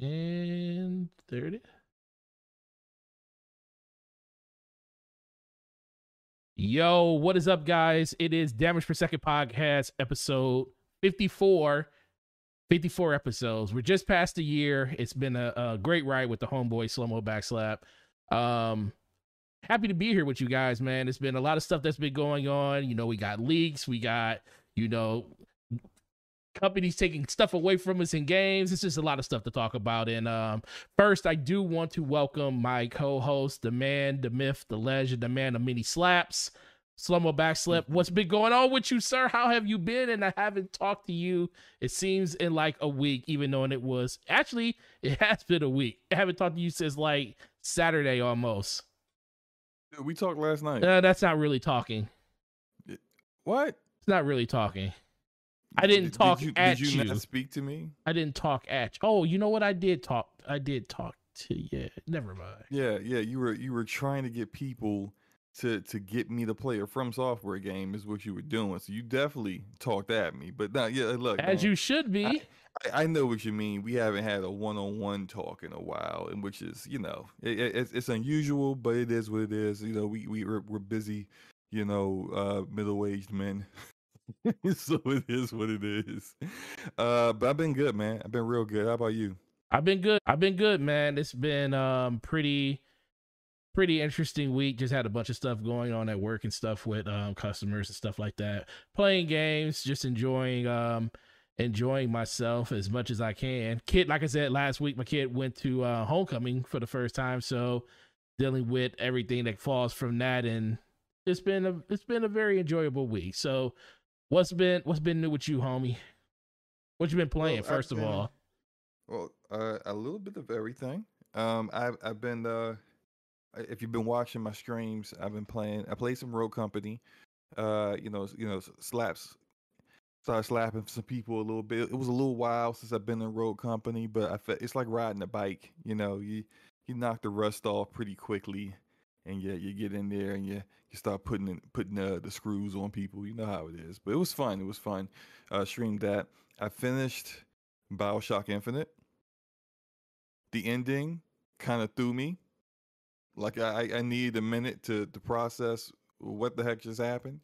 And there it is. Yo, what is up, guys? It is Damage Per Second Podcast, episode 54. 54 episodes. We're just past a year. It's been a, a great ride with the homeboy Slomo Backslap. Um, happy to be here with you guys, man. It's been a lot of stuff that's been going on. You know, we got leaks, we got, you know, companies taking stuff away from us in games. It's just a lot of stuff to talk about. And um, first, I do want to welcome my co-host, the man, the myth, the legend, the man of many slaps, Slomo Backslap. What's been going on with you, sir? How have you been? And I haven't talked to you. It seems in like a week, even though it was actually it has been a week. I haven't talked to you since like Saturday almost. We talked last night. Uh, that's not really talking. What? It's not really talking. I didn't talk did you, at did you. you. Not speak to me. I didn't talk at you. Oh, you know what? I did talk. I did talk to you. Never mind. Yeah, yeah. You were you were trying to get people to to get me to play a From Software game is what you were doing. So you definitely talked at me. But now, yeah, look. As man, you should be. I, I know what you mean. We haven't had a one-on-one talk in a while, and which is, you know, it, it, it's, it's unusual, but it is what it is. You know, we we we're, we're busy, you know, uh, middle-aged men. so it is what it is. Uh, but I've been good, man. I've been real good. How about you? I've been good. I've been good, man. It's been um pretty pretty interesting week. Just had a bunch of stuff going on at work and stuff with um customers and stuff like that. Playing games, just enjoying um enjoying myself as much as I can. Kid, like I said last week, my kid went to uh homecoming for the first time, so dealing with everything that falls from that and it's been a it's been a very enjoyable week. So what's been what's been new with you, homie? What you been playing, Well, I've first of been- all? Well, uh, a little bit of everything. Um, I've I've been uh, if you've been watching my streams, I've been playing. I played some Rogue Company. Uh, you know, you know, slaps. Started slapping some people a little bit. It was a little while since I've been in Rogue Company, but I fe- it's like riding a bike. You know, you you knock the rust off pretty quickly, and yeah, you get in there and you you start putting in, putting uh, the screws on people. You know how it is. But it was fun. It was fun. Uh, streamed that. I finished Bioshock Infinite. The ending kind of threw me. Like I, I- needed a minute to, to process what the heck just happened.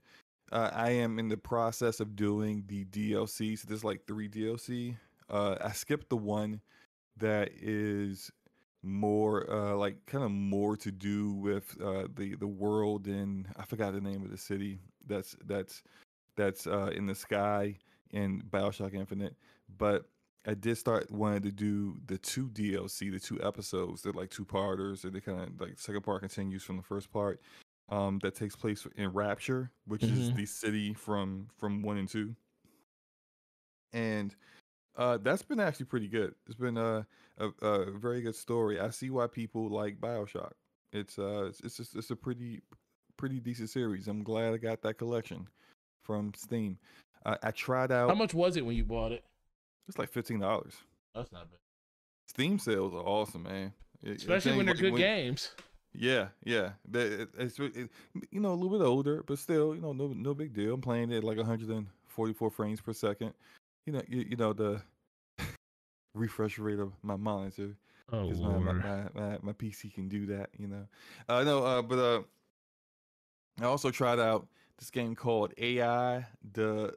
Uh, I am in the process of doing the DLC. So there's like three DLC. Uh, I skipped the one that is more uh, like kind of more to do with uh, the the world and I forgot the name of the city that's that's that's uh, in the sky in Bioshock Infinite. But I did start wanting to do the two DLC, the two episodes. They're like two parters, and they kind of like second part continues from the first part. Um, that takes place in Rapture, which is Mhm. the city from from one and two. And uh, that's been actually pretty good. It's been a, a a very good story. I see why people like Bioshock. It's uh it's it's, just, it's a pretty pretty decent series. I'm glad I got that collection from Steam. Uh, I tried out. How much was it when you bought it? It's like fifteen dollars. That's not bad. Steam sales are awesome, man. It- it Especially ain't when they're good games. Yeah, yeah. They- it- it's it, you know a little bit older, but still, you know, no no big deal. I'm playing it at like 144 frames per second. You know, you, you know the refresh rate of my monitor Oh because my, my, my, my PC can do that. You know, uh, no, uh, but uh, I also tried out this game called AI the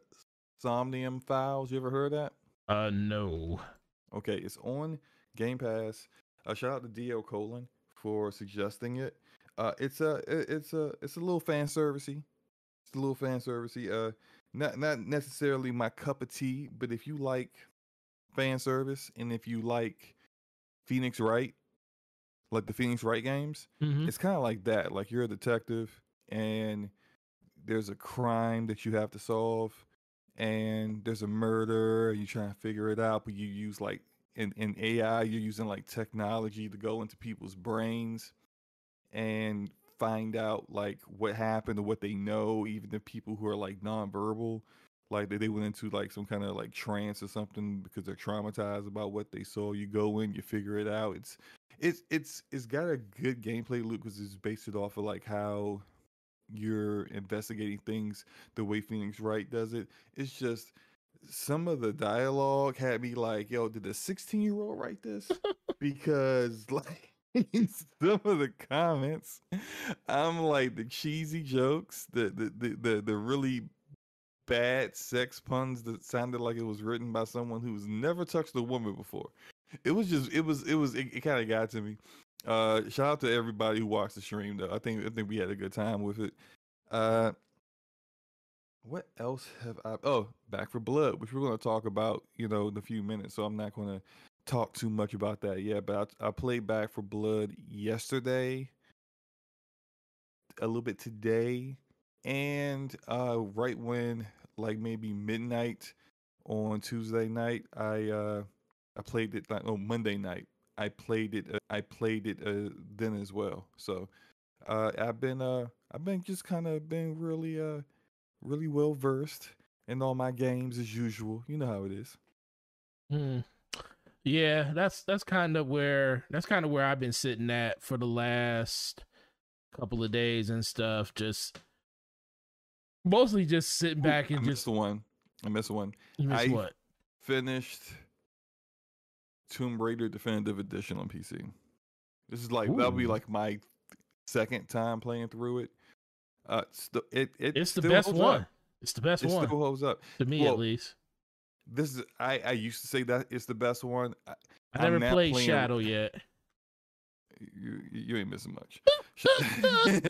Somnium Files. You ever heard of that? Uh no. Okay, it's on Game Pass. Uh, shout out to Dio Colon for suggesting it. Uh, it's a it- it's a it's a little fan servicey. It's a little fan servicey. Uh, not not necessarily my cup of tea, but if you like fan service and if you like Phoenix Wright, like the Phoenix Wright games, Mhm. it's kind of like that. Like you're a detective and there's a crime that you have to solve and there's a murder and you try to figure it out, but you use like in, in AI, you're using like technology to go into people's brains and find out like what happened or what they know, even the people who are like nonverbal. Like they, they went into like some kind of like trance or something because they're traumatized about what they saw. You go in, you figure it out. It's it's it's it's got a good gameplay loop because it's based it off of like how you're investigating things the way Phoenix Wright does it. It's just some of the dialogue had me like, yo, did a 16 year old write this? because like some of the comments, I'm like the cheesy jokes, the the the the, the really bad sex puns that sounded like it was written by someone who's never touched a woman before. It was just it was it was it, it kind of got to me. Uh shout out to everybody who watched the stream though. I think I think we had a good time with it. Uh what else have I? Oh, Back 4 Blood, which we're going to talk about, you know, in a few minutes. So I'm not going to talk too much about that yet. But I, I played Back 4 Blood yesterday, a little bit today, and uh, right when like maybe midnight on Tuesday night, I uh, I played it. Like, oh, Monday night, I played it. Uh, I played it uh, then as well. So uh, I've been uh, I've been just kind of been really uh really well versed in all my games as usual. You know how it is. Hmm. Yeah, that's that's kind of where that's kind of where I've been sitting at for the last couple of days and stuff. Just mostly just sitting back and I just missed one. I missed one. you miss I- what? Finished Tomb Raider Definitive Edition on PC. This is like that'll be like my second time playing through it. Uh, st- it it It's the best one. Up. It's the best It one still holds up. to me well, at least. This is I I used to say that it's the best one. I, I never played playing- Shadow yet. you you ain't missing much.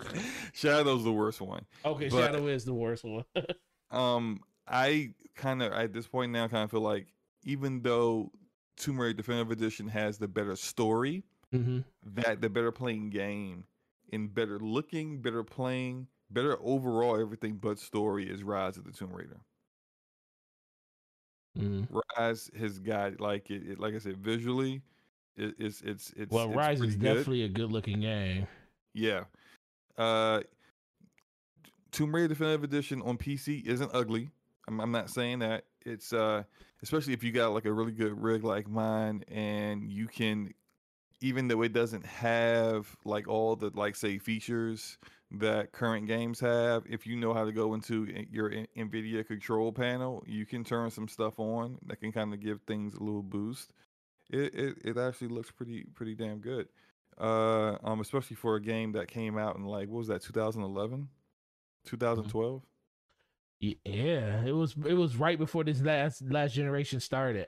Shadow's the worst one. Okay, But- Shadow is the worst one. Um, I kind of at this point now kind of feel like even though Tomb Raider Definitive Edition has the better story, hmm that the better playing game and better looking, better playing, better overall everything but story is Rise of the Tomb Raider. Hmm Rise has got like it, it like I said visually, it, it's it's it's Well, it's Rise is pretty good. definitely a good looking game. Yeah. Uh Tomb Raider Definitive Edition on PC isn't ugly. I'm, I'm not saying that. It's uh especially if you got like a really good rig like mine and you can even though it doesn't have like all the like say features that current games have, if you know how to go into your Nvidia control panel, you can turn some stuff on that can kind of give things a little boost. It, it it actually looks pretty pretty damn good uh um especially for a game that came out in like what was that 2011 2012 Yeah, it was it was right before this last last generation started.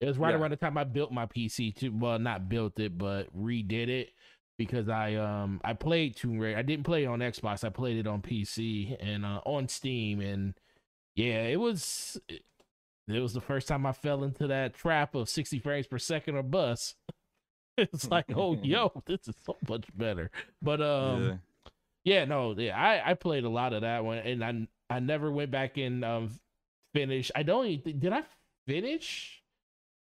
It was right Yeah. around the time I built my PC too. Well, not built it, but redid it because I um I played Tomb Raider. I didn't play it on Xbox. I played it on PC and uh, on Steam, and yeah, it was it, was the first time I fell into that trap of sixty frames per second or bus. it's like, oh, yo, this is so much better. But um. yeah Yeah, no, yeah, I I played a lot of that one, and I I never went back and um finish. I don't even did I finish.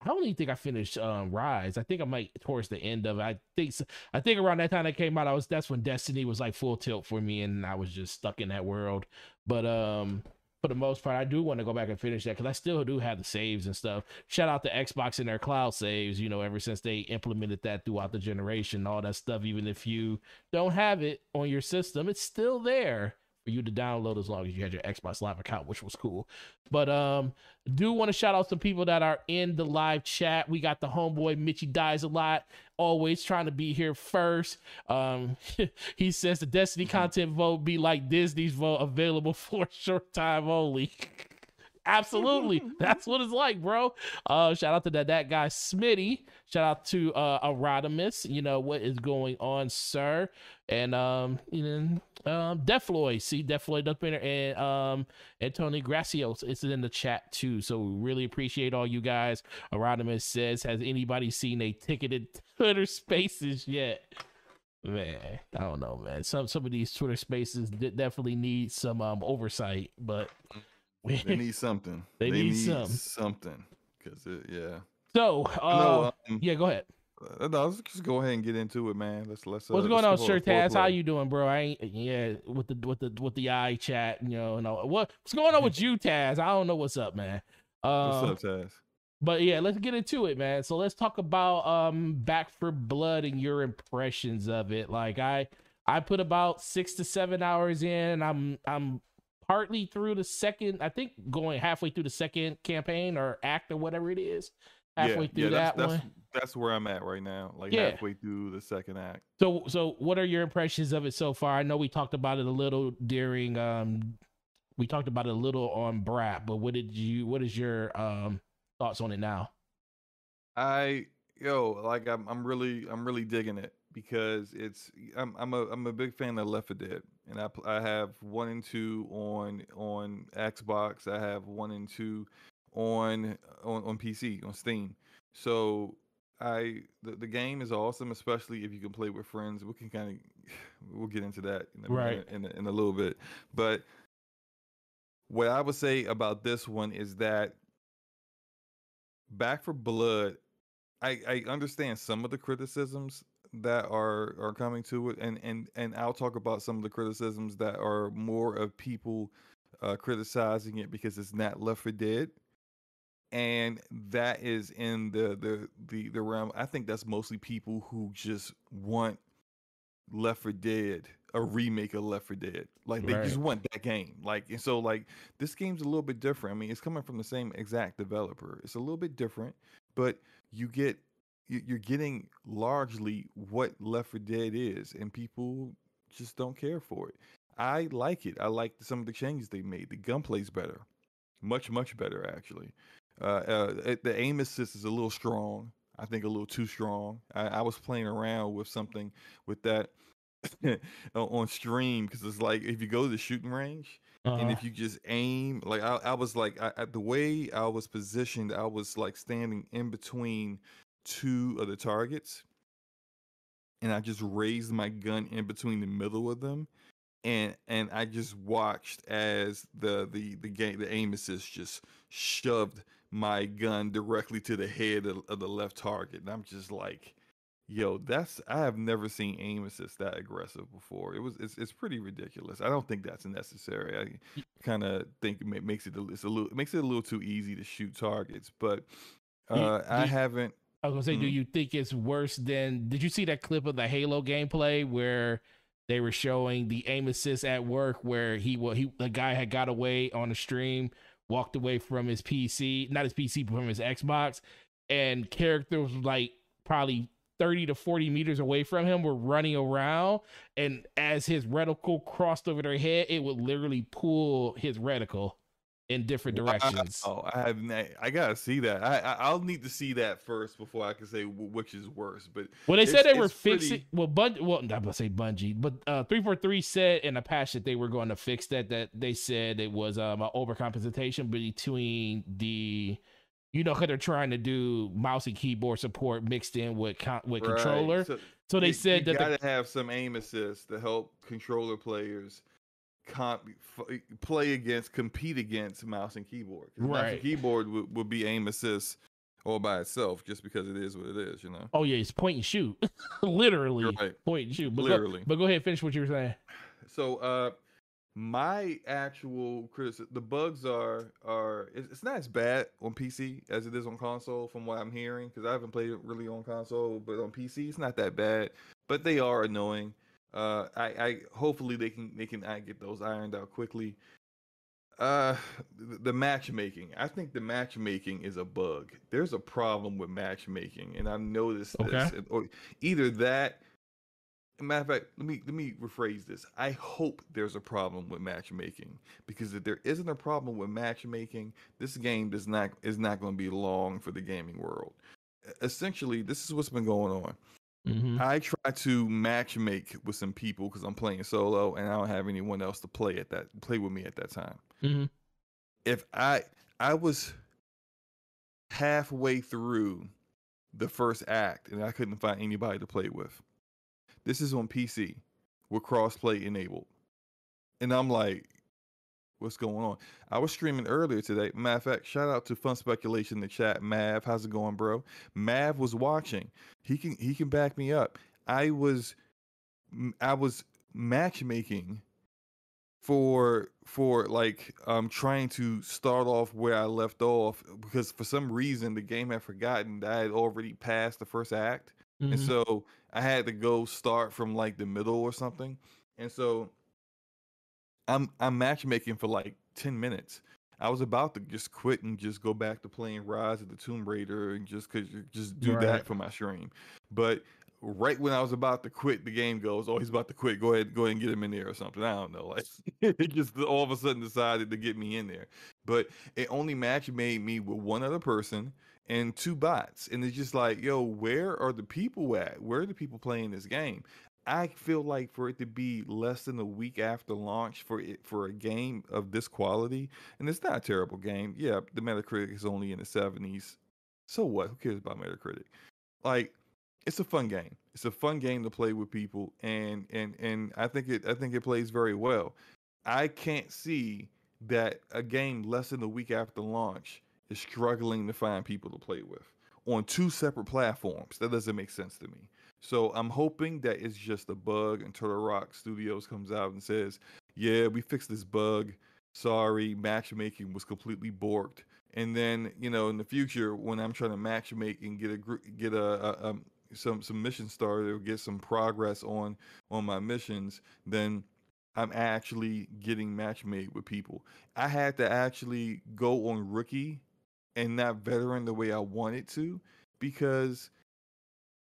I don't even think I finished um Rise. I think I might towards the end of it. I think I think around that time that came out, I was that's when Destiny was like full tilt for me, and I was just stuck in that world. But um, for the most part, I do want to go back and finish that because I still do have the saves and stuff. Shout out to Xbox and their cloud saves. You know, ever since they implemented that throughout the generation, all that stuff. Even if you don't have it on your system, it's still there for you to download as long as you had your Xbox Live account, which was cool. But um, do want to shout out some people that are in the live chat. We got the homeboy Mitchy dies a lot, always trying to be here first. Um, he says the Destiny content vault be like Disney's vault, available for a short time only. Absolutely, that's what it's like, bro. Uh, shout out to that that guy Smitty. Shout out to uh Erodimus. You know what is going on, sir? And um, you know, um, Defloy. See Defloy there, and um, and Tony Gracios is in the chat too. So we really appreciate all you guys. Erodimus says, has anybody seen a ticketed Twitter Spaces yet? Man, I don't know, man. Some some of these Twitter Spaces de- definitely need some um oversight, but. They need something They need some. something because it yeah so, uh, no um, yeah, go ahead. uh, no, let's just go ahead and get into it man let's let's uh, What's let's going on, all Sir the Taz? How you doing, bro? I ain't yeah with the with the with the eye chat, you know, and all. What what's going on with you, Taz? I don't know what's up, man. what's Um, up Taz but yeah, let's get into it, man. So let's talk about um Back 4 Blood and your impressions of it. Like I I put about six to seven hours in. And I'm I'm partly through the second. I think going halfway through the second campaign or act or whatever it is. Halfway through that's, that one. That's, that's where I'm at right now. Like Yeah. halfway through the second act. So, so what are your impressions of it so far? I know we talked about it a little during. um We talked about it a little on Brat, but what did you? What is your um thoughts on it now? I yo like I'm I'm really I'm really digging it because it's I'm I'm a I'm a big fan of Left 4 Dead and I I have one and two on on Xbox. I have one and two on on on PC on Steam. So I the, the game is awesome especially if you can play with friends. We can kind of we'll get into that in a, Right. in, a, in a little bit. But what I would say about this one is that Back 4 Blood, I, I understand some of the criticisms that are are coming to it, and and and I'll talk about some of the criticisms that are more of people uh, criticizing it because it's not Left 4 Dead, and that is in the the the the realm. I think that's mostly people who just want Left 4 Dead, a remake of Left 4 Dead. Like they just want that game. Like and so like this game's a little bit different. I mean, it's coming from the same exact developer. It's a little bit different, but you get you- you're getting largely what Left 4 Dead is, and people just don't care for it. I like it. I like some of the changes they made. The gunplay's better, much much better actually. Uh, uh, the aim assist is a little strong. I think a little too strong. I, I was playing around with something with that on stream because it's like if you go to the shooting range and Uh-huh. if you just aim like i, I was like I, I, the way i was positioned i was like standing in between two of the targets and i just raised my gun in between the middle of them and and i just watched as the the the game the aim assist just shoved my gun directly to the head of, of the left target and i'm just like Yo, that's I have never seen aim assist that aggressive before. It was it's, it's pretty ridiculous. I don't think that's necessary. I kind of think it makes it a, it's a little it makes it a little too easy to shoot targets. But uh, I haven't. I was gonna say, do Mhm. you think it's worse than? Did you see that clip of the Halo gameplay where they were showing the aim assist at work, where he wa he the guy had got away on the stream, walked away from his PC, not his PC, but from his Xbox, and characters like probably. 30 to 40 meters away from him were running around and as his reticle crossed over their head it would literally pull his reticle in different directions Oh, I have. I gotta see that. I, I I'll need to see that first before I can say which is worse. But Well, they said they were it's pretty- fixing. Well, Bungie. Well, I'm gonna say Bungie, but uh, three four three said in a patch that they were going to fix that. That they said it was um an overcompensation between the, you know, because they're trying to do mouse and keyboard support mixed in with con- with right, controller. so So they you- said you that the, gotta have some aim assist to help controller players comp, f- play against, compete against mouse and keyboard. Right. and keyboard would, would be aim assist all by itself, just because it is what it is. You know. oh yeah, it's point and shoot, literally right. point and shoot. But Literally. Go, but go ahead, finish what you were saying. So, uh, my actual criticism, the bugs are are it's, it's not as bad on PC as it is on console, from what I'm hearing, because I haven't played it really on console, but on PC it's not that bad, but they are annoying. Uh, I, I hopefully they can they can uh, get those ironed out quickly. Uh, the, the matchmaking. I think the matchmaking is a bug. There's a problem with matchmaking, and I've noticed this. Okay. and- Or either that. Matter of fact, let me let me rephrase this. I hope there's a problem with matchmaking because if there isn't a problem with matchmaking, this game does not is not going to be long for the gaming world. Essentially, this is what's been going on. Mm-hmm. I try to matchmake with some people because I'm playing solo and I don't have anyone else to play at that play with me at that time. Mm-hmm. If I I was halfway through the first act and I couldn't find anybody to play with. This is on PC with crossplay enabled. And I'm like, what's going on? I was streaming earlier today. Matter of fact, shout out to Fun Speculation in the chat. Mav, how's it going, bro? Mav was watching. He can he can back me up. I was I was matchmaking for for like um trying to start off where I left off because for some reason the game had forgotten that I had already passed the first act. And Mm-hmm. so I had to go start from like the middle or something. And so I'm I'm matchmaking for like ten minutes. I was about to just quit and just go back to playing Rise of the Tomb Raider and just cause just do Right. that for my stream. But right when I was about to quit, the game goes, "Oh, he's about to quit. Go ahead, go ahead and get him in there or something." I don't know. Like it just all of a sudden decided to get me in there. But it only match made me with one other person and two bots, and it's just like, yo, where are the people at? Where are the people playing this game? I feel like for it to be less than a week after launch for it for a game of this quality, and it's not a terrible game. Yeah, the Metacritic is only in the seventies. So what? Who cares about Metacritic? Like, it's a fun game. It's a fun game to play with people, and and and I think it I think it plays very well. I can't see that a game less than a week after launch is struggling to find people to play with on two separate platforms. That doesn't make sense to me. So I'm hoping that it's just a bug and Turtle Rock Studios comes out and says, "Yeah, we fixed this bug. Sorry, matchmaking was completely borked." And then you know, in the future, when I'm trying to matchmake and get a get a, a um, some some mission started or get some progress on on my missions, then I'm actually getting matchmade with people. I had to actually go on rookie and not veteran the way I wanted to because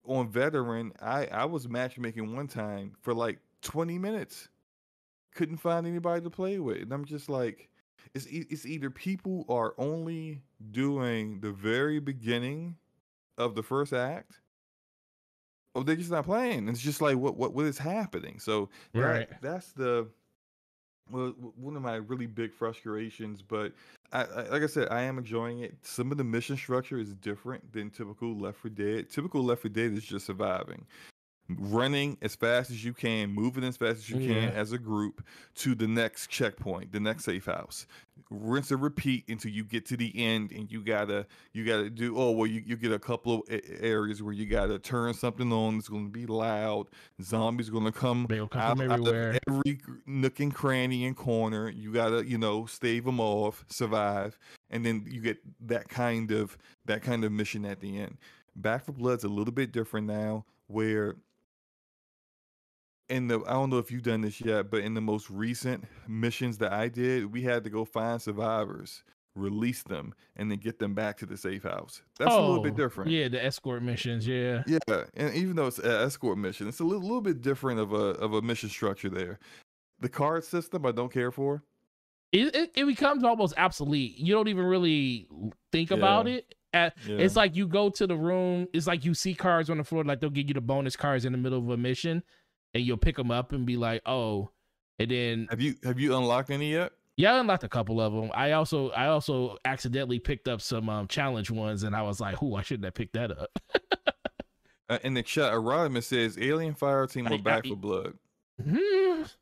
on veteran I I was matchmaking one time for like 20 minutes. Couldn't find anybody to play with. And I'm just like it's e- it's either people are only doing the very beginning of the first act or they're just not playing. It's just like what what what is happening. So that, Right. that's the well, one of my really big frustrations, but I, I, like I said, I am enjoying it. Some of the mission structure is different than typical Left 4 Dead. Typical Left 4 Dead is just surviving, running as fast as you can, moving as fast as you can Yeah. as a group to the next checkpoint, the next safe house. Rinse and repeat until you get to the end, and you gotta you gotta do. Oh well, you, you get a couple of areas where you gotta turn something on. It's gonna be loud. Zombies gonna come They'll come out, from out of everywhere. every nook and cranny and corner. You gotta, you know, stave them off, survive, and then you get that kind of that kind of mission at the end. Back 4 Blood's a little bit different now, where in the I don't know if you've done this yet, but in the most recent missions that I did, we had to go find survivors, release them, and then get them back to the safe house. That's a little bit Oh, different. Yeah, the escort missions. Yeah. Yeah, and even though it's an escort mission, it's a little, little bit different of a of a mission structure there. The card system I don't care for. It, it, it becomes almost obsolete. You don't even really think about it. At, Yeah. It's like you go to the room. It's like you see cards on the floor. Like they'll give you the bonus cards in the middle of a mission, and you'll pick them up and be like, "Oh," and then have you have you unlocked any yet? yeah, I unlocked a couple of them. I also I also accidentally picked up some um, challenge ones, and I was like, "Who? I shouldn't have picked that up." Uh, in the chat, Erodimus says Alien Fireteam or Back I- for Blood.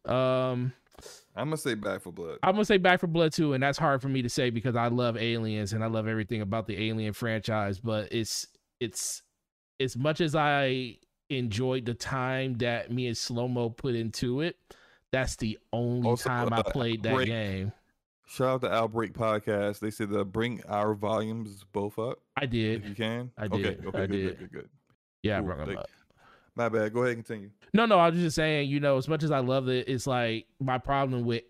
um, I'm gonna say Back 4 Blood. I'm gonna say Back 4 Blood too, and that's hard for me to say because I love Aliens and I love everything about the Alien franchise. But it's it's as much as I enjoyed the time that me and Slomo put into it. That's the only Also, time I uh, played that Break- game. Shout out to Outbreak Podcast. They said uh, bring our volumes both up I did. if you can. I did, okay, I good, did. good, good, good. Yeah, I Cool. brought 'em Thank- up. My bad. Go ahead and continue. No, no, I was just saying, you know, as much as I love it, it's like my problem with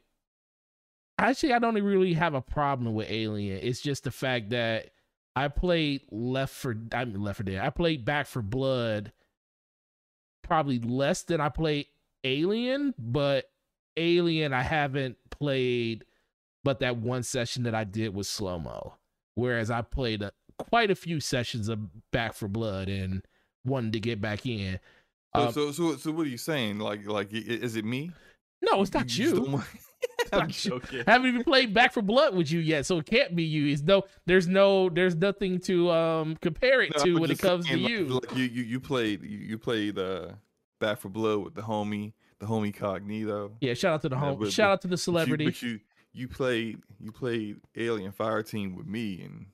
actually I don't really have a problem with Alien. It's just the fact that I played Left for I mean Left 4 Dead. I played Back 4 Blood probably less than I played Alien, but Alien I haven't played but that one session that I did was Slomo. Whereas I played a, quite a few sessions of Back 4 Blood and wanted to get back in. So, Um, so, so, so, what are you saying? Like, like, is it me? No, it's not you. not I'm you. joking. I haven't even played Back 4 Blood with you yet, so it can't be you. It's no, there's no, there's nothing to um compare it No, to when it comes to like- you. Like, you, you, you played, you, you played uh, Back 4 Blood with the homie, the homie Cognito. yeah, shout out to the Yeah, home, but- shout out to the But you- celebrity. But you, you played, you played Alien Fireteam with me, and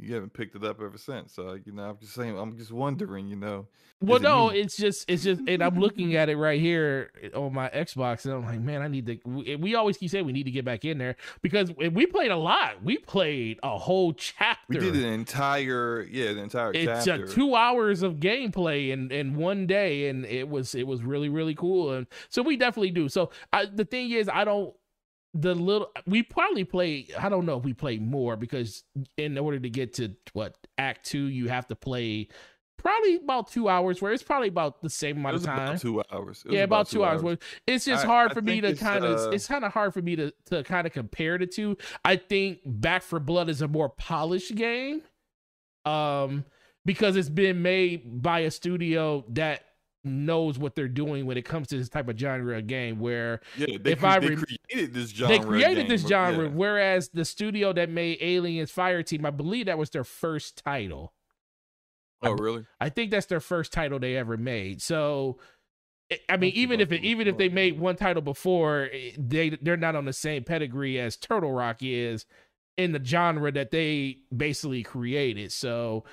you haven't picked it up ever since. So, you know, I'm just saying, I'm just wondering, you know. well, is it no, it's just, it's just, and I'm looking at it right here eh, on my Xbox, and I'm like, man, I need to. We, eh, we always keep saying we need to get back in there because we played a lot. We played a whole chapter. We did an entire, yeah, the entire it's chapter. two hours of gameplay in in one day and it was it was really really cool and so we definitely do so I, the thing is i don't the little we probably play i don't know if we play more because in order to get to what act two you have to play probably about two hours where it's probably about the same amount of time two hours yeah about, two, two hours. hours. it's just I, hard I for me to kind of uh... it's kind of hard for me to to kind of compare the two i think back for blood is a more polished game um because it's been made by a studio that knows what they're doing when it comes to this type of genre of game. Where yeah, they, if I re- they created this genre, they created this genre. Yeah. Whereas the studio that made Aliens Fireteam, I believe that was their first title. Oh, really? I, I think that's their first title they ever made. So. Eh, I mean, even if it, even if they made one title before, eh, they they're not on the same pedigree as Turtle Rock is in the genre that they basically created. So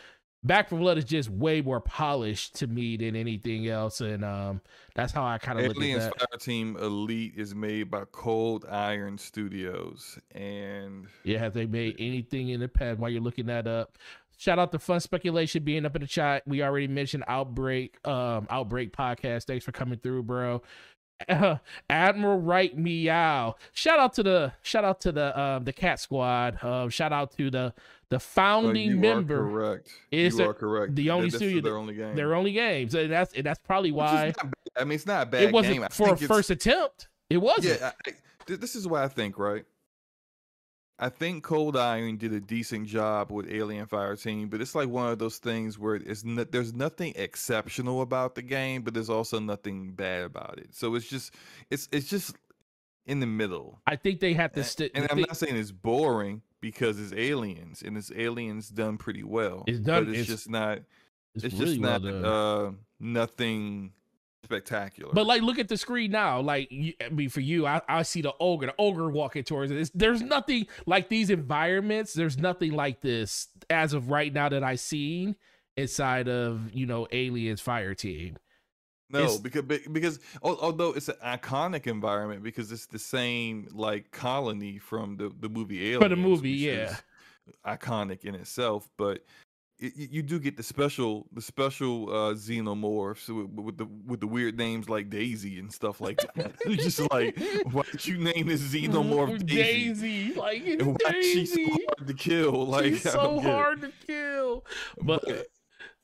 Back 4 Blood is just way more polished to me than anything else, and um, that's how I kind of look at that. Fireteam Elite is made by Cold Iron Studios, and yeah, have they made anything in the past? While you're looking that up, shout out to Fun Speculation being up in the chat. We already mentioned Outbreak, um, Outbreak podcast. Thanks for coming through, bro. Uh, Admiral Wright Meow. Shout out to the shout out to the um the Cat Squad. Uh, shout out to the the founding you member. Correct. Is you are correct. The only this studio. their only game. Their only games, and that's and that's probably why. I mean, it's not a bad. It wasn't game. for a first attempt. It wasn't. Yeah, I, this is what I think. Right. I think Cold Iron did a decent job with Alien Fireteam, but it's like one of those things where it's no, there's nothing exceptional about the game, but there's also nothing bad about it. So it's just it's it's just in the middle. I think they have to stick. And, I'm not saying it's boring because it's aliens and it's aliens done pretty well. It's done. But it's, it's just not. It's, It's, really just well not done. uh nothing spectacular. But like, look at the screen now. Like, you, I mean, for you, I, I see the ogre, the ogre walking towards it. It's, there's nothing like these environments. There's nothing like this as of right now that I've seen inside of you know Aliens Fireteam. No, because because although it's an iconic environment because it's the same like colony from the the movie Aliens. For the movie, yeah. iconic in itself, but. It, you you do get the special, the special uh, xenomorphs with, with the with the weird names like Daisy and stuff like that. It's just like, why did you name this xenomorph Daisy? Daisy, like it's why is she so hard to kill? Like She's so hard to kill. But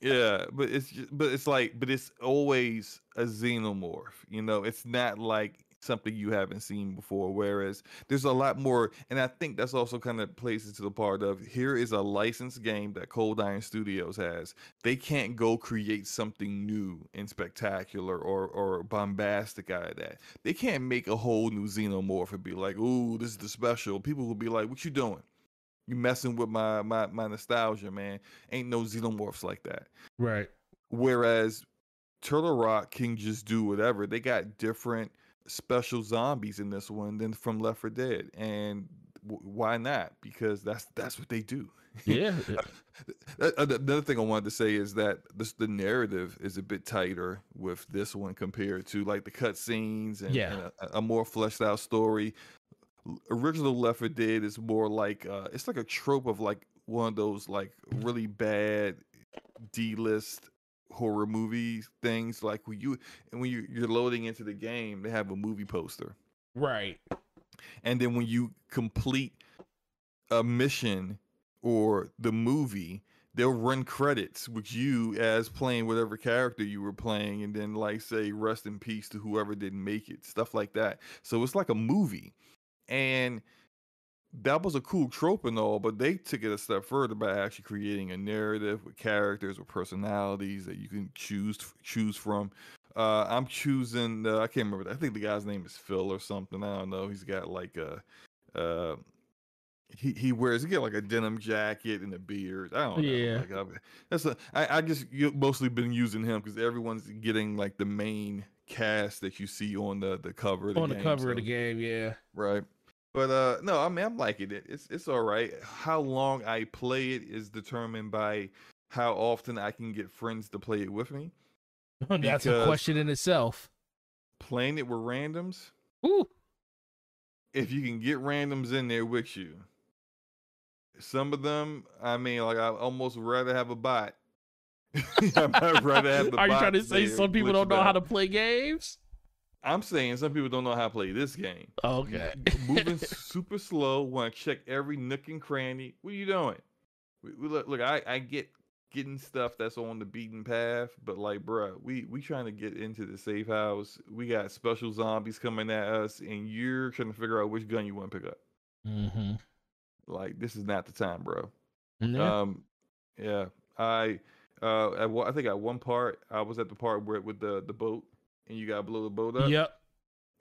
yeah, but it's just, but it's like but it's always a xenomorph. You know, it's not like something you haven't seen before. Whereas there's a lot more, and I think that's also kind of plays into the part of here is a licensed game that Cold Iron Studios has. They can't go create something new and spectacular or or bombastic out of that. They can't make a whole new xenomorph and be like, "Ooh, this is the special." People will be like, "What you doing?" You messing with my my my nostalgia, man. Ain't no xenomorphs like that. right, Whereas Turtle Rock can just do whatever. They got different special zombies in this one than from Left 4 Dead, and w- why not? Because that's that's what they do. yeah, Another thing I wanted to say is that this the narrative is a bit tighter with this one compared to like the cutscenes and, Yeah. and a, a more fleshed out story. Original Left 4 Dead is more like uh, it's like a trope of like one of those like really bad D list horror movie things. Like when you and when you, you're loading into the game, they have a movie poster right. and then when you complete a mission or the movie they'll run credits with you as playing whatever character you were playing and then like say rest in peace to whoever didn't make it stuff like that so it's like a movie and that was a cool trope and all but they took it a step further by actually creating a narrative with characters with personalities that you can choose choose from uh, I'm choosing. Uh, I can't remember. I think the guy's name is Phil or something. I don't know. He's got like a. Uh, he he wears he got like a denim jacket and a beard. I don't know. Yeah. Like, I, that's a. I I just you- mostly been using him because everyone's getting like the main cast that you see on the the cover of the On the game, cover of the game, yeah. Right. But uh no, I mean I'm liking it. It's it's all right. How long I play it is determined by how often I can get friends to play it with me. That's a question in itself. Playing it with randoms, Ooh, if you can get randoms in there with you. Some of them, I mean, like I almost rather have a bot. I might the are you trying to say some people don't glitching know how to play games? I'm saying some people don't know how to play this game. Okay. Moving super slow, want to check every nook and cranny. What are you doing? We, we, look, look, I, I get getting stuff that's on the beaten path, but like, bruh, we we trying to get into the safe house. We got special zombies coming at us, and you're trying to figure out which gun you want to pick up. Mm-hmm. Like, this is not the time, bro. Yeah. Um, yeah, I uh, at, I think at one part I was at the part where with the the boat, and you gotta blow the boat up. yep.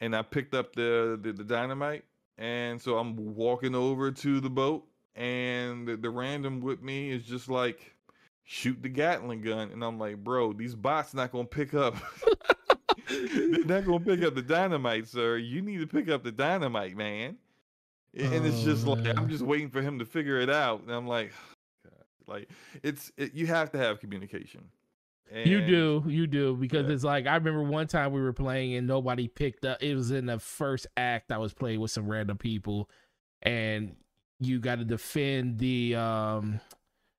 and I picked up the, the the dynamite, and so I'm walking over to the boat, and the, the random with me is just like, shoot the Gatling gun, and I'm like, bro, these bots not gonna pick up. They're not gonna pick up the dynamite, sir. You need to pick up the dynamite, man. And and it's just Oh, like man. I'm just waiting for him to figure it out, and I'm like. Like it's it, you have to have communication. You do, you do, because Yeah. it's like I remember one time we were playing and nobody picked up. It was in the first act. I was playing with some random people, and you got to defend the um,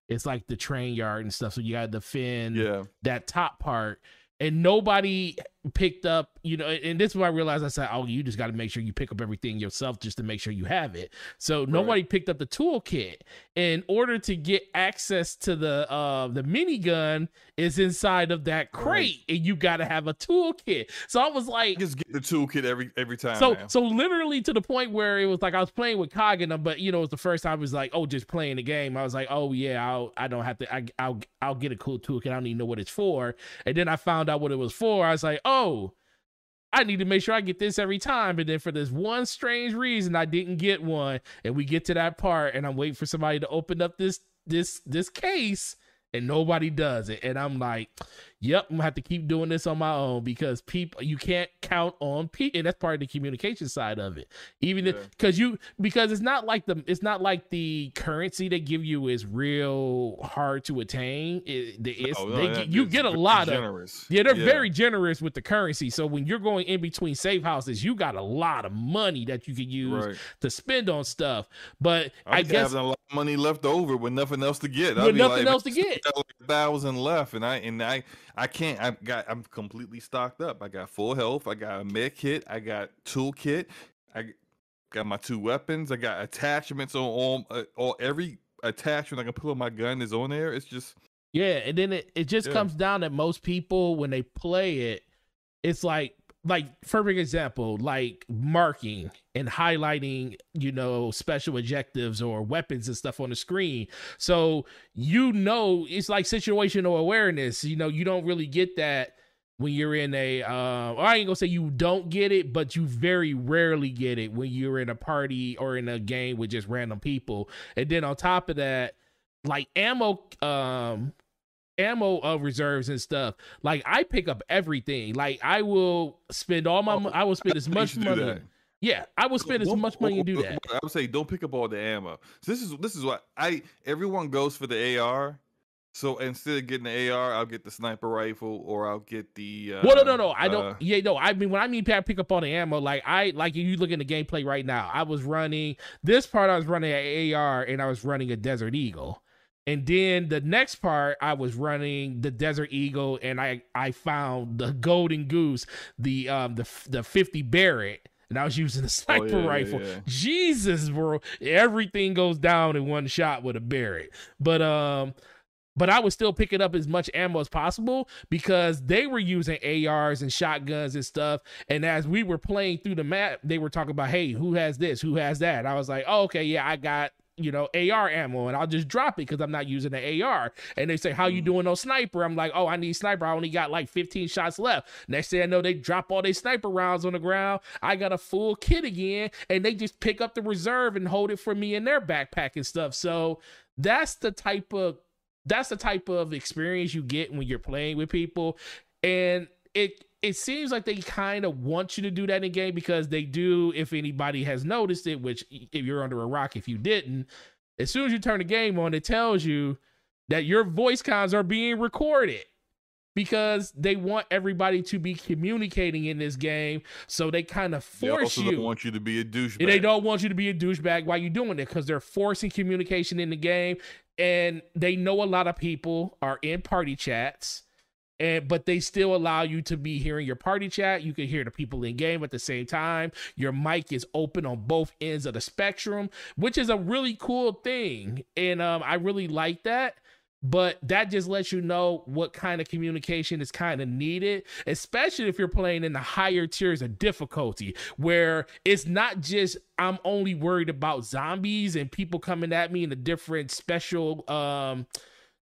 it's like the train yard and stuff. So you got to defend Yeah, that top part, and nobody picked up. You know, and this is why I realized I said, "Oh, you just got to make sure you pick up everything yourself just to make sure you have it." So nobody picked up the toolkit. In order to get access to the uh the minigun is inside of that crate, and you got to have a toolkit. So I was like, just get the toolkit every every time. so now. so literally to the point where it was like I was playing with Cog and them, but you know it was the first time it was like oh just playing the game. I was like oh yeah I'll I don't have to I I'll I'll get a cool toolkit. I don't even know what it's for. And then I found out what it was for. I was like oh I need to make sure I get this every time. And then for this one strange reason I didn't get one. And we get to that part and I'm waiting for somebody to open up this this this case and nobody does it. And I'm like, yep, I'm gonna have to keep doing this on my own because people you can't count on people and that's part of the communication side of it. Even Yeah. because you because it's not like the it's not like the currency they give you is real hard to attain. It, the- oh, it's, Oh, no, they, yeah, you get a lot of generous. yeah, they're very generous with the currency. So when you're going in between safe houses, you got a lot of money that you can use right. to spend on stuff. But I, I guess having a lot of money left over with nothing else to get. With nothing like, else to get. like a thousand left, and I and I I can't. I got. I'm completely stocked up. I got full health. I got a med kit. I got toolkit. I got my two weapons. I got attachments on all. Uh, all every attachment I can put on my gun is on there. It's just Yeah, and then it, it just Yeah. comes down that most people when they play it, it's like like for example, like marking and highlighting, you know, special objectives or weapons and stuff on the screen. So you know it's like situational awareness. You know, you don't really get that when you're in a uh I ain't gonna say you don't get it, but you very rarely get it when you're in a party or in a game with just random people. And then on top of that, like ammo um ammo uh, reserves and stuff. Like i pick up everything. Like i will spend all my Oh, i will spend as much used to do money. yeah i will spend as Don't- much money and do that. I would say don't pick up all the ammo. So this is this is what I everyone goes for the AR. So instead of getting the AR, I'll get the sniper rifle or I'll get the. Uh, well no no no. I don't uh, yeah no. I mean when i mean pick up all the ammo like i like you look in the gameplay right now. I was running this part i was running an ar and i was running a desert eagle and then the next part i was running the desert eagle and i i found the golden goose the um the the 50 barrett and i was using the oh, sniper yeah, yeah, rifle yeah. jesus bro everything goes down in one shot with a barrett but um but I was still picking up as much ammo as possible because they were using ARs and shotguns and stuff. And as we were playing through the map, they were talking about, hey, who has this? Who has that? I was like, oh, okay, yeah, I got you know AR ammo, and I'll just drop it because I'm not using the AR. And they say, how you Mm. doing on sniper? I'm like, oh, I need sniper. I only got like 15 shots left. Next thing I know, they drop all their sniper rounds on the ground. I got a full kit again, and they just pick up the reserve and hold it for me in their backpack and stuff. So that's the type of that's the type of experience you get when you're playing with people and it it seems like they kind of want you to do that in game because they do if anybody has noticed it which if you're under a rock if you didn't as soon as you turn the game on it tells you that your voice cons are being recorded because they want everybody to be communicating in this game so they kind of They force also you don't want you to be a douchebag. they don't want you to be a douchebag while you're doing it because they're forcing communication in the game. And they know a lot of people are in party chats and but they still allow you to be hearing your party chat. You can hear the people in game at the same time. Your mic is open on both ends of the spectrum, which is a really cool thing, and um, I really like that. But that just lets you know what kind of communication is kind of needed, especially if you're playing in the higher tiers of difficulty, where it's not just I'm only worried about zombies and people coming at me in a different special um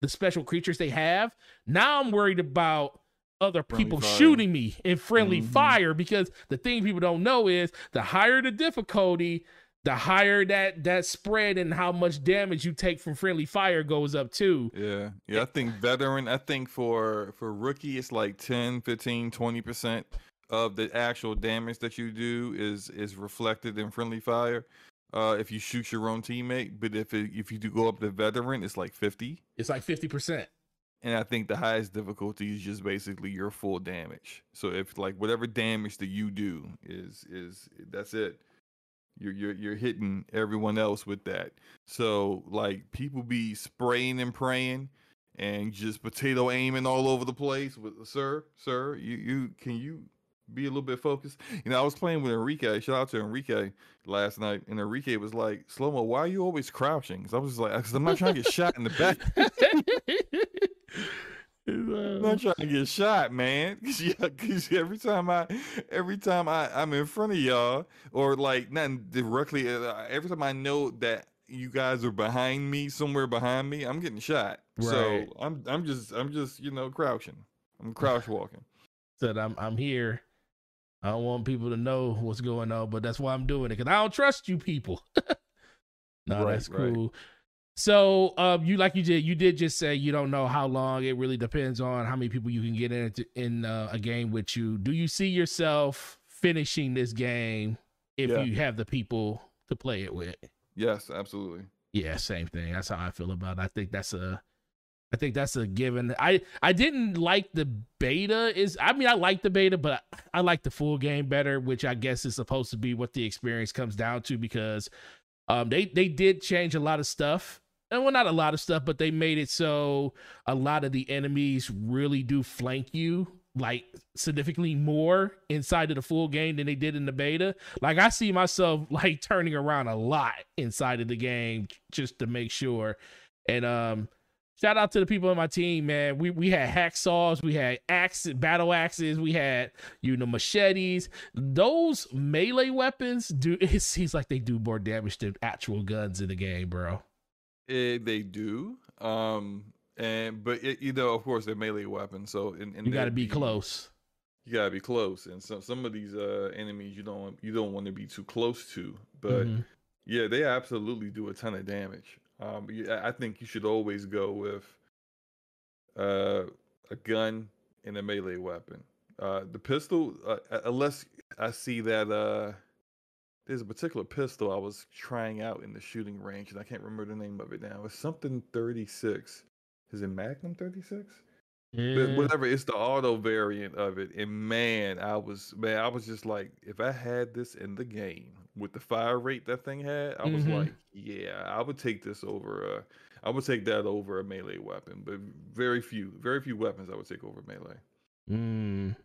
the special creatures they have. Now I'm worried about other people shooting me in friendly mm-hmm. fire because the thing people don't know is the higher the difficulty, the higher that that spread and how much damage you take from friendly fire goes up too. Yeah. Yeah, I think veteran, I think for for rookie it's like 10, 15, 20% of the actual damage that you do is is reflected in friendly fire uh, if you shoot your own teammate. But if it, if you do go up to veteran, it's like fifty. It's like fifty percent. And I think the highest difficulty is just basically your full damage. So if like whatever damage that you do is is that's it. You're you're you're hitting everyone else with that. So like people be spraying and praying and just potato aiming all over the place. With sir, sir, you you can you be a little bit focused. You know, I was playing with Enrique. Shout out to Enrique last night, and Enrique was like, "Slomo, why are you always crouching?" Because I was like, "Because I'm not trying to get shot in the back." I'm not trying to get shot, man. Cause, yeah, cause every time I, every time I, I'm in front of y'all, or like not directly, uh, every time I know that you guys are behind me, somewhere behind me, I'm getting shot. Right. So I'm, I'm just, I'm just, you know, crouching. I'm crouch walking. Said I'm, I'm here I don't want people to know what's going on, but that's why I'm doing it because I don't trust you people. no, right, that's cool. Right. So, um, you like you did, you did just say you don't know how long. It really depends on how many people you can get in in uh, a game with you. Do you see yourself finishing this game if yeah. you have the people to play it with? Yes, absolutely. Yeah, same thing. That's how I feel about it. I think that's a I think that's a given. I I didn't like the beta is I mean I like the beta, but I like the full game better, which I guess is supposed to be what the experience comes down to because um they they did change a lot of stuff. And well not a lot of stuff, but they made it so a lot of the enemies really do flank you like significantly more inside of the full game than they did in the beta. Like I see myself like turning around a lot inside of the game just to make sure. And um Shout out to the people on my team, man. We we had hacksaws, we had axe, battle axes, we had you know machetes. Those melee weapons do. It seems like they do more damage than actual guns in the game, bro. It, eh, they do. Um, and but it, you know, of course, they're melee weapons, so and, and you got to be close. You gotta be close, and some some of these uh enemies you don't you don't want to be too close to, but mm-hmm. yeah, they absolutely do a ton of damage. Um, I think you should always go with uh, a gun and a melee weapon. Uh, the pistol, uh, unless I see that uh, there's a particular pistol I was trying out in the shooting range, and I can't remember the name of it now. It's something 36. Is it Magnum 36? Yeah. whatever, it's the auto variant of it. And man, I was man, I was just like, if I had this in the game with the fire rate that thing had, I was mm-hmm. like, yeah, I would take this over. Uh, I would take that over a melee weapon. But very few, very few weapons I would take over melee. Mm.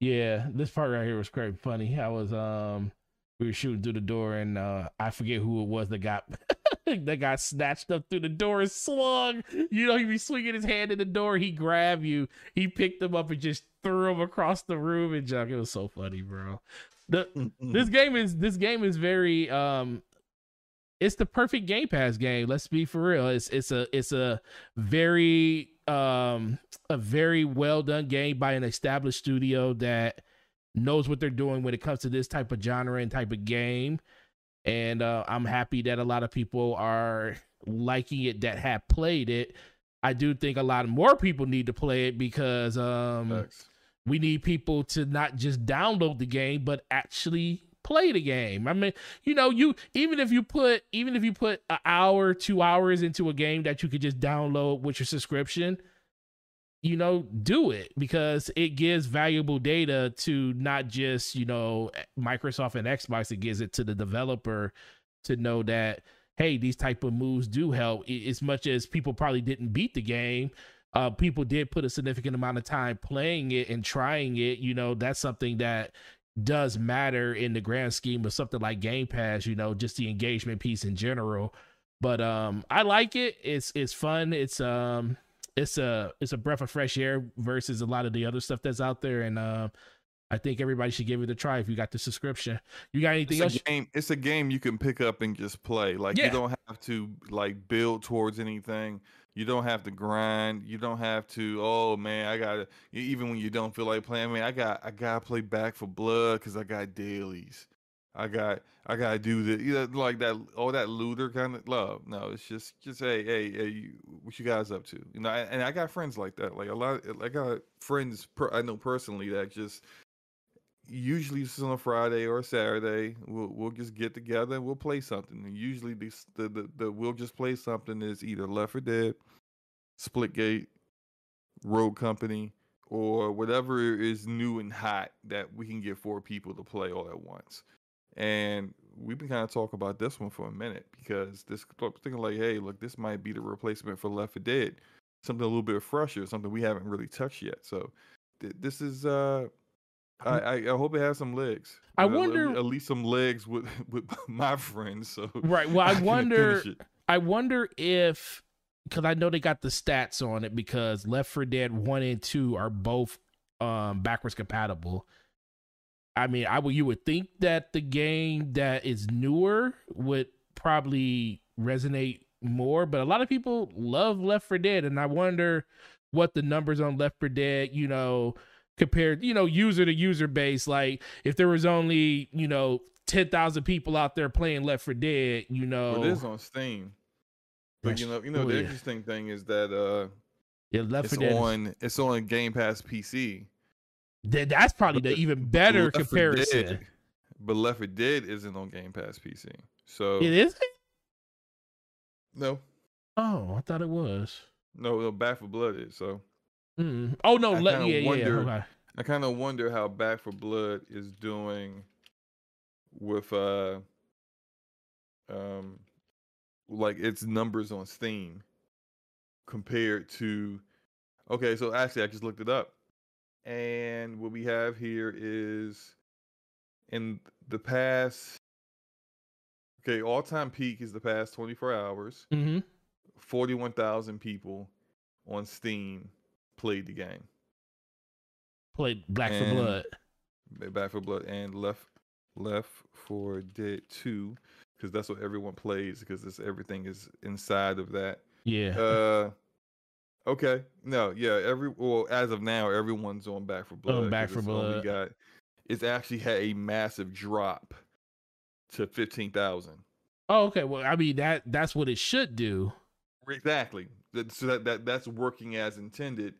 Yeah, this part right here was quite funny. I was um, we were shooting through the door, and uh, I forget who it was that got that got snatched up through the door and swung. You know, he be swinging his hand in the door. He grabbed you. He picked him up and just threw him across the room and junk. It was so funny, bro. The this game is this game is very um it's the perfect Game Pass game. Let's be for real. It's it's a it's a very um a very well done game by an established studio that knows what they're doing when it comes to this type of genre and type of game and uh, I'm happy that a lot of people are liking it that have played it. I do think a lot more people need to play it because um, we need people to not just download the game but actually play the game. I mean, you know, you even if you put even if you put an hour, two hours into a game that you could just download with your subscription, you know, do it because it gives valuable data to not just, you know, Microsoft and Xbox, it gives it to the developer to know that, hey, these type of moves do help. As much as people probably didn't beat the game, uh, people did put a significant amount of time playing it and trying it. You know, that's something that does matter in the grand scheme of something like Game Pass. You know, just the engagement piece in general. But um, I like it. It's it's fun. It's um, it's a it's a breath of fresh air versus a lot of the other stuff that's out there. And uh, I think everybody should give it a try if you got the subscription. You got anything it's else? A game, it's a game you can pick up and just play. Like Yeah. you don't have to like build towards anything. You don't have to grind. You don't have to. Oh man, I gotta. Even when you don't feel like playing, man, I got I gotta play Back 4 Blood because I got dailies. I got I gotta do this. you know, like that all that looter kind of love. No, it's just just hey hey hey, you, what you guys up to? You know, and and I got friends like that. Like a lot, I got friends per, I know personally that just usually it's on a Friday or a Saturday. We'll we'll just get together and we'll play something. And usually the the, the we'll just play something is either Left 4 Dead, Splitgate, Rogue Company, or whatever is new and hot that we can get four people to play all at once. And we've been kind of talking about this one for a minute because this thinking like, hey, look, this might be the replacement for Left 4 Dead, something a little bit fresher, something we haven't really touched yet. So th- this is uh I, I, I hope it has some legs. I You know, wonder- at least some legs with with my friends. So Right. Well, I can wonder. I wonder if because I know they got the stats on it because Left 4 Dead one and two are both um backwards compatible. I mean, I would you would think that the game that is newer would probably resonate more, but a lot of people love Left 4 Dead, and I wonder what the numbers on Left 4 Dead, you know, compared, you know, user to user base. Like if there was only, you know, ten thousand people out there playing Left 4 Dead, you know, Well, it is on Steam. But Yes. you know, you know, Oh, the yeah. interesting thing is that uh, yeah, Left it's 4 Dead. is- on it's on Game Pass PC. Th- that's probably the even better Left comparison. Dead- but Left 4 Dead isn't on Game Pass PC. So It isn't. no, Oh, I thought it was. no, no, Back 4 Blood is. So Mm. Oh no, I let, yeah, yeah, wonder- okay. I kind of wonder how Back 4 Blood is doing with uh um like its numbers on Steam compared to okay, so actually I just looked it up. And what we have here is in the past okay, all-time peak is the past 24 hours. hmm 41,000 people on Steam played the game. Played Black for Blood. Back 4 Blood and Left Left 4 Dead 2 because that's what everyone plays because this everything is inside of that. Yeah. Uh okay. No, yeah, every well as of now everyone's on Back 4 Blood. 'cause Back 4 it's only Blood. Got, it's actually had a massive drop to 15,000. oh, okay. Well, I mean that that's what it should do. Exactly. That, so that, that that's working as intended.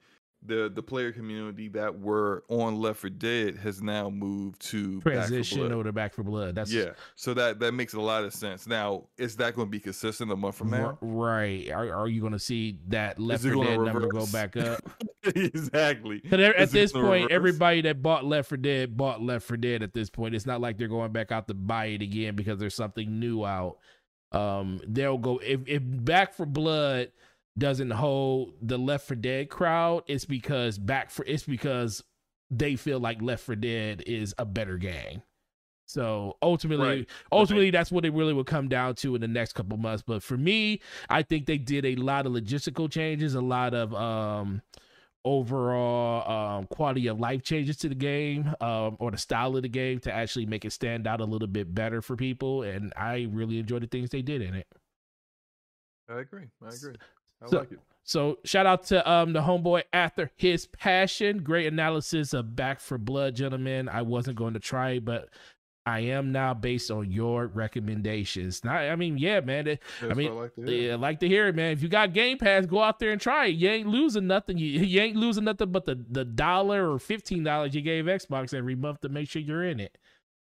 The the player community that were on Left 4 Dead has now moved to Back 4 Transition over to Back 4 Blood. That's yeah. So that that makes a lot of sense. Now, is that going to be consistent a month from now? right. Are, are you going to see that Left it 4 gonna Dead number go back up? exactly. Because at this point, reverse? everybody that bought Left 4 Dead bought Left 4 Dead. At this point, it's not like they're going back out to buy it again because there's something new out. Um, they'll go if if Back 4 Blood doesn't hold the Left 4 Dead crowd. It's because Back for it's because they feel like Left 4 Dead is a better game. So ultimately, Right. ultimately, that's what it really will come down to in the next couple months. But for me, I think they did a lot of logistical changes, a lot of um overall um quality of life changes to the game um or the style of the game to actually make it stand out a little bit better for people and i really enjoy the things they did in it I agree. I agree. I So- like it. so shout out to um the homeboy after his passion great analysis of Back 4 Blood gentlemen i wasn't going to try it but i am now based on your recommendations now i mean yeah man That's mean, I like to hear. Yeah, like to hear it, man. If you got Game Pass, go out there and try it. You ain't losing nothing. You, you ain't losing nothing but the, the dollar or fifteen dollars you gave Xbox every month to make sure you're in it.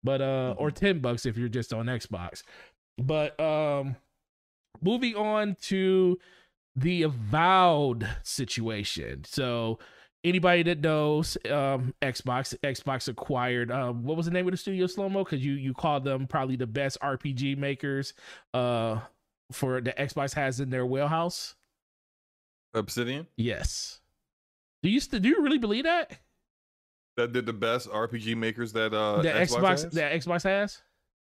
But uh, or ten bucks if you're just on Xbox. But um, moving on to the avowed situation. So anybody that knows um xbox xbox acquired um what was the name of the studio Slomo because you you called them probably the best rpg makers uh for the xbox has in their wheelhouse Obsidian. Yes. Do you st- do you really believe that? That did the best RPG makers that uh that Xbox, Xbox, that Xbox has?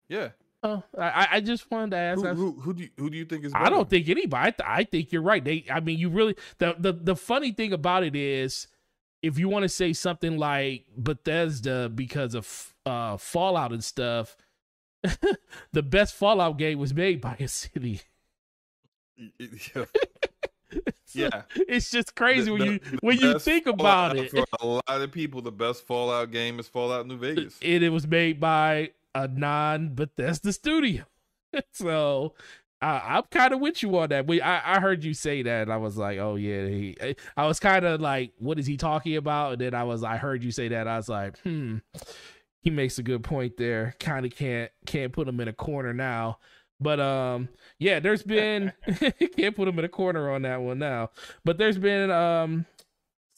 Yeah. I, I just wanted to ask. Who, who, who do you, who do you think is? I don't think anybody. I, th- I think you're right. They, I mean, you really. The the the funny thing about it is, if you want to say something like Bethesda because of uh Fallout and stuff, the best Fallout game was made by Obsidian. Yeah. So, Yeah. it's just crazy The- when you the when you think about Fallout- it. For a lot of people, the best Fallout game is Fallout New Vegas. and it was made by a non Bethesda studio. so I, I'm kind of with you on that. We, I, I heard you say that, and I was like, oh yeah. He, I was kind of like, what is he talking about? And then I was, I heard you say that. I was like, hmm, he makes a good point there. Kind of can't can't put him in a corner now. But um, yeah, there's been can't put him in a corner on that one now. But there's been um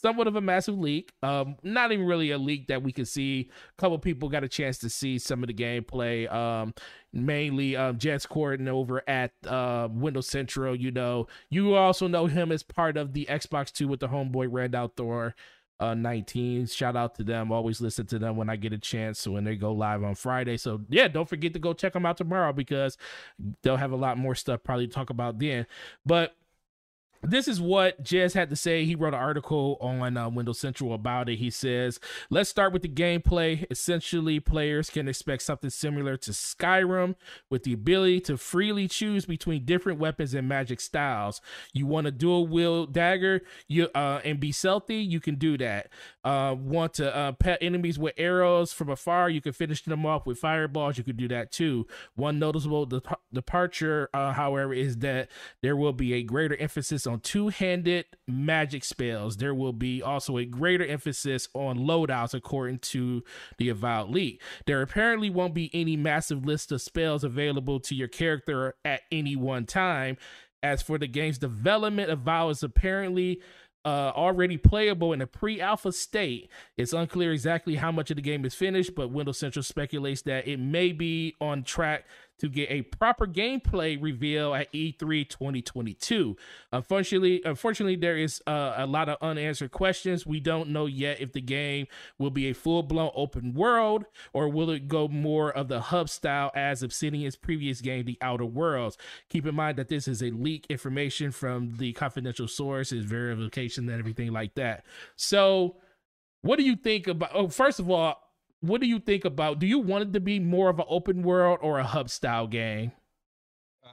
somewhat of a massive leak. Um, not even really a leak that we could see. A couple people got a chance to see some of the gameplay. Um, mainly um, Jez Corden over at uh, Windows Central. You know, you also know him as part of the Xbox Two with the homeboy Rand al Thor. Uh, 19. Shout out to them. Always listen to them when I get a chance when they go live on Friday. So yeah, don't forget to go check them out tomorrow because they'll have a lot more stuff probably to talk about then. But this is what Jez had to say. He wrote an article on uh, Windows Central about it. He says, Let's start with the gameplay. Essentially, players can expect something similar to Skyrim with the ability to freely choose between different weapons and magic styles. You want a dual wield dagger you uh, and be stealthy? You can do that. Uh, want to uh, pet enemies with arrows from afar? You can finish them off with fireballs. You can do that too. One noticeable dep- departure, uh, however, is that there will be a greater emphasis on two-handed magic spells. There will be also a greater emphasis on loadouts, according to the Avowed League. There apparently won't be any massive list of spells available to your character at any one time. As for the game's development, Avowed is apparently uh, already playable in a pre-alpha state. It's unclear exactly how much of the game is finished, but Windows Central speculates that it may be on track to get a proper gameplay reveal at E E3 2022. Unfortunately, unfortunately, there is uh, a lot of unanswered questions. We don't know yet if the game will be a full-blown open world or will it go more of the hub style as Obsidian's previous game, The Outer Worlds. Keep in mind that this is a leak information from the confidential source, is verification and everything like that. So, what do you think about? Oh, first of all, what do you think about? Do you want it to be more of an open world or a hub style game?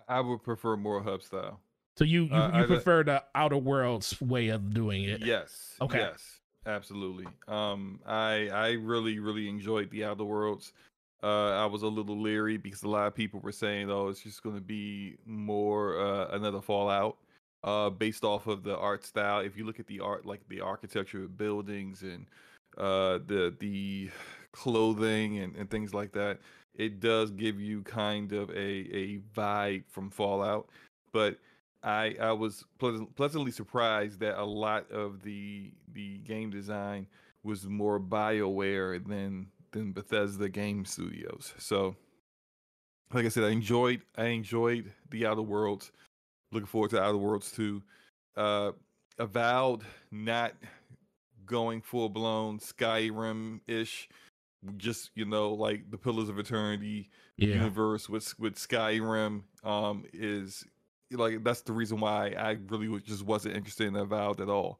I would prefer more hub style. So you you, Uh, you I- prefer the Outer Worlds way of doing it? Yes. Okay. Yes. Absolutely. Um, I I really really enjoyed the Outer Worlds. Uh, I was a little leery because a lot of people were saying, "Oh, it's just going to be more uh, another Fallout." Uh, based off of the art style. If you look at the art, like the architecture of buildings and uh, the the clothing and, and things like that, it does give you kind of a a vibe from Fallout. But I I was pleasant, pleasantly surprised that a lot of the the game design was more BioWare than than Bethesda Game Studios. So, like I said, I enjoyed I enjoyed the Outer Worlds. Looking forward to Outer Worlds 2. Uh, Avowed not going full blown Skyrim ish. Just you know, like the Pillars of Eternity Yeah. universe with with Skyrim um is like that's the reason why I really just wasn't interested in Avowed at all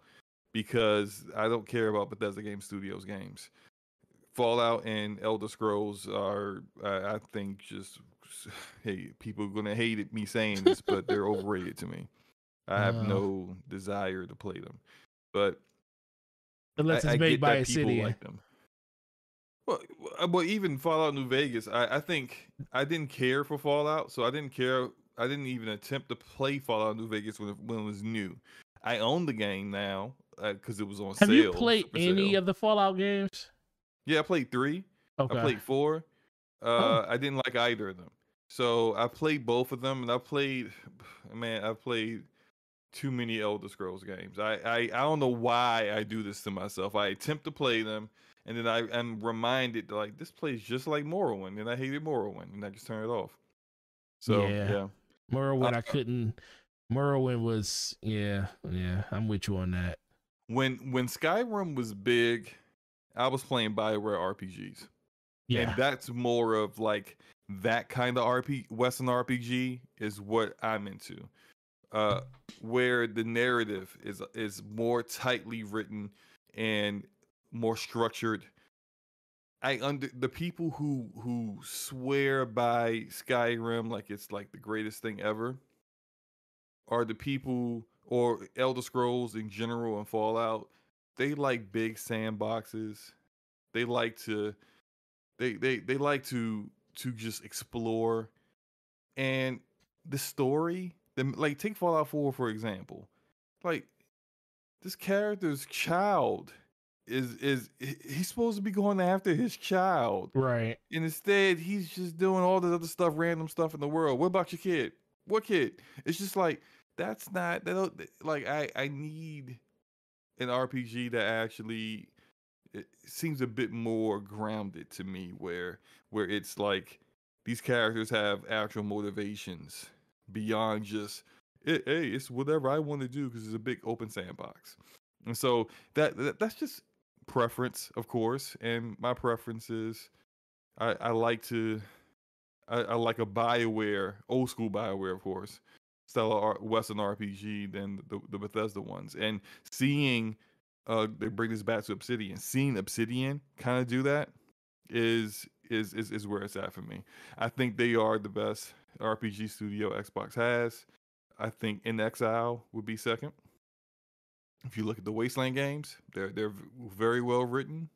because I don't care about Bethesda Game Studios games. Fallout and Elder Scrolls are uh, I think just hey people are gonna hate me saying this but they're overrated to me. I have Uh. no desire to play them, but Unless it's I made get by people Obsidian. like them. Well, uh, well, even Fallout New Vegas, I, I think I didn't care for Fallout, so I didn't care. I didn't even attempt to play Fallout New Vegas when it, when it was new. I own the game now because it was on Have sale. you played any sale. of the Fallout games? Yeah, I played three. Okay. I played four. Uh, Oh. I didn't like either of them. So I played both of them, and I played. Man, I played too many Elder Scrolls games. I, I I don't know why I do this to myself. I attempt to play them, and then I am reminded that, like this plays just like Morrowind, and I hated Morrowind, and I just turn it off. So Yeah. yeah, Morrowind, Uh, I couldn't. Morrowind was yeah, yeah. I'm with you on that. When when Skyrim was big, I was playing Bioware RPGs. Yeah, And that's more of like that kind of RP Western RPG is what I'm into. Uh where the narrative is is more tightly written and more structured. I under the people who who swear by Skyrim like it's like the greatest thing ever are the people or Elder Scrolls in general and Fallout. They like big sandboxes. They like to they they they like to to just explore and the story the, like take fallout 4 for example like this character's child is is he's supposed to be going after his child. Right. and instead he's just doing all this other stuff random stuff in the world. What about your kid? What kid? It's just like that's not that like i i need an rpg that actually it seems a bit more grounded to me where where it's like these characters have actual motivations beyond just "Eh, hey it's whatever i want to do because it's a big open sandbox. And so that, that that's just preference of course and my preference is i i like to i, I like a bioware old school bioware of course style of R- western rpg than the, the bethesda ones and seeing uh they bring this back to Obsidian. Seeing Obsidian kind of do that is is is is where it's at for me. I think they are the best RPG studio Xbox has. I think inXile would be second. If you look at the Wasteland games, they're they're very well written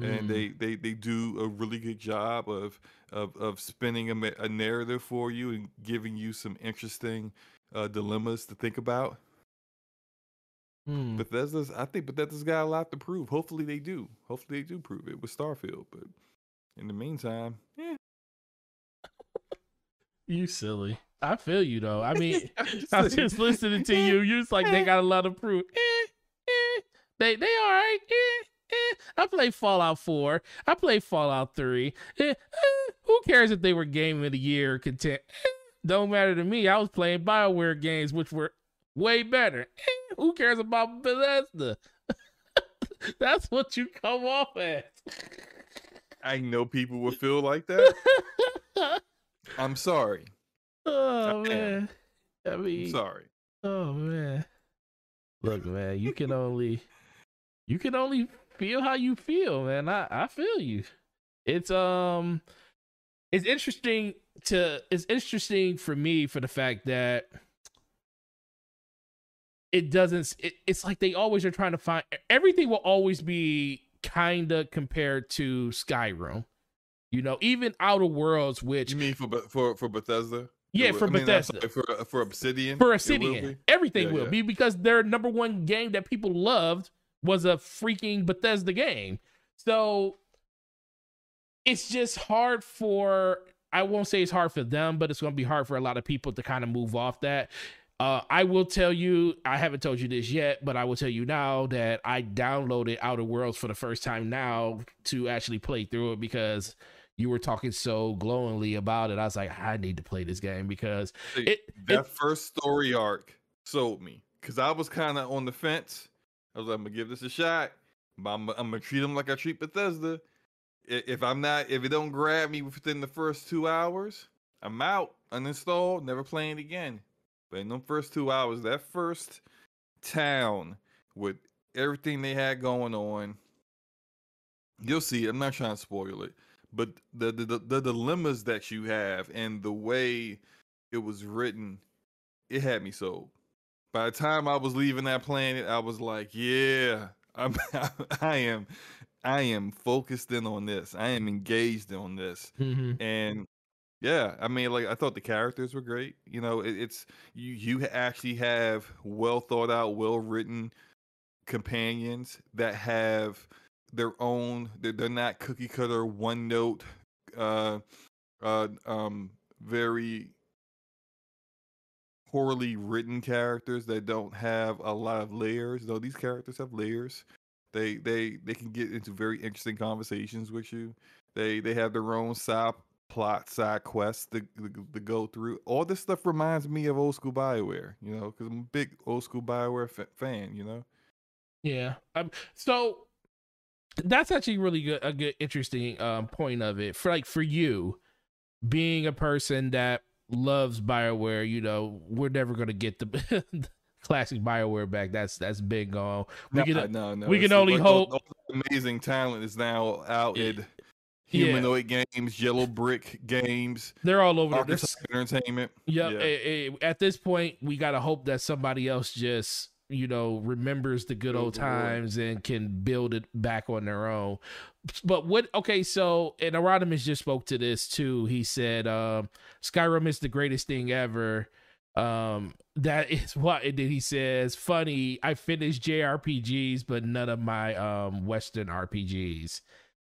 and Mm. they, they they do a really good job of of of spinning a, a narrative for you and giving you some interesting uh, dilemmas to think about. Mm. Bethesda's I think Bethesda's got a lot to prove. Hopefully they do. Hopefully they do prove it with Starfield. But in the meantime, yeah. You silly. I feel you though. I mean, I'm just I'm saying. just listening to you. You're just like they got a lot of proof. Eh, eh. They they all right. Eh, eh. I play Fallout 4. I play Fallout 3. Eh, eh. Who cares if they were game of the year content? Eh, Don't matter to me. I was playing Bioware games, which were way better. Eh, Who cares about Bethesda? That's what you come off as. I know people would feel like that. I'm sorry. Oh man. I I'm mean, sorry. Oh man. Look, man, you can only you can only feel how you feel, man. I I feel you. It's um it's interesting to it's interesting for me for the fact that it doesn't it, it's like they always are trying to find everything will always be kind of compared to Skyrim. You know, even Outer Worlds which You mean for for for Bethesda? Yeah, for I mean, Bethesda. sorry, for for Obsidian. for will Obsidian. be? Everything Yeah, will yeah. be because their number one game that people loved was a freaking Bethesda game. So it's just hard for I won't say it's hard for them, but it's going to be hard for a lot of people to kind of move off that. Uh, I will tell you, I haven't told you this yet, but I will tell you now that I downloaded Outer Worlds for the first time now to actually play through it because you were talking so glowingly about it. I was like, I need to play this game because See, it, that it first story arc sold me because I was kind of on the fence. I was like, I'm gonna give this a shot, but I'm, I'm gonna treat them like I treat Bethesda. If I'm not, if it don't grab me within the first two hours, I'm out, uninstall, never playing again. But in the first two hours, that first town with everything they had going on, you'll see. I'm not trying to spoil it, but the the, the, the dilemmas that you have and the way it was written, it had me sold. By the time I was leaving that planet, I was like, yeah, I'm I am I am focused in on this. I am engaged on this. Mhm. And yeah, I mean like I thought the characters were great. You know, it, it's you you actually have well thought out, well written companions that have their own they're, they're not cookie cutter one note uh uh um very poorly written characters that don't have a lot of layers though these characters have layers they they they can get into very interesting conversations with you they they have their own side plot side quests to, to, to go through. All this stuff reminds me of old school Bioware, you know, because I'm a big old school Bioware f- fan, you know. Yeah. Um. So that's actually really good. A good, interesting um point of it for like for you being a person that loves Bioware. You know, we're never gonna get the. classic Bioware back. That's that's big gone. We no, can no, no. we can only like hope. all- all amazing talent is now out Yeah. in humanoid games, Yellow Brick games, They're all over. the- Entertainment. Yep. Yeah. at this point, we gotta hope that somebody else just you know remembers the good old world. times and can build it back on their own. But what? Okay, so and Erodimus just spoke to this too. He said, um, "Skyrim is the greatest thing ever." Um, that is what. And then he says, "Funny, I finished JRPGs, but none of my um Western RPGs,"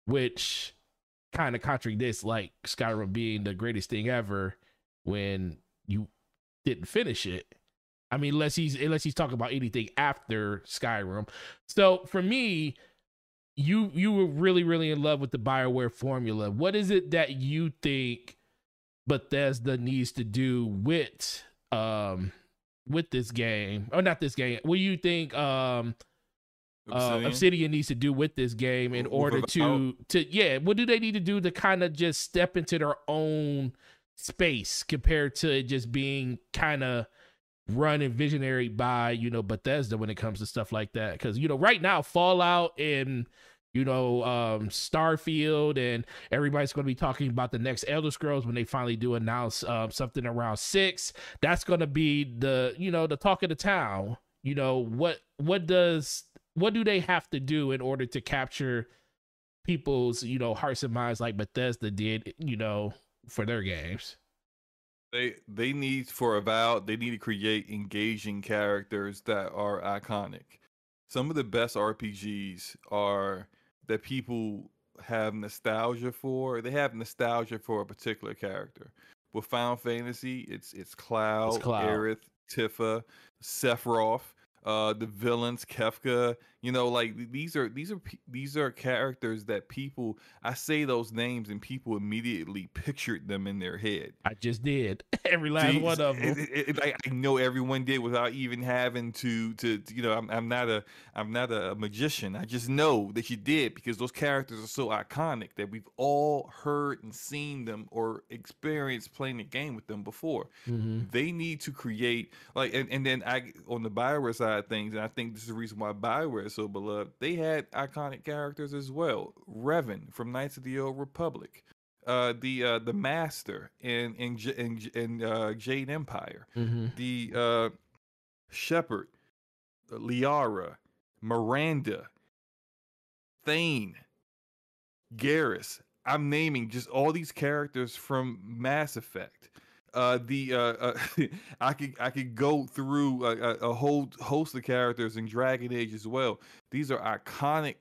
which kind of contradicts like Skyrim being the greatest thing ever when you didn't finish it. I mean, unless he's unless he's talking about anything after Skyrim. So for me, you you were really really in love with the Bioware formula. What is it that you think Bethesda needs to do with um with this game or not this game? What do you think um uh, Obsidian. Obsidian needs to do with this game in order to to yeah, what do they need to do to kind of just step into their own space compared to it just being kind of run and visionary by you know Bethesda when it comes to stuff like that. Because you know right now Fallout and you know um Starfield and everybody's going to be talking about the next Elder Scrolls when they finally do announce um, something around 6 that's going to be the you know the talk of the town. You know what what does what do they have to do in order to capture people's you know hearts and minds like Bethesda did you know for their games They they need for Avowed, they need to create engaging characters that are iconic. Some of the best RPGs are that people have nostalgia for. They have nostalgia for a particular character. With Final Fantasy, it's it's Cloud, Cloud. Aerith, Tifa, Sephiroth, uh, the villains, Kefka. You know, like these are these are these are characters that people. I say those names and people immediately pictured them in their head. I just did every last one of them. it- it- I, I know everyone did without even having to, to, you know, I'm, I'm not a, I'm not a magician. I just know that you did because those characters are so iconic that we've all heard and seen them or experienced playing the game with them before. Mhm. They need to create like, and, and then I on the Bioware side of things, and I think this is the reason why Bioware is so beloved. They had iconic characters as well. Revan from Knights of the Old Republic, uh, the uh, the Master in in in, in uh, Jade Empire, Mhm. the uh, Shepard, Liara, Miranda, Thane, Garrus. I'm naming just all these characters from Mass Effect. Uh, the uh, uh, I could I could go through a, a, whole host of characters in Dragon Age as well. These are iconic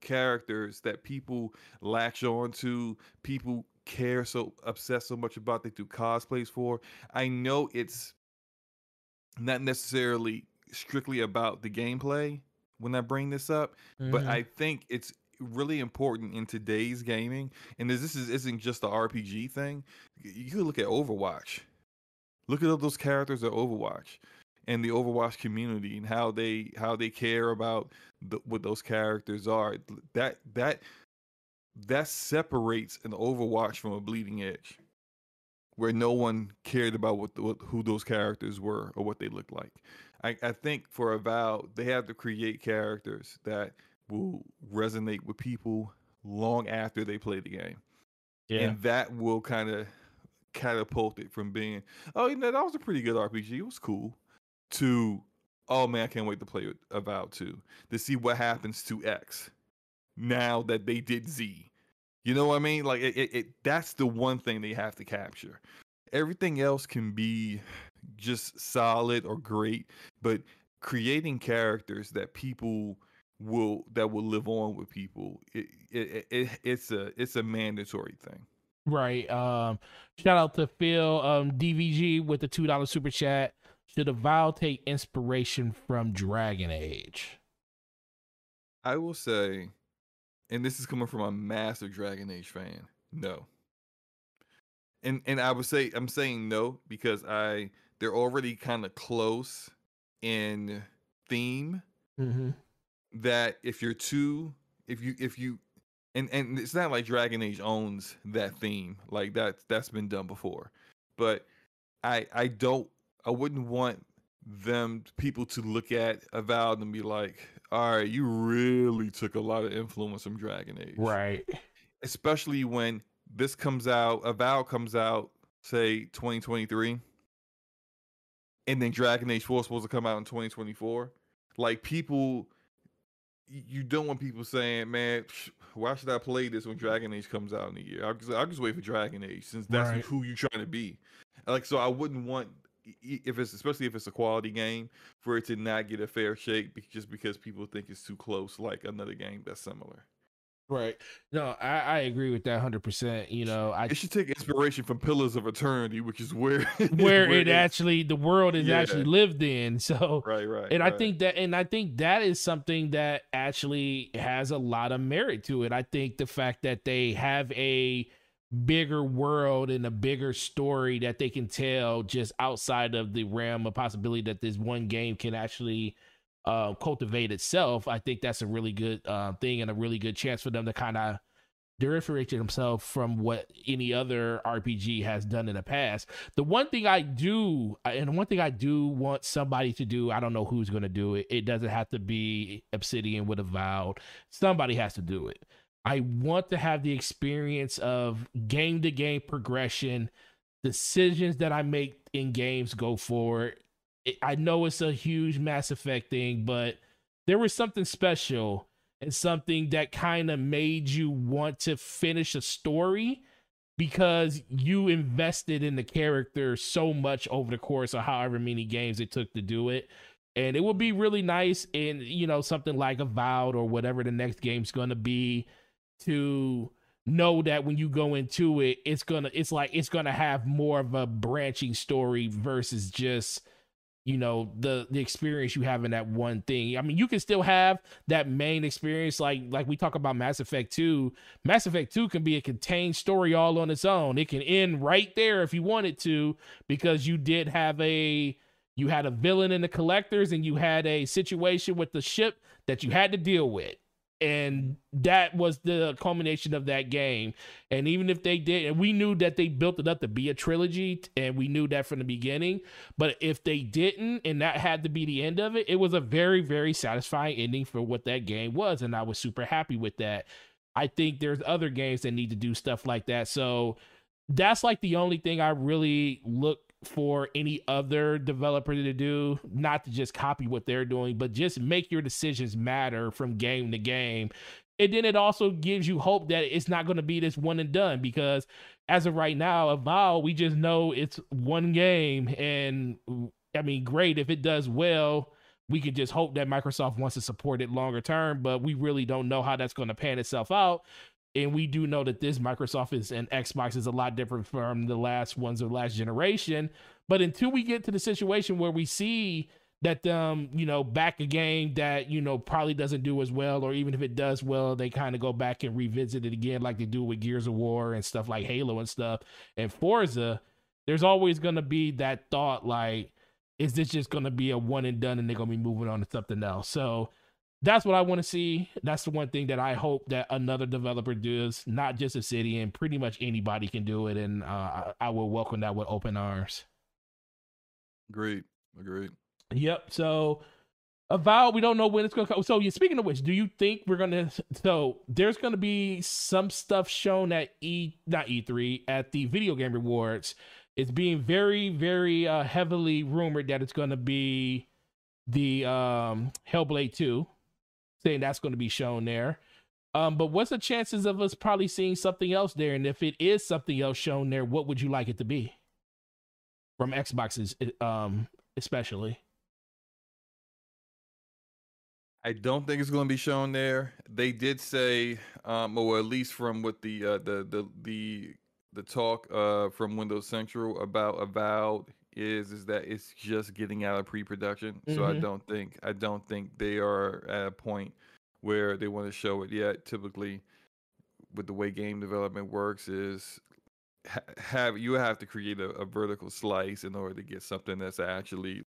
characters that people latch on to. People care so obsessed so much about they do cosplays for. I know it's not necessarily strictly about the gameplay when I bring this up, but Mhm. I think it's really important in today's gaming. And this is isn't just the RPG thing. You could look at Overwatch. Look at all those characters at Overwatch and the Overwatch community and how they how they care about the, what those characters are. That that that separates an Overwatch from a Bleeding Edge, where no one cared about what, what who those characters were or what they looked like. I, I think for Avowed, they have to create characters that will resonate with people long after they play the game, yeah. and that will kind of catapult it from being, oh, you know, that was a pretty good RPG. It was cool, to oh man, I can't wait to play Avowed 2 to see what happens to X now that they did Z. You know what I mean? Like it, it, it that's the one thing they have to capture. Everything else can be just solid or great, but creating characters that people will that will live on with people, it, it, it it's a it's a mandatory thing. Right. Um, shout out to Phil um, DVG with the two dollar super chat. Should Avowed take inspiration from Dragon Age? I will say, and this is coming from a massive Dragon Age fan. No. and and I would say I'm saying no because I they're already kind of close in theme Mm-hmm. That if you're too if you if you and and it's not like Dragon Age owns that theme like that that's been done before. But I I don't I wouldn't want them people to look at Avowed and be like all right you really took a lot of influence from Dragon Age. Right. especially when this comes out Avowed comes out say 2023 and then Dragon Age 4 is supposed to come out in 2024 like people you don't want people saying, "Man, why should I play this when Dragon Age comes out in a year?" I'll just, I'll just wait for Dragon Age since that's Right. who you're trying to be. Like, so I wouldn't want i- i- if it's especially if it's a quality game for it to not get a fair shake just because people think it's too close, like another game that's similar. Right. No, I, I agree with that hundred percent. You know, I It should take inspiration from Pillars of Eternity, which is where where it actually the world is Yeah. actually lived in. So right, right, and I think that and I think that is something that actually has a lot of merit to it. I think the fact that they have a bigger world and a bigger story that they can tell just outside of the realm of possibility that this one game can actually uh, cultivate itself. I think that's a really good uh, thing and a really good chance for them to kind of differentiate themselves from what any other RPG has done in the past. The one thing I do, and one thing I do want somebody to do, I don't know who's going to do it. It doesn't have to be Obsidian with a Avowed. Somebody has to do it. I want to have the experience of game to game progression, decisions that I make in games go forward. It, I know it's a huge Mass Effect thing, but there was something special and something that kind of made you want to finish a story because you invested in the character so much over the course of however many games it took to do it. And it would be really nice in, you know, something like Avowed or whatever the next game's going to be to know that when you go into it, it's going to, it's like, it's going to have more of a branching story versus just, you know the the experience you have in that one thing. I mean you can still have that main experience like like we talk about mass effect 2 mass effect 2 can be a contained story all on its own. It can end right there if you wanted to because you did have a you had a villain in the collectors and you had a situation with the ship that you had to deal with and that was the culmination of that game. And even if they did and we knew that they built it up to be a trilogy and we knew that from the beginning but if they didn't and that had to be the end of it it was a very very satisfying ending for what that game was and i was super happy with that. I think there's other games that need to do stuff like that. So that's like the only thing i really look for any other developer to do not to just copy what they're doing but just make your decisions matter from game to game. And then it also gives you hope that it's not going to be this one and done because as of right now Avowed, we just know it's one game. And i mean great if it does well we can just hope that microsoft wants to support it longer term but we really don't know how that's going to pan itself out and we do know that this Microsoft is and Xbox is a lot different from the last ones of last generation. But until we get to the situation where we see that um you know back a game that you know probably doesn't do as well or even if it does well they kind of go back and revisit it again like they do with Gears of War and stuff like Halo and stuff and Forza there's always to be that thought like is this just to be a one and done and they're to be moving on to something else so that's what I want to see. That's the one thing that I hope that another developer does, not just Obsidian. Pretty much anybody can do it, and uh, I, I will welcome that with open arms. Agreed. Agreed. Yep. So, Avowed, we don't know when it's going to come. So, yeah, speaking of which, do you think we're going to? So, there's going to be some stuff shown at E, not E3, at the Video Game Awards. It's being very, very uh, heavily rumored that it's going to be the um, Hellblade 2 saying that's going to be shown there. Um, but what's the chances of us probably seeing something else there? And if it is something else shown there, what would you like it to be? From Xboxes, um, especially. I don't think it's going to be shown there. They did say, um, or at least from what the uh, the the the the talk uh, from Windows Central about Avowed is is that it's just getting out of pre-production. So I Mhm. don't think I don't think they are at a point where they want to show it yet. Typically, with the way game development works, is ha- have you have to create a, a vertical slice in order to get something that's actually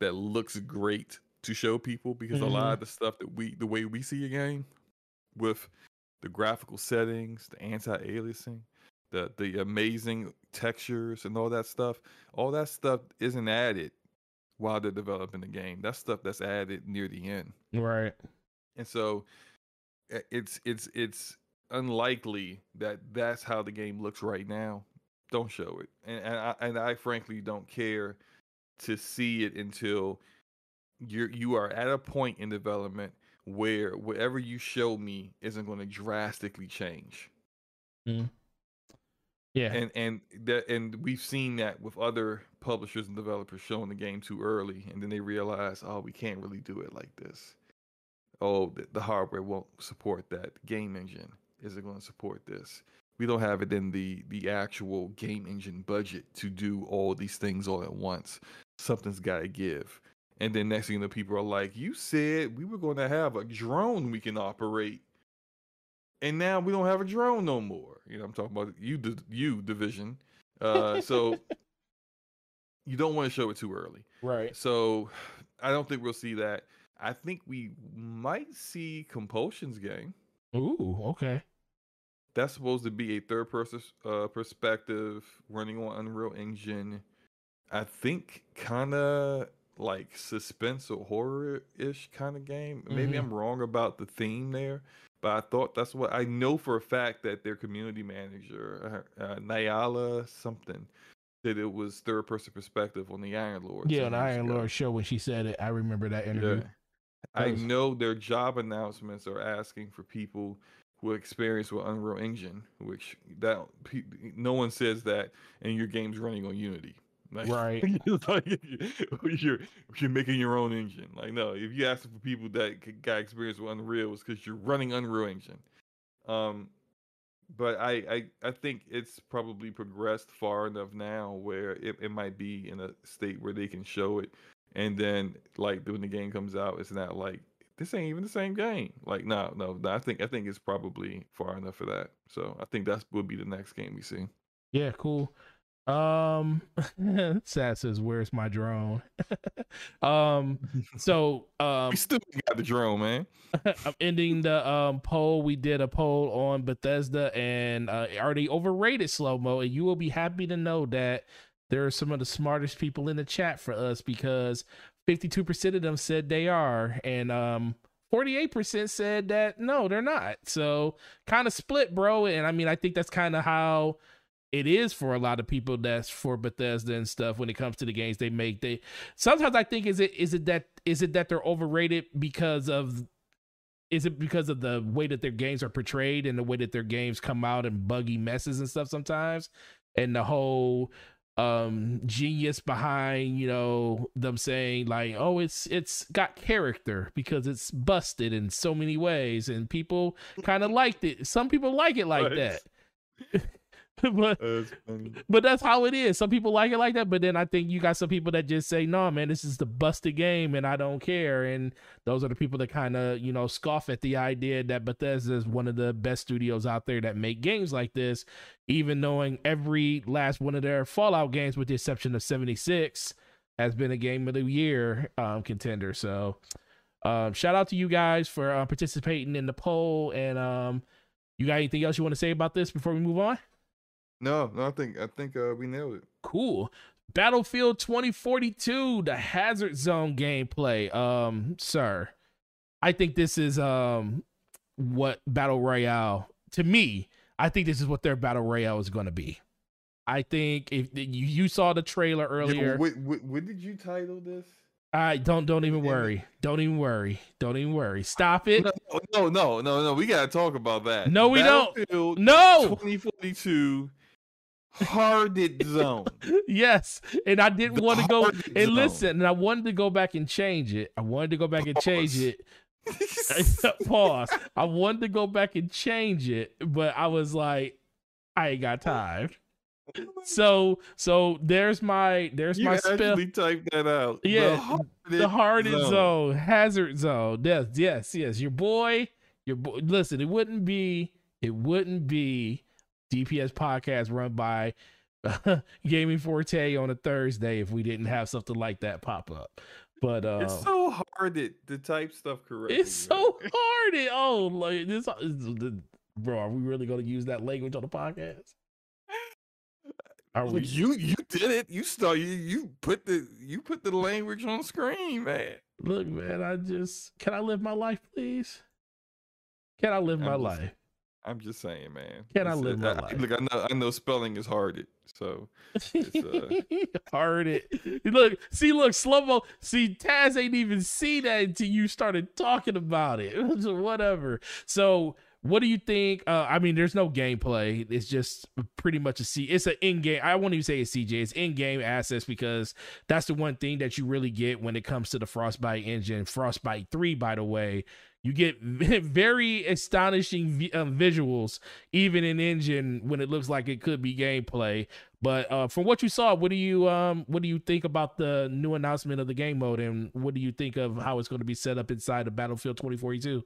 that looks great to show people because a Mhm. lot of the stuff that we the way we see a game with the graphical settings, the anti-aliasing, the the amazing textures and all that stuff, all that stuff isn't added while they're developing the game. That's stuff that's added near the end. Right. And so it's it's it's unlikely that that's how the game looks right now. Don't show it, and and I, and I frankly don't care to see it until you're you are at a point in development where whatever you show me isn't going to drastically change. Mm. Yeah. And and that and we've seen that with other publishers and developers showing the game too early, and then they realize, oh, we can't really do it like this. Oh, the, the hardware won't support that. Game engine isn't going to support this. We don't have it in the the actual game engine budget to do all these things all at once. Something's got to give. And then next thing know, people are like, "You said we were going to have a drone we can operate." And now we don't have a drone no more. You know, I'm talking about you, you division. Uh, so you don't want to show it too early. right. So I don't think we'll see that. I think we might see Compulsion's game. Ooh, okay. That's supposed to be a third person uh, perspective running on Unreal Engine. I think kind of like suspense or horror ish kind of game. Maybe Mhm. I'm wrong about the theme there, but I thought that's what I know for a fact that their community manager, uh, uh, Nyala something, said it was third person perspective on the Iron Lord. Yeah, the Iron ago. Lord show when she said it, I remember that interview. Yeah. I was- know their job announcements are asking for people who experience with Unreal Engine, which that no one says that, and your game's running on Unity. Like, Right. it's like you're you're making your own engine. Like no, if you ask for people that got experience with Unreal, it's because you're running Unreal Engine. Um, but I, I I think it's probably progressed far enough now where it, it might be in a state where they can show it and then like when the game comes out it's not like this ain't even the same game like no no, no i think i think it's probably far enough for that so i think that's would be the next game we see Yeah, cool. Um Sad says, Where's my drone? um so um we still got the drone man I'm ending the um poll. We did a poll on Bethesda and uh, are they overrated Slomo? And you will be happy to know that there are some of the smartest people in the chat for us because 52% of them said they are, and um 48% said that no, they're not. So kind of split, bro. And I mean, I think that's kind of how it is for a lot of people that's for Bethesda and stuff when it comes to the games they make. They sometimes I think is it is it that is it that they're overrated because of is it because of the way that their games are portrayed and the way that their games come out and buggy messes and stuff sometimes and the whole um genius behind you know them saying like oh it's it's got character because it's busted in so many ways and people kind of liked it some people like it like Right. that but That's but that's how it is. Some people like it like that, but then I think you got some people that just say, "No, man, this is the busted game, and I don't care." And those are the people that kind of you know scoff at the idea that Bethesda is one of the best studios out there that make games like this, even knowing every last one of their Fallout games, with the exception of seventy six, has been a game of the year um, contender. So, um, shout out to you guys for uh, participating in the poll. And um, you got anything else you want to say about this before we move on? No no i think i think uh we nailed it Cool. Battlefield 2042, the Hazard Zone gameplay. Um, sir, I think this is um what Battle Royale to me. I think this is what their Battle Royale is going to be. I think if you, you saw the trailer earlier, what, what, what did you title this I don't don't even worry. Don't even worry. Don't even worry. Stop it. no no no no no we gotta talk about that No, we don't. No. 2042 Harded Zone. yes, and I didn't want to go and Zone. listen, and I wanted to go back and change it. I wanted to go back and change it. Pause. I wanted to go back and change it, but I was like, I ain't got time. So, so there's my there's you my spell. typed that out. Yeah, The hardest Zone. zone. hazard zone. Yes, yes, yes. Your boy, your boy. Listen, it wouldn't be, it wouldn't be DPS podcast run by uh, Gaming Forte on a Thursday if we didn't have something like that pop up. But uh, it's so hard to, to type stuff correctly. It's man. so hard. It, oh, like this, bro. Are we really going to use that language on the podcast? Are we? You you did it. You start. You you put the you put the language on screen, man. Look, man. I just can I live my life, please? Can I live my I'm just, life? I'm just saying, man. Can I live my I, life? Look, I know I know spelling is hard, so uh... hard it. Look, see, look, Slomo. See, Taz ain't even see that until you started talking about it. Whatever. So what do you think? Uh, I mean, there's no gameplay. It's just pretty much a C. It's an in-game. I won't even say it's CG. It's in-game assets because that's the one thing that you really get when it comes to the Frostbite engine. Frostbite three, by the way, you get very astonishing um, visuals even in engine when it looks like it could be gameplay. But uh, from what you saw, what do you um, what do you think about the new announcement of the game mode, and what do you think of how it's going to be set up inside of Battlefield 2042?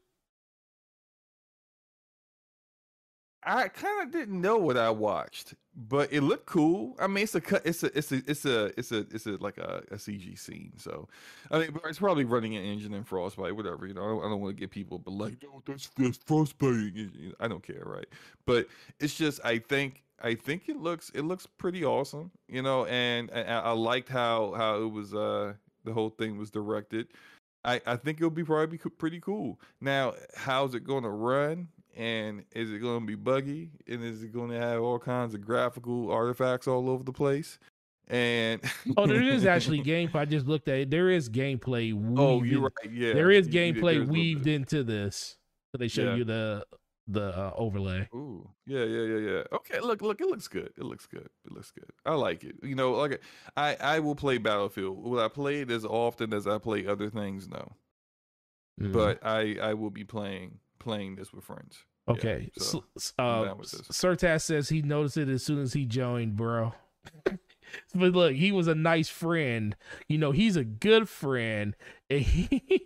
I kind of didn't know what I watched, but it looked cool. I mean, it's a cut. It's a it's a it's a it's a it's a like a, a CG scene. So, I mean, it's probably running an engine in Frostbite, whatever. You know, I don't, don't want to get people, but like, no, that's that's Frostbite. I don't care, right? But it's just, I think I think it looks it looks pretty awesome. You know, and, and I liked how how it was uh the whole thing was directed. I, I think it'll be probably pretty cool. Now, how's it going to run? And is it going to be buggy? And is it going to have all kinds of graphical artifacts all over the place? And oh there is actually gameplay. I just looked at it. There is gameplay oh you're right. Yeah there is gameplay weaved into this. So they show yeah. you the the uh, overlay. Ooh, yeah yeah yeah yeah. Okay look look it looks good. It looks good. It looks good. I like it. You know like i i will play battlefield. Will i play it as often as i play other things? No. Mm-hmm. but i i will be playing playing this with friends. Okay. Yeah, so uh, Sertas says he noticed it as soon as he joined, bro. but look, he was a nice friend. You know, he's a good friend. And he,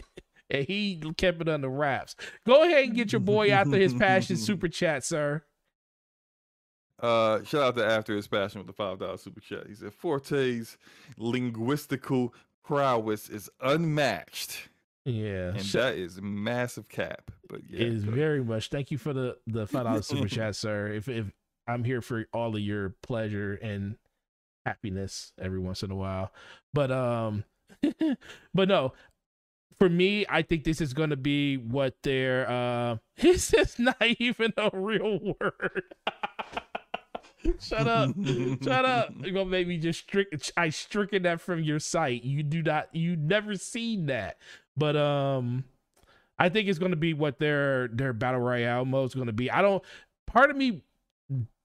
and he kept it under wraps. Go ahead and get your boy after his passion super chat, sir. Uh, shout out to After His Passion with the five dollar super chat. He said Forte's linguistical prowess is unmatched. Yeah, and that is massive cap. But yeah, it is very much. Thank you for the the five dollars super chat, sir. If if I'm here for all of your pleasure and happiness every once in a while, but um, but no, for me, I think this is going to be what their uh, this is not even a real word. Shut up. Shut up. You're gonna make me just strict I stricken that from your site. You do not you never seen that. But um I think it's gonna be what their their battle royale mode is gonna be. I don't part of me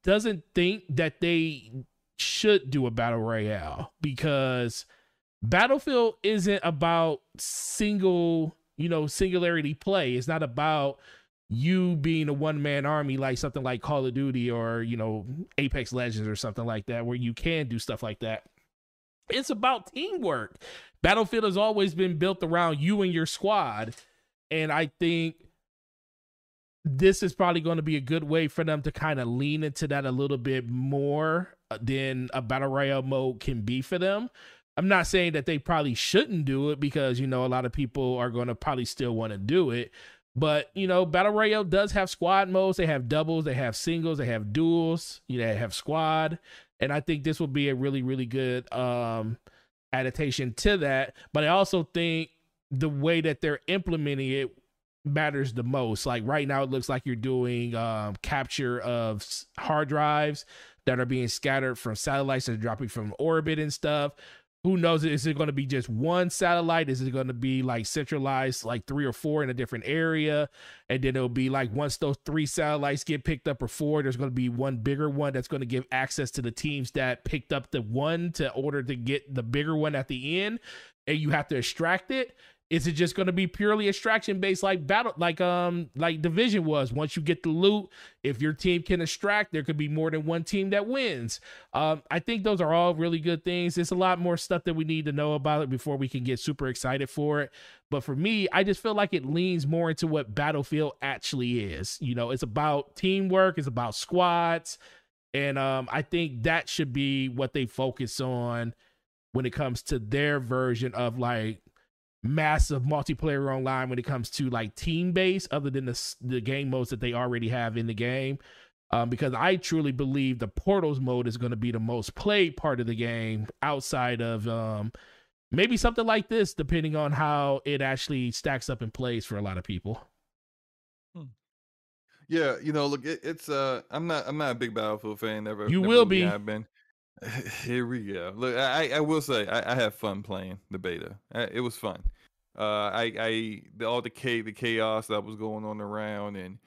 doesn't think that they should do a battle royale because Battlefield isn't about single, you know, singularity play. It's not about you being a one man army like something like Call of Duty or, you know, Apex Legends or something like that, where you can do stuff like that. It's about teamwork. Battlefield has always been built around you and your squad. And I think this is probably going to be a good way for them to kind of lean into that a little bit more uh, than a battle royale mode can be for them. I'm not saying that they probably shouldn't do it because, you know, a lot of people are going to probably still want to do it. But you know, Battle Royale does have squad modes. They have doubles, they have singles, they have duels, you know, they have squad. And I think this will be a really, really good um adaptation to that. But I also think the way that they're implementing it matters the most. Like right now, it looks like you're doing um, capture of hard drives that are being scattered from satellites are dropping from orbit and stuff who knows is it going to be just one satellite? Is it going to be like centralized like three or four in a different area? And then it'll be like once those three satellites get picked up or four there's going to be one bigger one that's going to give access to the teams that picked up the one to order to get the bigger one at the end. And you have to extract it is it just going to be purely extraction based like battle like um like division was? Once you get the loot if your team can extract there could be more than one team that wins. Um i think those are all really good things. It's a lot more stuff that we need to know about it before we can get super excited for it. But for me i just feel like it leans more into what battlefield actually is. You know it's about teamwork it's about squads and um i think that should be what they focus on when it comes to their version of like massive multiplayer online when it comes to like team base other than the, the game modes that they already have in the game. Um, because i truly believe the portals mode is going to be the most played part of the game outside of um, maybe something like this depending on how it actually stacks up and plays for a lot of people. Hmm. yeah you know look it, it's uh i'm not i'm not a big battlefield fan never you never will be. i've been Here we go. Look, I, I will say I, I have fun playing the beta. I, it was fun. Uh, I I the, all the k the chaos that was going on around and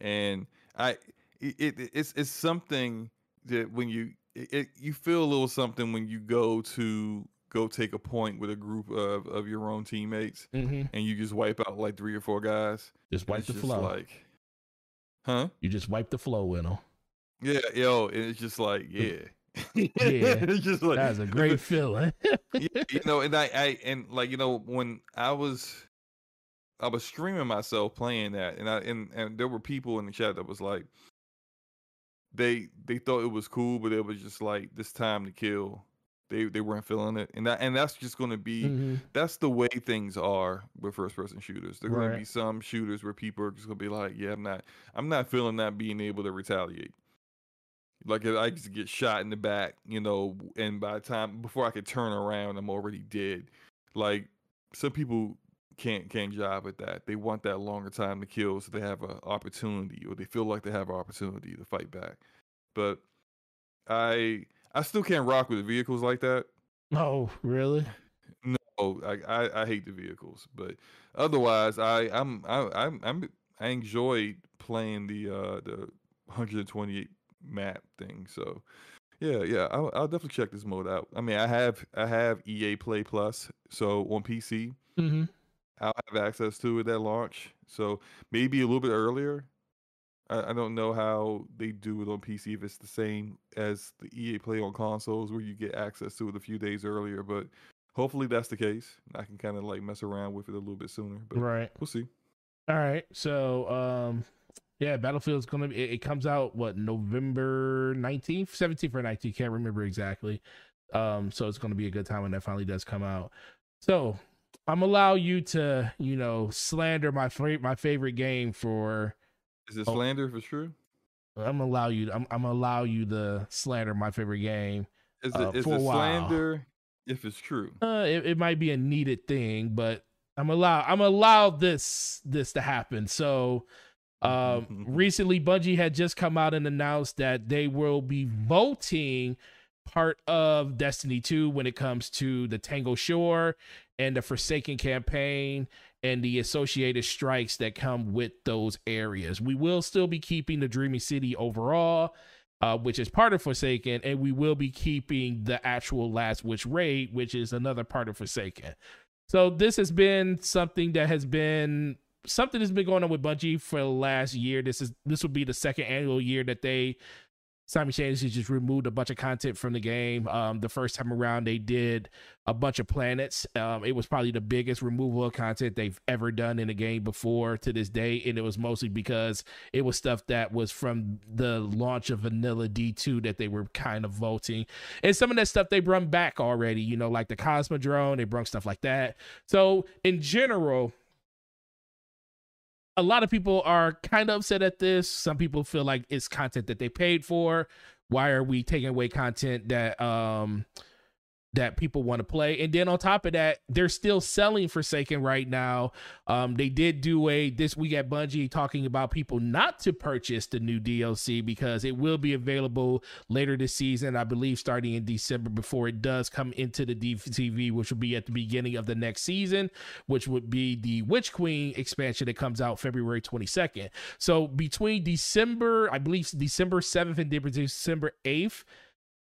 and I it, it it's it's something that when you it, you feel a little something when you go to go take a point with a group of, of your own teammates mm-hmm. and you just wipe out like three or four guys. Just wipe the just flow. Like, huh? You just wipe the flow with them. Yeah, yo, it's just like yeah yeah, just like that's a great feeling. you know, and I, I, and like you know, when I was, I was streaming myself playing that, and I, and and there were people in the chat that was like, they they thought it was cool, but it was just like this time to kill. They they weren't feeling it, and that and that's just going to be Mhm. that's the way things are with first person shooters. There are going Right. to be some shooters where people are just going to be like, yeah, I'm not, I'm not feeling that being able to retaliate. Like if I just get shot in the back, you know, and by the time before I could turn around, I'm already dead. Like some people can't can't jive with that. They want that longer time to kill, so they have an opportunity, or they feel like they have an opportunity to fight back. But I I still can't rock with vehicles like that. Oh, really? No, I, I, I hate the vehicles, but otherwise, I I'm I I'm, I'm I enjoyed playing the uh the 128 map thing. So yeah, yeah, I'll, I'll definitely check this mode out. I mean, I have I have EA Play Plus, so on PC, Mm-hmm. I'll have access to it at launch. So maybe a little bit earlier. I, I don't know how they do it on PC if it's the same as the EA Play on consoles where you get access to it a few days earlier, but hopefully that's the case. I can kind of like mess around with it a little bit sooner, but Right. we'll see. All right. So, um, yeah, Battlefield's gonna be. It, it comes out what November nineteenth, seventeenth or nineteenth. Can't remember exactly. Um, so it's gonna be a good time when that finally does come out. So I'm allow you to, you know, slander my favorite my favorite game for. Is it Oh. slander if it's true? I'm allow you. I'm, I'm allow you to slander my favorite game. Is Uh, it is for a it slander if it's true? Uh, it, it might be a needed thing, but I'm allow I'm allow this this to happen. So, um, recently Bungie had just come out and announced that they will be vaulting part of Destiny 2 when it comes to the Tangled Shore and the Forsaken campaign and the associated strikes that come with those areas. We will still be keeping the Dreaming City overall, uh, which is part of Forsaken, and we will be keeping the actual Last Wish raid, which is another part of Forsaken. So this has been something that has been something that's been going on with Bungie for the last year. This is this will be the second annual year that they simultaneously just removed a bunch of content from the game. Um, the first time around, they did a bunch of planets. Um, it was probably the biggest removal of content they've ever done in a game before to this day, and it was mostly because it was stuff that was from the launch of Vanilla D2 that they were kind of vaulting, and some of that stuff they brought back already. You know, like the Cosmodrome, they brought stuff like that. So in general a lot of people are kind of upset at this. Some people feel like it's content that they paid for. Why are we taking away content that um that people want to play? And then on top of that, they're still selling Forsaken right now. Um they did do a this week at Bungie talking about people not to purchase the new DLC because it will be available later this season, I believe starting in December before it does come into the DCV, which will be at the beginning of the next season which would be the Witch Queen expansion that comes out February 22nd. So between December, I believe December 7th and December 8th,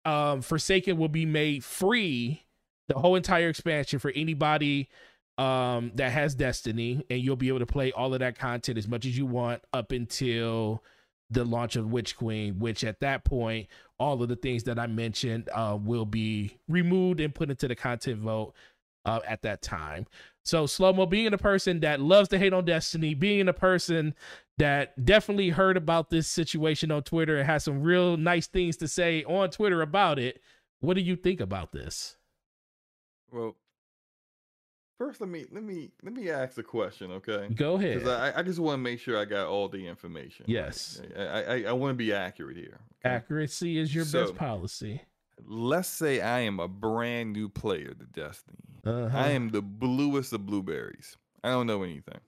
um, Forsaken will be made free, the whole entire expansion for anybody um, that has Destiny, and you'll be able to play all of that content as much as you want up until the launch of Witch Queen, which at that point, all of the things that I mentioned uh, will be removed and put into the content vault uh, at that time. So Slomo being a person that loves to hate on Destiny, being a person that definitely heard about this situation on Twitter and has some real nice things to say on Twitter about it. What do you think about this? Well, first let me let me let me ask a question, okay? Go ahead. Because I, I just want to make sure I got all the information. right? Yes. I I, I want to be accurate here. okay? Accuracy is your So- best policy. Let's say I am a brand new player to Destiny. Uh-huh. I am the bluest of blueberries. I don't know anything.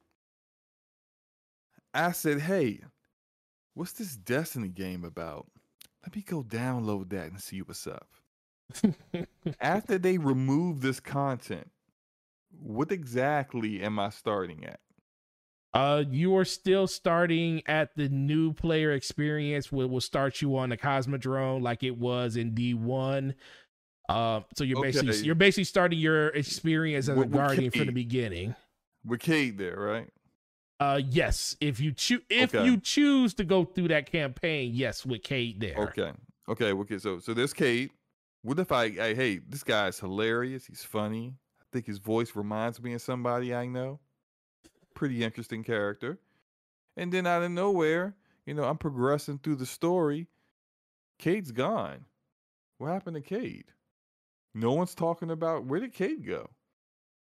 I said, hey, what's this Destiny game about? Let me go download that and see what's up. After they remove this content, what exactly am I starting at? Uh, you are still starting at the new player experience. Will will start you on the Cosmodrome like it was in D one. Uh, so you're basically you're basically starting your experience as a With- with guardian from the beginning. We're Cayde there, right? Uh, yes, if you choose if Okay. you choose to go through that campaign, yes, with Cayde there. Okay. Okay. Okay. So so there's Cayde. What if I, I hey, this guy's hilarious. He's funny. I think his voice reminds me of somebody I know. Pretty interesting character. And then out of nowhere, you know, I'm progressing through the story. Cayde's gone. What happened to Cayde? No one's talking about where did Cayde go?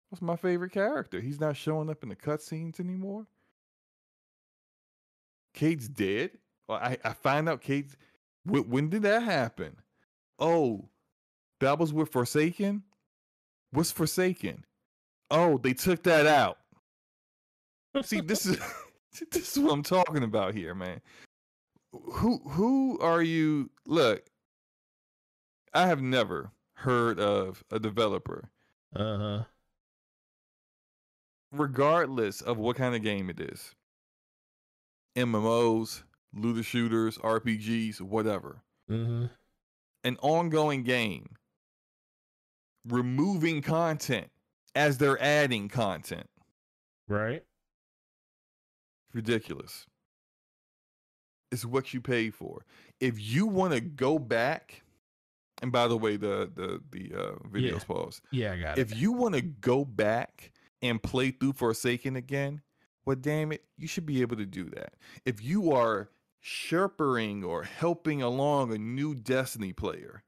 What's my favorite character? He's not showing up in the cutscenes anymore. Cayde's dead. I, I find out Cayde's. When, when did that happen? Oh, that was with Forsaken? What's Forsaken? Oh, they took that out. See, this is this is what I'm talking about here, man. Who who are you? Look, I have never heard of a developer, Uh huh. regardless of what kind of game it is. MMOs, looter shooters, RPGs, whatever. Mm-hmm. an ongoing game removing content as they're adding content. Right. Ridiculous. It's what you pay for. If you want to go back, and by the way, the the the uh, videos Yeah. paused. Yeah, I got it. If you want to go back and play through Forsaken again, well, damn it, you should be able to do that. If you are sherpering or helping along a new Destiny player,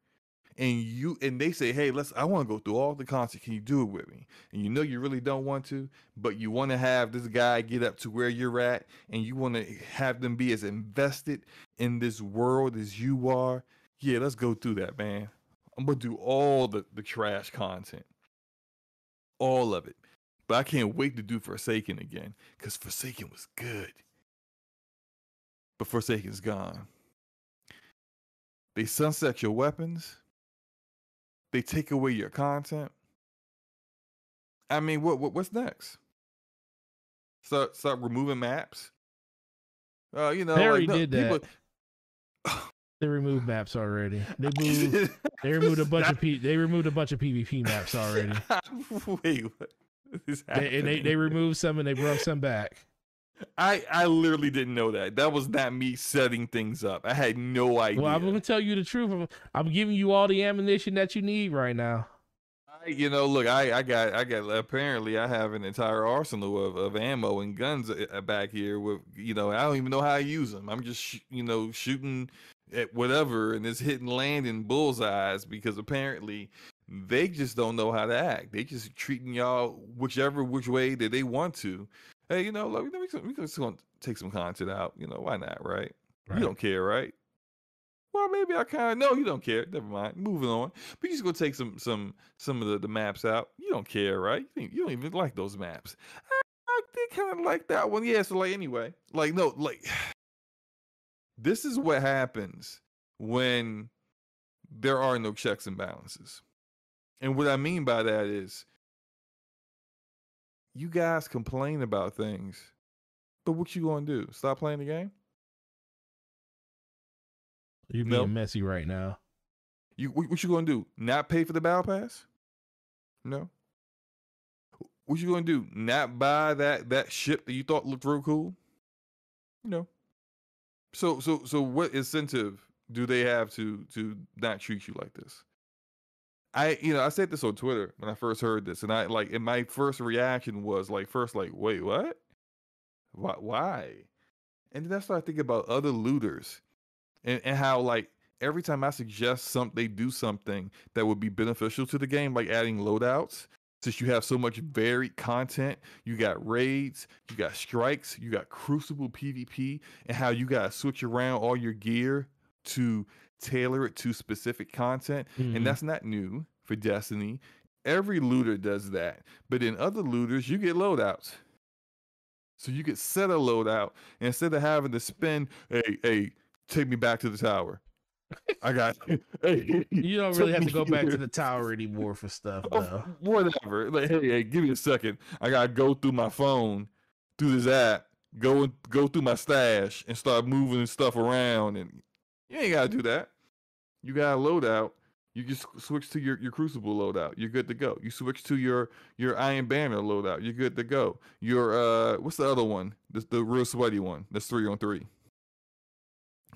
and you and they say, "Hey, let's," I want to go through all the content. Can you do it with me? And you know you really don't want to, but you want to have this guy get up to where you're at, and you want to have them be as invested in this world as you are. Yeah, let's go through that, man. I'm gonna do all the the trash content all of it. But I can't wait to do Forsaken again because Forsaken was good. But Forsaken's gone. They sunset your weapons. They take away your content. I mean, what, what what's next? Start start removing maps. Uh, you know, They like, already no, did that. They removed maps already. They moved. They removed a bunch of P. They removed a bunch of PvP maps already. Wait, what They, and they they removed some and they brought some back. I I literally didn't know that. That was not me setting things up. I had no idea. Well, I'm gonna tell you the truth. I'm, I'm giving you all the ammunition that you need right now. I, you know, look, I I got I got apparently I have an entire arsenal of, of ammo and guns uh, back here. With you know, I don't even know how I use them. I'm just sh- you know shooting at whatever and it's hitting land landing bullseyes because apparently they just don't know how to act. They just treating y'all whichever which way that they want to. Hey, you know, look, we can, we can just gonna take some content out. You know, why not, right? Right. You don't care, right? Well, maybe I kind of know you don't care. Never mind. Moving on. But you just go take some some some of the, the maps out. You don't care, right? You, think, you don't even like those maps. I, I did kind of like that one. Yeah. So like anyway, like no, like this is what happens when there are no checks and balances. And what I mean by that is you guys complain about things, but what you gonna do? Stop playing the game? You're being No. messy right now. You what, what you gonna do? Not pay for the battle pass? No. what you gonna do? Not buy that that ship that you thought looked real cool? No. So so so what incentive do they have to to not treat you like this? I you know I said this on Twitter when I first heard this, and I like and my first reaction was like first like wait what, why why, and then I started thinking about other looters, and and how like every time I suggest some they do something that would be beneficial to the game, like adding loadouts, since you have so much varied content, you got raids, you got strikes, you got crucible PvP, and how you gotta switch around all your gear to tailor it to specific content. Mhm. And that's not new for Destiny. Every looter does that. But in other looters, you get loadouts. So you get set a loadout and instead of having to spend, hey, hey, take me back to the tower. I got hey, You don't really have to go back to the tower anymore for stuff, though. Oh, though. whatever. Like, hey, hey, give me a second. I gotta go through my phone, through this app, go and go through my stash and start moving stuff around. And you ain't gotta do that. You got a loadout. You just switch to your, your crucible loadout. You're good to go. You switch to your your Iron Banner loadout. You're good to go. Your uh, what's the other one? The the real sweaty one. That's three on three.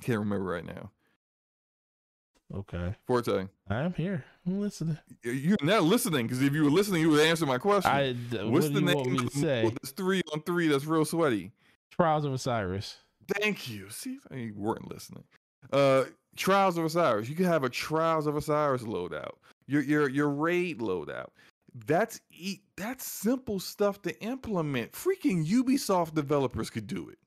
Can't remember right now. Okay, Forte, I'm here. I'm listening. you're not listening because if you were listening, you would answer my question. I. What's what the name want me to say? mode that's three on three that's real sweaty? Trials of Osiris. Thank you. See, you weren't listening. Uh, Trials of Osiris. You can have a Trials of Osiris loadout. Your your your raid loadout. That's e- that's simple stuff to implement. Freaking Ubisoft developers could do it.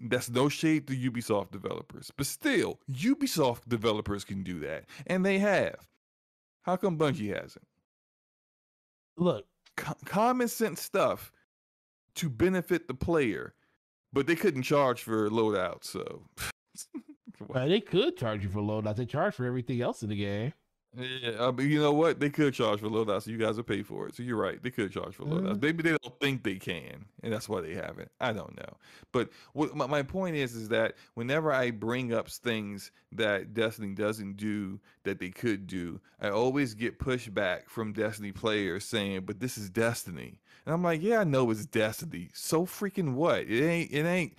That's no shade to Ubisoft developers, but still, Ubisoft developers can do that, and they have. How come Bungie hasn't? Look, co- common sense stuff to benefit the player, but they couldn't charge for loadouts. So, uh, they could charge you for loadouts. They charge for everything else in the game. yeah, I mean, you know what? They could charge for loadouts. So you guys will pay for it. So you're right. They could charge for loadouts. Mhm. Maybe they don't think they can, and that's why they haven't. I don't know. But what my, my point is, is that whenever I bring up things that Destiny doesn't do that they could do, I always get pushback from Destiny players saying, "But this is Destiny," and I'm like, "Yeah, I know it's Destiny. So freaking what? It ain't. It ain't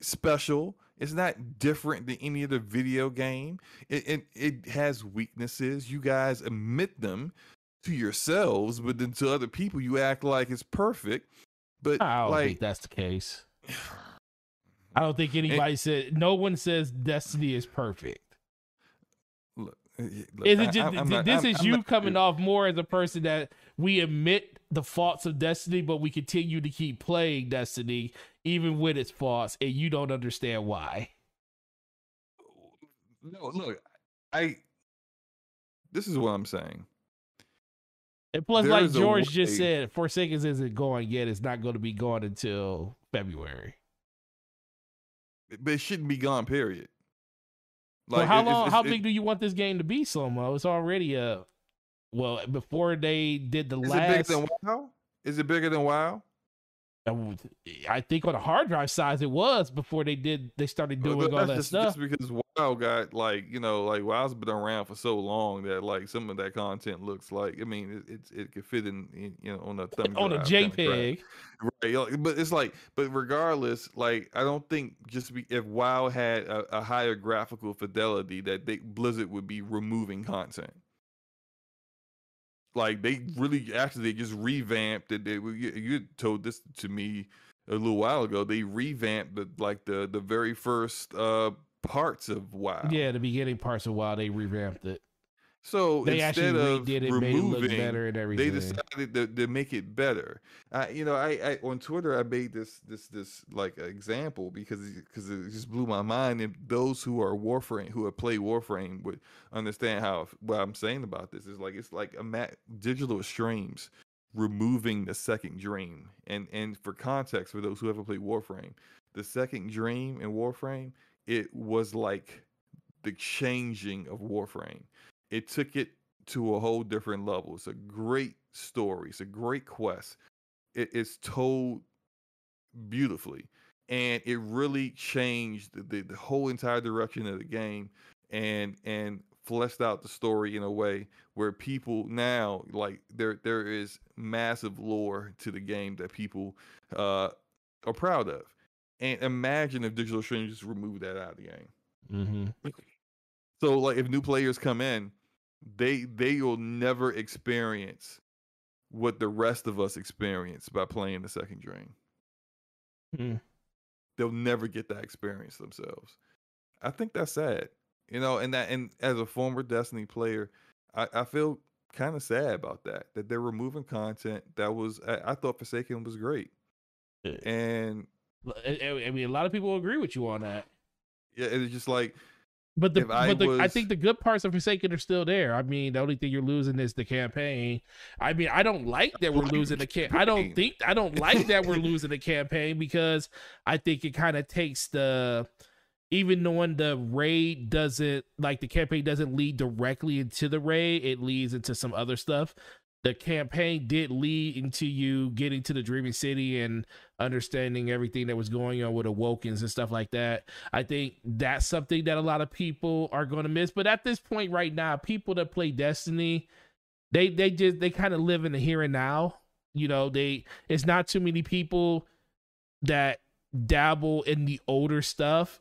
special." It's not different than any other video game. It, it it has weaknesses. You guys admit them to yourselves, but then to other people you act like it's perfect. But I don't like think that's the case. I don't think anybody said. No one says Destiny is perfect. look, eh, eh, look, Is it just th- not- this I'm- is I'm you not- coming off more as a person that we admit the faults of Destiny, but we continue to keep playing Destiny even with its faults, and you don't understand why. No, look, I. This is what I'm saying. And plus, There like George just said, Forsakens isn't going yet. It's not going to be going until February. But it shouldn't be gone. Period. Well, how it- long? it's- how it- big do you want this game to be, Slomo? It's already a. Well, before they did the Is it bigger last, than WoW? Is it bigger than WoW? I think on the hard drive size it was before they did. They started Well, doing but all that just, stuff. just because WoW got like you know like WoW's been around for so long that like some of that content looks like I mean it it, it could fit in, in you know on a thumb on a. JPEG. right? But it's like but regardless, like I don't think just be, if WoW had a, a higher graphical fidelity that they Blizzard would be removing content. Like they really actually they just revamped it. They, you, told this to me a little while ago. They revamped the like the the very first uh parts of WoW. Yeah, the beginning parts of WoW they revamped it. So They actually instead of redid it, made it look removing, better and they decided to, to make it better. I, you know, I, I on Twitter I made this this this like example because because it just blew my mind. And those who are Warframe who have played Warframe would understand how what I'm saying about this is like it's like a mat, Digital Extremes removing the second dream. And and for context, for those who haven't played Warframe, the second dream in Warframe it was like the changing of Warframe it took it to a whole different level. It's a great story. It's a great quest. It, it's told beautifully, and it really changed the, the, the whole entire direction of the game. And and fleshed out the story in a way where people now like there there is massive lore to the game that people uh are proud of. And imagine if Digital Extreme just removed that out of the game. Mm-hmm. So like if new players come in, they they will never experience what the rest of us experience by playing the second dream. Mm. They'll never get that experience themselves. I think that's sad. You know, and that and as a former Destiny player, I, I feel kind of sad about that. That they're removing content that was I, I thought Forsaken was great. And I, I mean, a lot of people agree with you on that. yeah, it's just like But the I but the, I think the good parts of Forsaken are still there. I mean, the only thing you're losing is the campaign. I mean, I don't like that we're losing the cam. I don't think I don't like that we're losing the campaign because I think it kind of takes the even knowing the raid doesn't like the campaign doesn't lead directly into the raid, it leads into some other stuff. The campaign did lead into you getting to the Dreaming City and understanding everything that was going on with Awokens and stuff like that. I think that's something that a lot of people are going to miss. But at this point right now, people that play Destiny, they they just they kind of live in the here and now. You know, they it's not too many people that dabble in the older stuff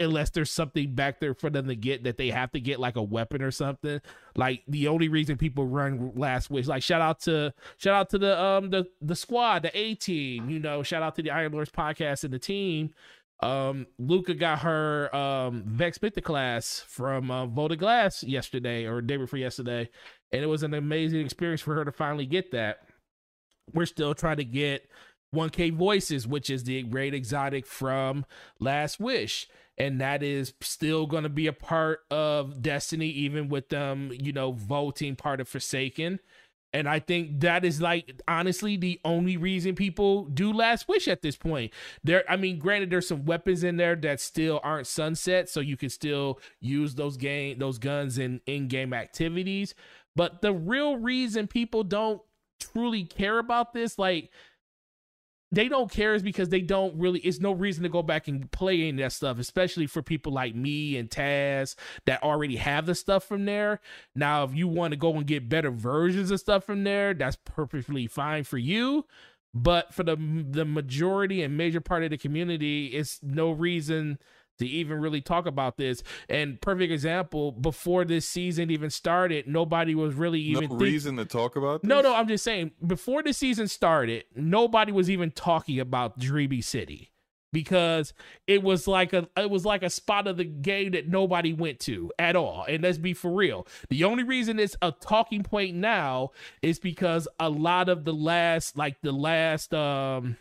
unless there's something back there for them to get that they have to get like a weapon or something. Like the only reason people run last wish like shout out to shout out to the um the the squad the a team you know shout out to the iron lords podcast and the team. Um luca got her um vex class from uh, Vault of Glass yesterday or day before yesterday and it was an amazing experience for her to finally get that. We're still trying to get 1k voices which is the great exotic from last wish. And that is still going to be a part of destiny even with them you know vaulting part of forsaken. And i think that is like honestly the only reason people do last wish at this point. There i mean granted there's some weapons in there that still aren't sunset so you can still use those game those guns in in-game activities. But the real reason people don't truly care about this like they don't care is because they don't really it's no reason to go back and play any of that stuff especially for people like me and taz that already have the stuff from there. Now if you want to go and get better versions of stuff from there that's perfectly fine for you. But for the the majority and major part of the community it's no reason to even really talk about this and perfect example before this season even started nobody was really no even think- reason to talk about this. no, no, I'm just saying before the season started, nobody was even talking about Dreaming City because it was like a it was like a spot of the game that nobody went to at all. And let's be for real. The only reason it's a talking point now is because a lot of the last like the last um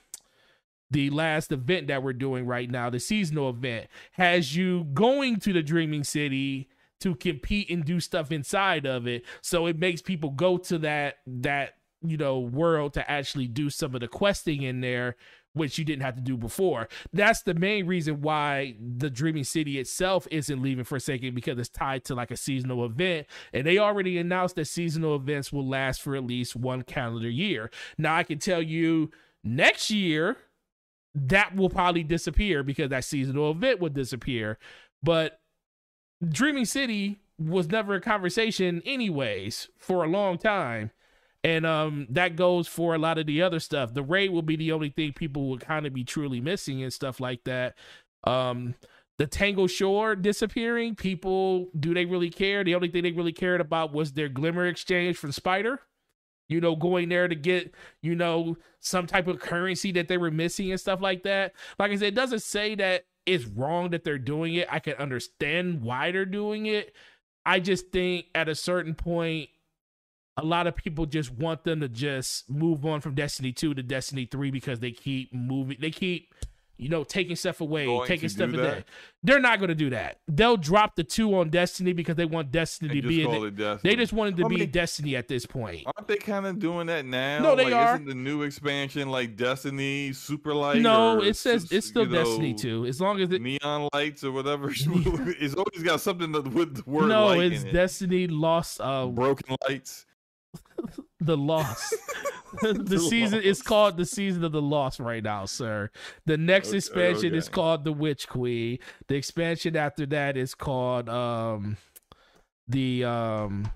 the last event that we're doing right now, the seasonal event, has you going to the Dreaming City to compete and do stuff inside of it. So it makes people go to that that you know world to actually do some of the questing in there which you didn't have to do before. That's the main reason why the Dreaming City itself isn't leaving Forsaken because it's tied to like a seasonal event. And they already announced that seasonal events will last for at least one calendar year. Now I can tell you next year that will probably disappear because that seasonal event would disappear. But Dreaming City was never a conversation anyways for a long time. And um that goes for a lot of the other stuff. The raid will be the only thing people will kind of be truly missing and stuff like that. Um the Tangled Shore disappearing, people do they really care? The only thing they really cared about was their glimmer exchange for Spider. You know, going there to get, you know, some type of currency that they were missing and stuff like that. Like I said, it doesn't say that it's wrong that they're doing it. I can understand why they're doing it. I just think at a certain point, a lot of people just want them to just move on from Destiny 2 to Destiny 3 because they keep moving, they keep, you know, taking stuff away, Going taking stuff do in that? there. They're not going to do that. They'll drop the 2 on Destiny because they want Destiny And to be in call it. it Destiny. They just wanted to I be mean- Destiny at this point. Aren't they kind of doing that now? No, they like, are. Isn't the new expansion like Destiny Super Light? No, it says it's still know, Destiny 2. As long as it Neon lights or whatever. it's always got something with the word No, it's in it. Destiny Lost uh Broken lights. The loss. the, The season it's Lost. called the season of the loss right now, sir. The next Okay, expansion is called the Witch Queen. The expansion after that is called um the um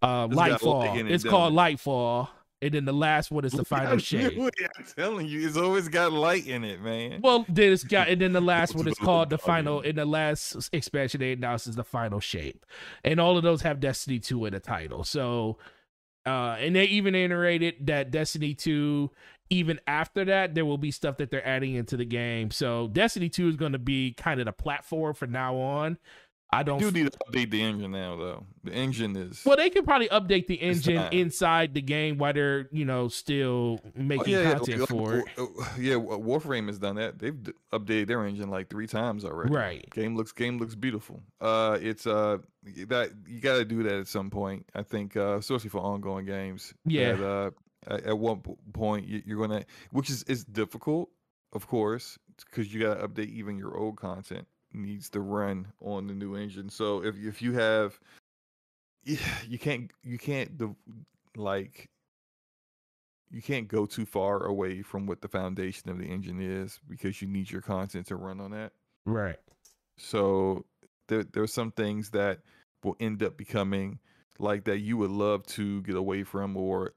uh Lightfall. It's called it? Lightfall, and then the last one is the final shade. I'm telling you, it's always got light in it, man. Well, then it's got, and then the last one is called the final. In the last expansion they announced is the final shape, and all of those have Destiny Two in the title. So, uh, and they even iterated that Destiny Two. Even after that, there will be stuff that they're adding into the game. So, Destiny Two is going to be kind of the platform for now on. I don't. You do need to update the engine now, though. The engine is. well, they can probably update the engine inside the game while they're, you know, still Oh, making yeah, yeah, content like, for it. Yeah, Warframe has done that. They've d- updated their engine like three times already. Right. Game looks game looks beautiful. Uh, it's uh that you got to do that at some point. I think, uh, especially for ongoing games. Yeah. That, uh, at, one point you, you're gonna, which is is difficult, of course, because you got to update even your old content needs to run on the new engine. So if if you have, you, you can't you can't the like you can't go too far away from what the foundation of the engine is because you need your content to run on that. Right. So there there's some things that will end up becoming like that you would love to get away from or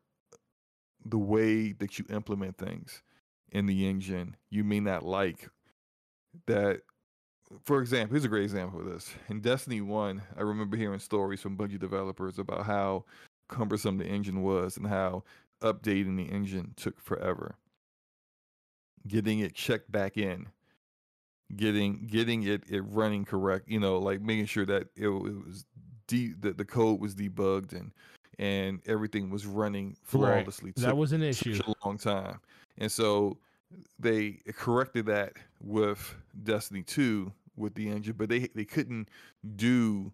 the way that you implement things in the engine you may not like that for example here's a great example of this. In destiny 1 i remember hearing stories from bungie developers about how cumbersome the engine was and how updating the engine took forever. Getting it checked back in. Getting getting it it running correct you know like making sure that it, it was de- that the code was debugged and and everything was running Right. flawlessly. That was an issue. a long time. And so they corrected that with destiny 2 with the engine but they they couldn't do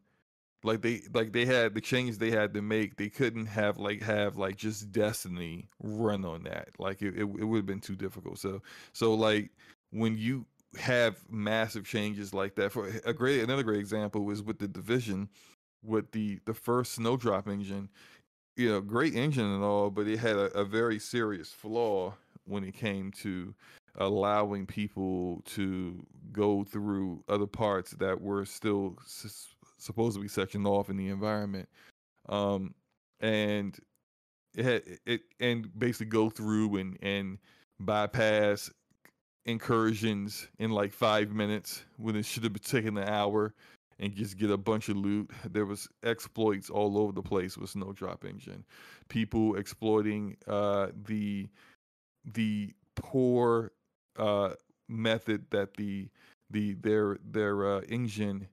like they like they had the changes they had to make they couldn't have like have like just destiny run on that. Like it, it, it would have been too difficult. So so like when you have massive changes like that for a great another great example was with the division with the the first snowdrop engine. You know great engine and all but it had a, a very serious flaw when it came to allowing people to go through other parts that were still s- supposed to be sectioned off in the environment um and it had it and basically go through and and bypass incursions in like five minutes when it should have been taking an hour and just get a bunch of loot. There was exploits all over the place with Snowdrop Engine. People exploiting uh, the the poor uh, method that the the their their uh, engine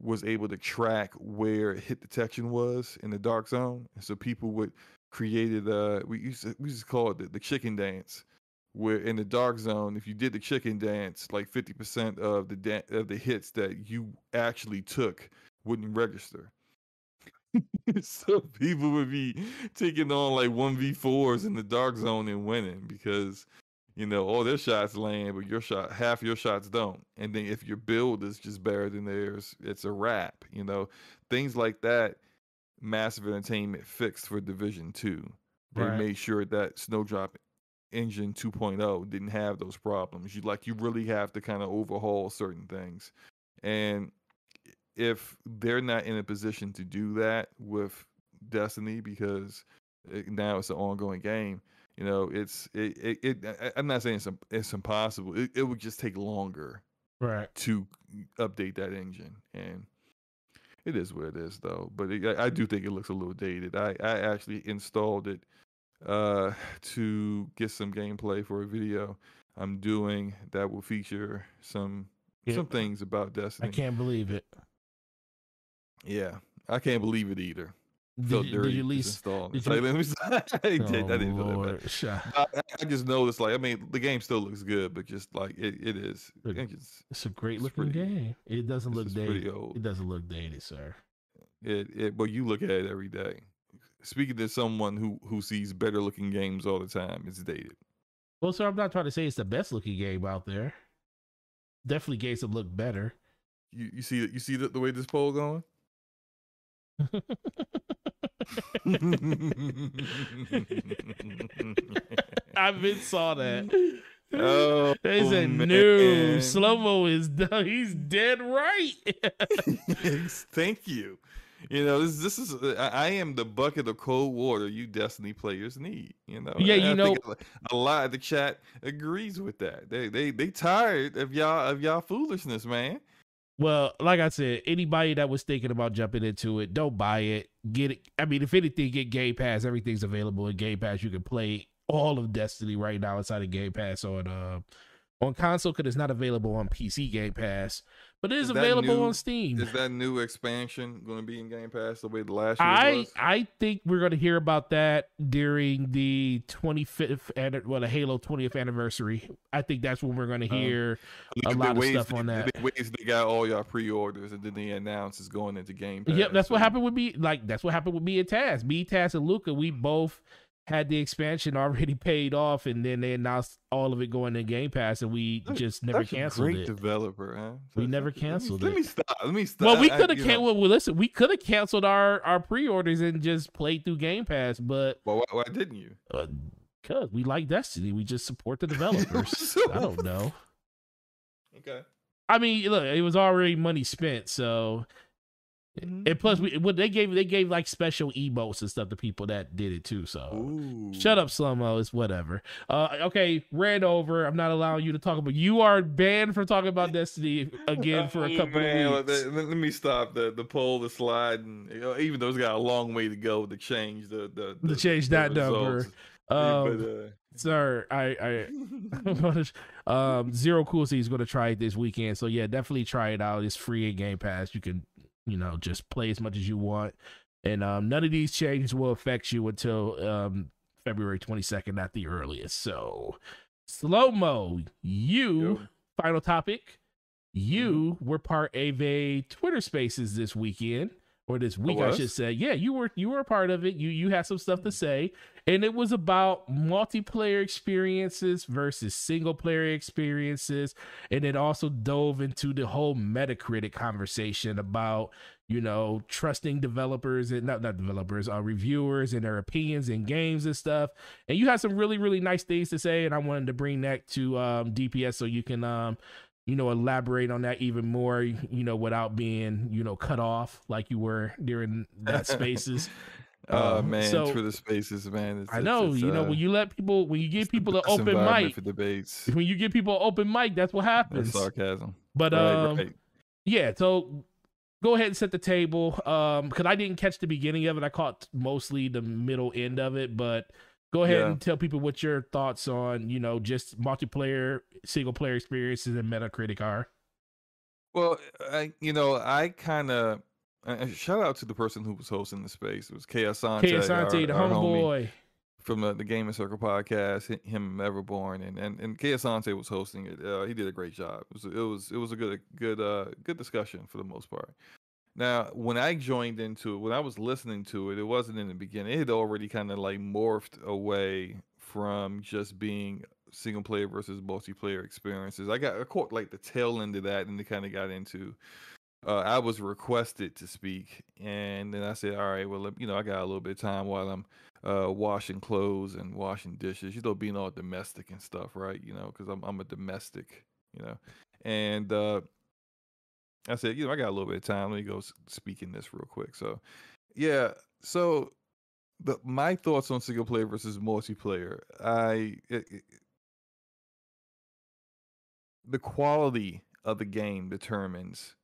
was able to track where hit detection was in the dark zone. And so people would created uh we used to, we used to call it the, the chicken dance where in the dark zone if you did the chicken dance like 50% of the da- of the hits that you actually took wouldn't register so people would be taking on like 1v4s in the dark zone and winning because you know all their shots land but your shot half your shots don't. And then if your build is just better than theirs it's a wrap you know? Things like that massive entertainment fixed for division 2 they Right. made sure that snowdrop engine 2.0 didn't have those problems. You like you really have to kind of overhaul certain things. And if they're not in a position to do that with destiny because it, now it's an ongoing game you know it's it, it, it i'm not saying it's, it's impossible it, it would just take longer Right. to update that engine and it is what it is though but it, I, I do think it looks a little dated i i actually installed it uh to get some gameplay for a video i'm doing that will feature some Yeah. some things about Destiny. I can't believe it. Yeah i can't believe it either Did, you- did you least? installing did it. Like, let me I did, I didn't feel that bad. Lord. I, I- just noticed, like, I mean, the game still looks good, but just like it, it is. Look, It It's a great It's looking pretty- game. It doesn't look dated. It doesn't look dated, sir. It, it, but you look at it every day. Speaking to someone who who sees better looking games all the time, it's dated. Well, sir, I'm not trying to say it's the best looking game out there. Definitely games that look better. You you see you see the, the way this poll going? I been saw that. oh, They said no. man. Slomo is done. He's dead right. Thank you. You know, this this is I, am the bucket of cold water you Destiny players need. You know, Yeah, you know- a lot of the chat agrees with that. They they they tired of y'all of y'all foolishness, man. Well, like I said, anybody that was thinking about jumping into it, don't buy it. Get it. I mean, if anything, get Game Pass. Everything's available in Game Pass. You can play all of Destiny right now inside of Game Pass on uh on console because it's not available on PC Game Pass, but it is, Is available new- on Steam. Is that new expansion going to be in Game Pass the way the last year I was? I think we're going to hear about that during the 25th and well the Halo 20th anniversary. I think that's when we're going to Uh, hear Look a lot of stuff they, on that. The ways they got all y'all pre-orders and then they announce it's going into Game Pass. Yep, that's what happened with me. Like that's what happened with me and Taz. Me, Taz, and Luca, we both had the expansion already paid off, and then they announced all of it going to Game Pass, and we That- just never That's canceled great it. developer, huh? We So- never let me- canceled let me stop. Let me stop. well, we could have you can know- well, well, listen, we could have canceled our our pre-orders and just played through Game Pass, but Well, why, why didn't you? uh, cause we like Destiny, we just support the developers. I don't know. Okay. I mean, look, it was already money spent, so Mhm. and plus, we what they gave they gave like special emotes and stuff to people that did it too. So Ooh. Shut up, Slomo. It's whatever. Uh, okay, ran over. I'm not allowing you to talk about. You are banned from talking about Destiny again for a couple man, of let- weeks. Let, let me stop the the poll, the slide, and you know, even though it's got a long way to go to change the the, To change that number. results. Um, but, uh, sir, I, I, um, Zero Cool Sea is going to try it this weekend. So yeah, definitely try it out. It's free in Game Pass. You can, you know, just play as much as you want, and um, none of these changes will affect you until um February 22nd at the earliest. So Slomo, you. Yo. final topic. You were part of a Twitter Spaces this weekend or this week, I, was? should say. Yeah, you were you were a part of it. You you had some stuff to say, and it was about multiplayer experiences versus single player experiences, and it also dove into the whole Metacritic conversation about you know trusting developers and not not developers, uh, reviewers and their opinions in games and stuff. And you had some really really nice things to say, and I wanted to bring that to um, DPS so you can um you know elaborate on that even more you know without being you know cut off like you were during that spaces Oh Um, man, so- for the Spaces, man. It's, i know it's, you know uh, when you let people when you give people an open mic for debates. when you give people an open mic that's what That's happens sarcasm. but Right, um right. yeah so go ahead and set the table um because i didn't catch the beginning of it i caught mostly the middle end of it but go ahead Yeah. and tell people what your thoughts on you know just multiplayer single player experiences and metacritic are Well, I you know I kind of uh, shout out to the person who was hosting the space. It was Chaos Sante, K Asante, the our, homeboy from the, the Gaming Circle podcast. Him, Everborn, and and and Chaos Sante was hosting it. Uh, he did a great job. It was it was it was a good good uh good discussion for the most part. Now, when I joined into it, when I was listening to it, it wasn't in the beginning. It had already kind of like morphed away from just being single player versus multiplayer experiences. I got I caught like the tail end of that, and they kind of got into. Uh, I was requested to speak, and then I said, "All right, well, you know, I got a little bit of time while I'm uh, washing clothes and washing dishes. You know, being all domestic and stuff, right? You know, because I'm I'm a domestic, you know, and uh, I said, you know, I got a little bit of time. Let me go speak in this real quick. So, yeah. So, the my thoughts on single player versus multiplayer. I it, it- the quality of the game determines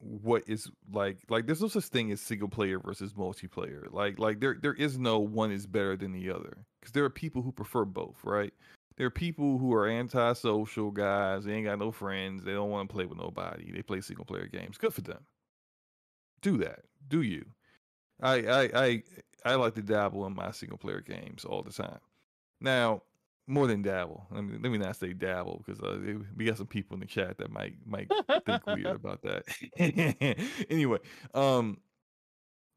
what is like like there's no such thing as single player versus multiplayer like like there there is no one is better than the other because there are people who prefer both right there are people who are antisocial guys they ain't got no friends they don't want to play with nobody they play single player games good for them. Do that do you. I i i, I like to dabble in my single player games all the time. Now more than dabble let me, let me not say dabble because uh, we got some people in the chat that might might think weird about that. anyway, um,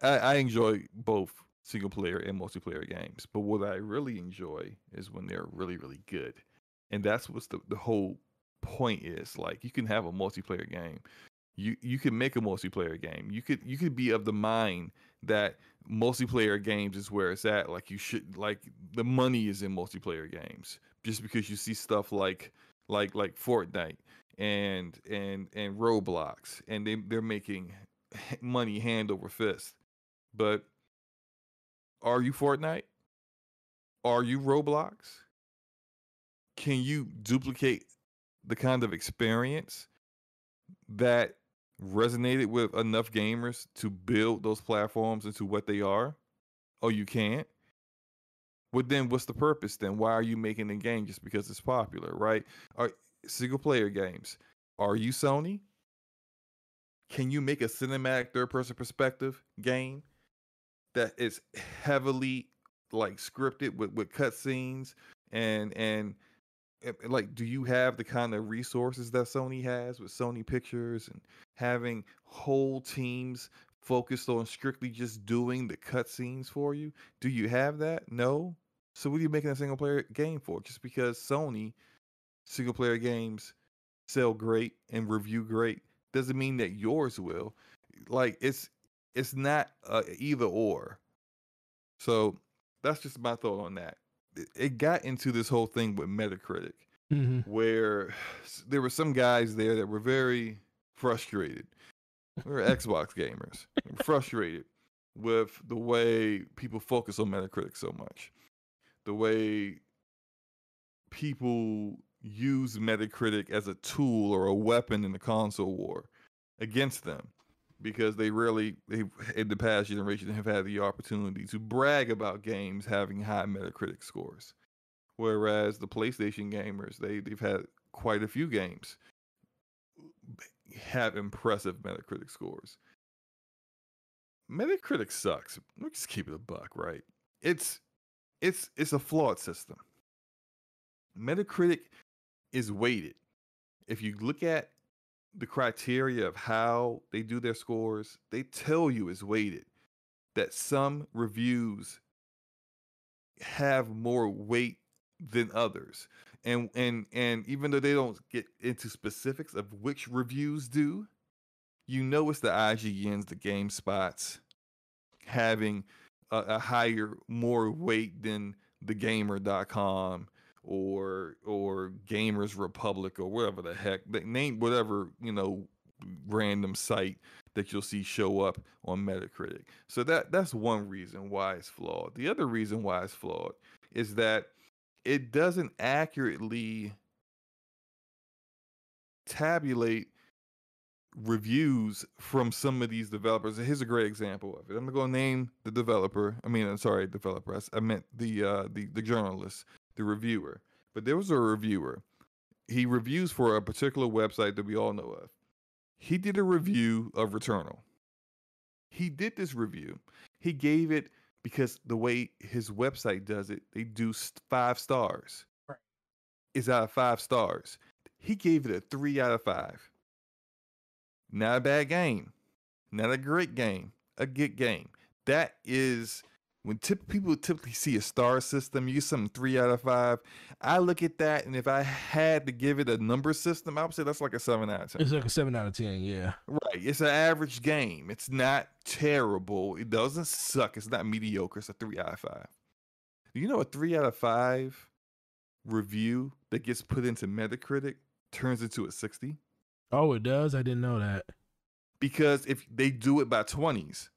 I, I enjoy both single player and multiplayer games, but what I really enjoy is when they're really, really good, and that's what's the the whole point is. Like you can have a multiplayer game, you you can make a multiplayer game. You could you could be of the mind that multiplayer games is where it's at. Like you should like the money is in multiplayer games just because you see stuff like like like Fortnite and and and Roblox, and they they're making money hand over fist. But are you Fortnite? Are you Roblox? Can you duplicate the kind of experience that resonated with enough gamers to build those platforms into what they are? Oh, you can't? Well, then what's the purpose then? Why are you making a game just because it's popular, right? Are single player games. Are you Sony? Can you make a cinematic third person perspective game that is heavily like scripted with, with cutscenes and and eh, like do you have the kind of resources that Sony has with Sony Pictures and having whole teams focused on strictly just doing the cutscenes for you? Do you have that? No. So what are you making a single player game for? Just because Sony single player games sell great and review great doesn't mean that yours will. Like it's it's not uh, either or. So that's just my thought on that. It got into this whole thing with Metacritic, mm-hmm. where there were some guys there that were very frustrated. We were Xbox gamers, frustrated with the way people focus on Metacritic so much, the way people use Metacritic as a tool or a weapon in the console war against them because they really they in the past generation have had the opportunity to brag about games having high Metacritic scores. Whereas the PlayStation gamers, they they've had quite a few games have impressive Metacritic scores. Metacritic sucks. Let's just keep it a buck, right? It's it's it's a flawed system. Metacritic is weighted. If you look at the criteria of how they do their scores, they tell you is weighted. That some reviews have more weight than others. And and and even though they don't get into specifics of which reviews do, you know it's the IGNs, the GameSpots having a, a higher, more weight than the gamer.com or or Gamers Republic or whatever the heck they name whatever you know random site that you'll see show up on Metacritic. So that that's one reason why it's flawed. The other reason why it's flawed is that it doesn't accurately tabulate reviews from some of these developers. here's a great example of it. I'm gonna go name the developer. I mean, I'm sorry, developer. I meant the uh, the the journalist the reviewer. But there was a reviewer. He reviews for a particular website that we all know of. He did a review of Returnal. He did this review. He gave it because the way his website does it, they do five stars. Right. It's out of five stars. He gave it a three out of five. Not a bad game. Not a great game. A good game. That is when tip, people typically see a star system, you get something three out of five. I look at that, and if I had to give it a number system, I would say that's like a seven out of ten. It's like a seven out of ten, yeah. Right. It's an average game. It's not terrible. It doesn't suck. It's not mediocre. It's a three out of five. You know, a three out of five review that gets put into Metacritic turns into a sixty. Oh, it does. I didn't know that. Because if they do it by twenties,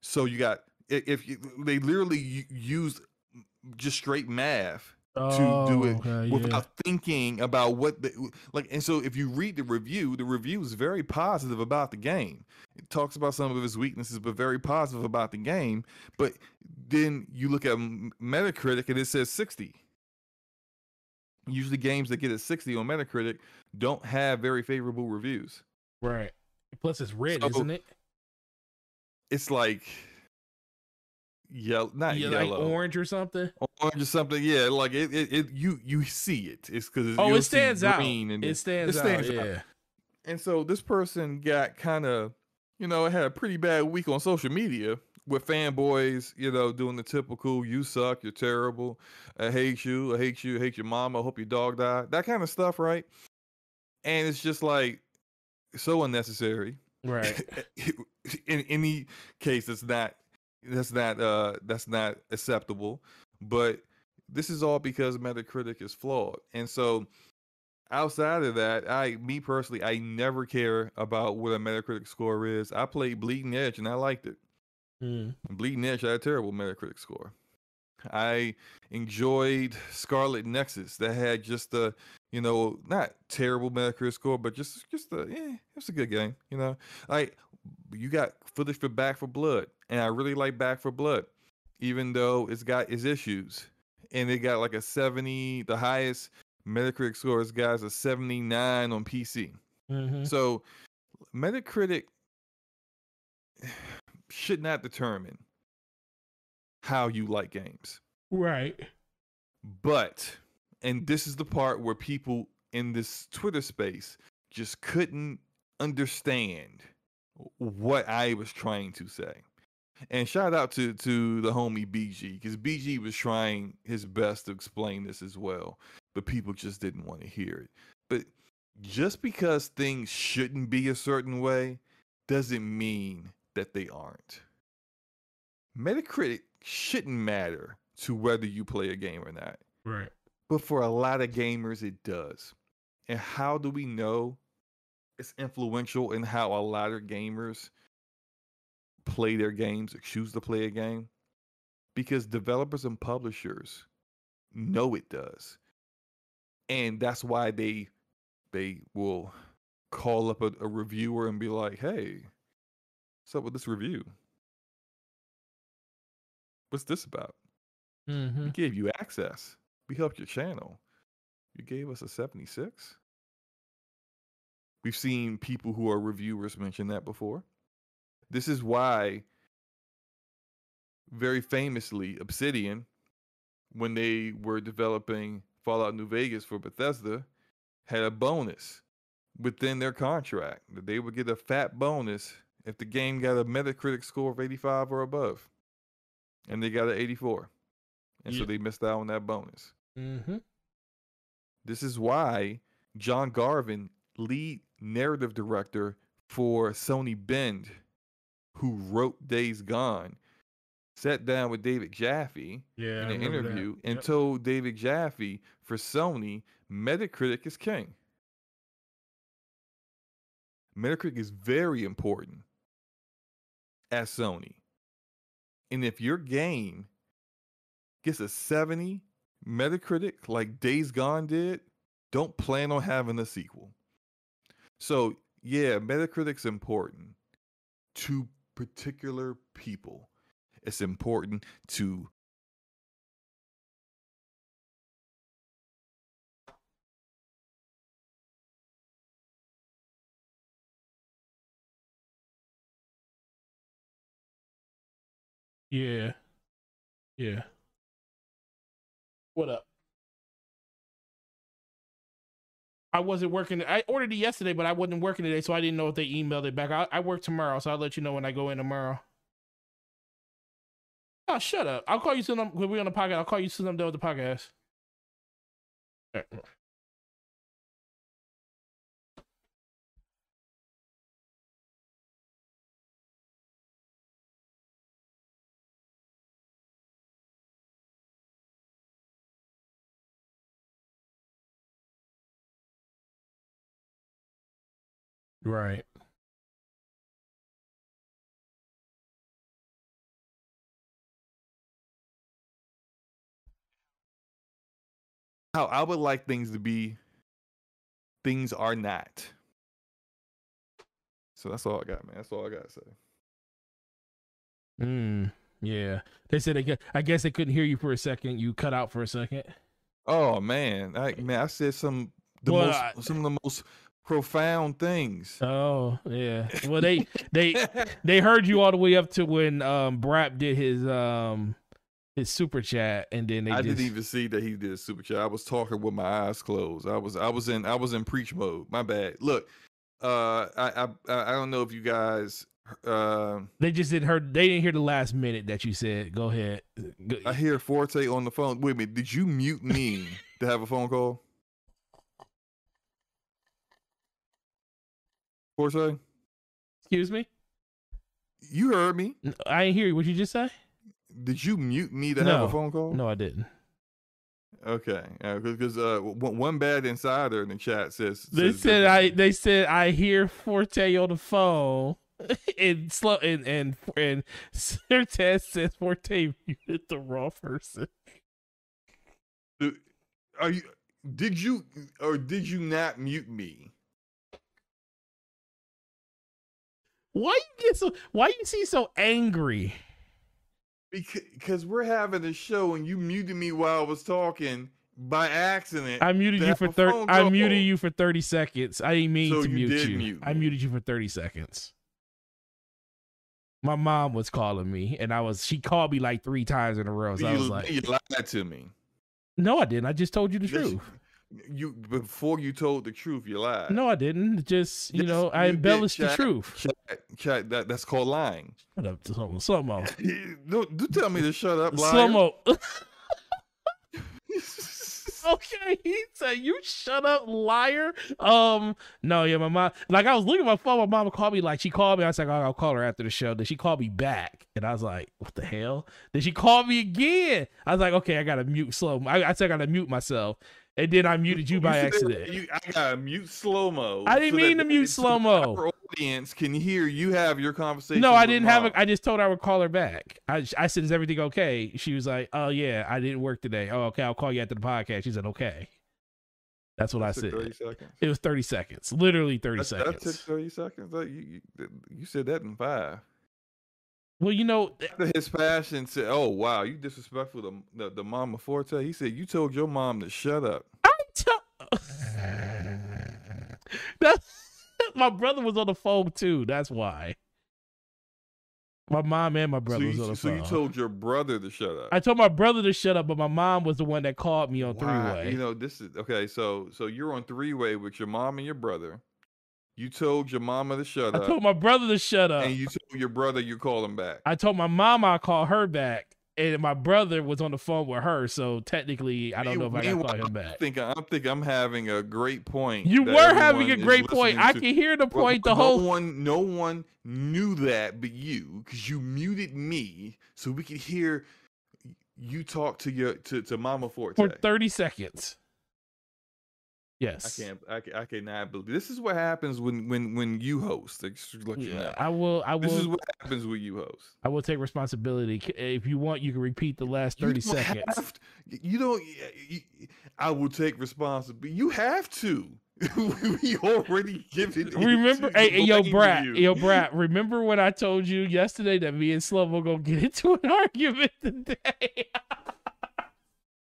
so you got if you, they literally use just straight math to do it oh, okay, without yeah. thinking about what the like and so if you read the review the review is very positive about the game. It talks about some of its weaknesses but very positive about the game but then you look at metacritic and it says 60 usually games that get a 60 on metacritic don't have very favorable reviews. Right. Plus it's red so, isn't it? it's like yellow, not yeah, yellow, like orange or something. Orange or something. Yeah, like it. It, it you you see it. It's because oh, it stands out. And it stands, it stands out. out. Yeah. And so this person got kind of, you know, had a pretty bad week on social media with fanboys, you know, doing the typical "you suck, you're terrible, I hate you, I hate you, I hate your mom, I hope your dog died," that kind of stuff, right? And it's just like so unnecessary. Right. In any case, it's not that's not uh that's not acceptable but this is all because metacritic is flawed and so outside of that, I me personally, I never care about what a Metacritic score is. I played Bleeding Edge and I liked it. Mm. Bleeding Edge had a terrible Metacritic score. I enjoyed Scarlet Nexus that had just a, you know, not terrible Metacritic score, but just just a, yeah, it's a good game. You know, like you got footage for Back 4 Blood, and I really like Back 4 Blood, even though it's got its issues, and it got like a seventy, the highest Metacritic score is guys a seventy nine on PC. hmm So Metacritic should not determine how you like games. Right. But, and this is the part where people in this Twitter space just couldn't understand what I was trying to say. And shout out to to the homie BG because BG was trying his best to explain this as well, but people just didn't want to hear it. But just because things shouldn't be a certain way doesn't mean that they aren't. Metacritic shouldn't matter to whether you play a game or not. Right. But for a lot of gamers, it does. And how do we know it's influential in how a lot of gamers play their games or choose to play a game? Because developers and publishers know it does. And that's why they they will call up a, a reviewer and be like, hey, what's up with this review? What's this about? hmm We gave you access. We helped your channel. You gave us a 76. We've seen people who are reviewers mention that before. This is why, very famously, Obsidian, when they were developing Fallout New Vegas for Bethesda, had a bonus within their contract that they would get a fat bonus if the game got a Metacritic score of 85 or above. And they got an 84. And so they missed out on that bonus. hmm This is why John Garvin, lead narrative director for Sony Bend, who wrote Days Gone, sat down with David Jaffe Yeah. in an remember that. interview and Yep. told David Jaffe for Sony, Metacritic is king. Metacritic is very important at Sony. And if your game gets a 70 Metacritic like Days Gone did, don't plan on having a sequel. So, yeah, Metacritic's important to particular people. It's important to Yeah. Yeah. What up? I wasn't working. I ordered it yesterday, but I wasn't working today, so I didn't know if they emailed it back. I, I work tomorrow, so I'll let you know when I go in tomorrow. Oh, shut up! I'll call you soon. When we're on the podcast. I'll call you soon. I'm done with the podcast. Right. How I would like things to be, things are not. So that's all I got, man. That's all I got to say. Mm, yeah. They said they I guess they couldn't hear you for a second. You cut out for a second. Oh man, I man, I said some the Well, most I- some of the most profound things. Oh, yeah. Well, they they they heard you all the way up to when um Brap did his um his super chat and then they I just didn't even see that he did a super chat. I was talking with my eyes closed. I was I was in I was in preach mode. My bad. Look, uh, I I I don't know if you guys. Uh, they just didn't heard they didn't hear the last minute that you said. Go ahead. Go- I hear Forte on the phone. Wait a minute. Did you mute me to have a phone call? Forte, Excuse me? you heard me. I didn't hear you. What you just say? Did you mute me to have No. a phone call? No, I didn't. Okay, because uh, one one bad insider in the chat says They says said I. They said I hear Forte on the phone. And slow and and and Certez says Forte muted the wrong person. Are you? Did you or did you not mute me? Why you get so? Why you seem so angry? Because we're having a show and you muted me while I was talking by accident. I muted you for thirty. I muted you for thirty seconds. I didn't mean So to you mute you. mute I muted you for thirty seconds. My mom was calling me, and I was. She called me like three times in a row. So I was like, you lied to me. "No, I didn't. I just told you the Yes, truth." You before you told the truth, you lied. No, I didn't. Just you Yes, know, I you embellished the truth. Chat, chat, that, that's called lying. Shut up, slow Don't, don't tell me to shut up, liar. slow okay, he said, "You shut up, liar." Um, no, yeah, my mom. Like I was looking at my phone. My mom called me. Like she called me. I was like, oh, "I'll call her after the show." Then she called me back, and I was like, "What the hell?" Then she called me again. I was like, "Okay, I gotta mute slow." I, I said I gotta mute myself, and then I muted you by accident. You, I gotta mute Slomo. I didn't mean to mute Slomo. Our audience can hear you have your conversation. No, I didn't have mom. it. I just told her I would call her back. I, I said, "Is everything okay?" She was like, "Oh yeah, I didn't work today." Oh, okay, I'll call you after the podcast. She said, "Okay." That's what I said. 30 seconds. It was thirty seconds, literally thirty That, that took 30 seconds. You, you, you said that in five. Well, you know, eh, After his passion said, "Oh wow, you disrespectful to the, the mama Forte." He said, "You told your mom to shut up." I. That my brother was on the phone too. That's why. My mom and my brother so was you, on the so phone. So you told your brother to shut up. I told my brother to shut up, but my mom was the one that called me on Wow, three way. You know, this is okay. So, so you're on three way with your mom and your brother. You told your mama to shut I up, I told my brother to shut up. and you told your brother you call him back. I told my mom I'll call her back, and my brother was on the phone with her. So technically, I don't know if I can call him I'm back. thinking, I'm thinking, I'm having a great point. You were having a great point. listening I can hear the Well, point. The no whole one, no one knew that, but you, because you muted me, so we could hear you talk to your to, to Mama Forte. for thirty seconds. I can't, I, ca- I cannot believe this is what happens when when when you host. Like, you Yeah. I will. I will. This is what happens when you host. I will take responsibility. If you want, you can repeat the last thirty don't seconds. to- you don't. you- I will take responsibility. You have to. we already given. it Remember, hey, hey, yo, Brat, you. yo, Brat. Remember when I told you yesterday that me and Slomo gonna get into an argument today?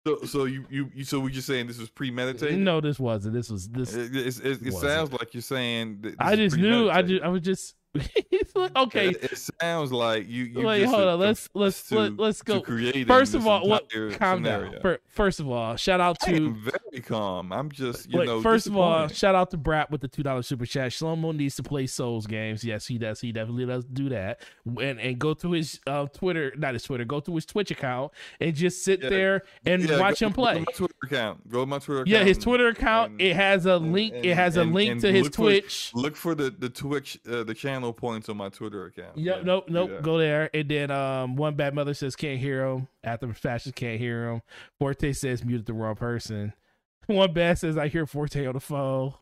So, so you, you, you, so we just saying this was premeditated? no, this wasn't. This was this. It, it, it, it sounds like you're saying. That this I just knew. I just. I was just. like, okay. It, it sounds like you. you Wait, hold on. Let's let's to- let, let's go. First of all, what? Calm scenario. down. First of all, shout out to very calm. I'm just, you Wait, know. first of all, shout out to Brat with the two dollar super chat. Shlomo needs to play Souls games. Yes, he does. He definitely does do that. And and go to his uh, Twitter, not his Twitter. Go to his Twitch account and just sit Yeah. there and Yeah, watch go- him Go play. to my Twitter account. Go to my Twitter account. Yeah, his Twitter account. and- it has a and- link. it has a and- link and to his look for- Twitch. Look for the the Twitch, uh, the channel points on my Twitter account. Yep, Yeah, nope, nope. that. Go there, and then um, one bad mother says can't hear him. After fashion can't hear him. Forte says muted the wrong person. One bad says I hear Forte on the phone.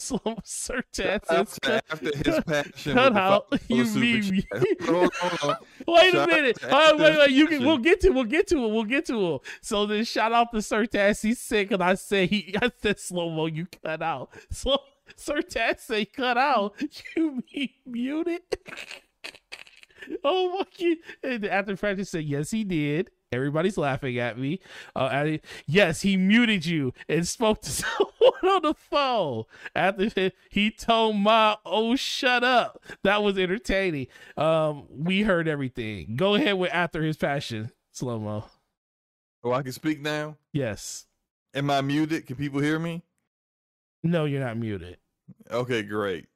Slow Sertat says After, after his passion, cut out. You mean me. Hold on, hold on. Wait a Shout minute. to right, wait, wait. You can. We'll get to. We'll get to it. We'll get to it. So then, shout out to Sertas. He said, "Cause I said he. I said Slomo. You cut out. Slow. Sertas say cut out. You mean muted? oh my! And after practice said yes, he did. Everybody's laughing at me. Uh, yes, he muted you and spoke to someone on the phone. After he told Ma, "Oh, shut up." That was entertaining. Um, we heard everything. Go ahead with after his passion, Slomo. Oh, I can speak now. Yes. Am I muted? Can people hear me? No, you're not muted. Okay, great.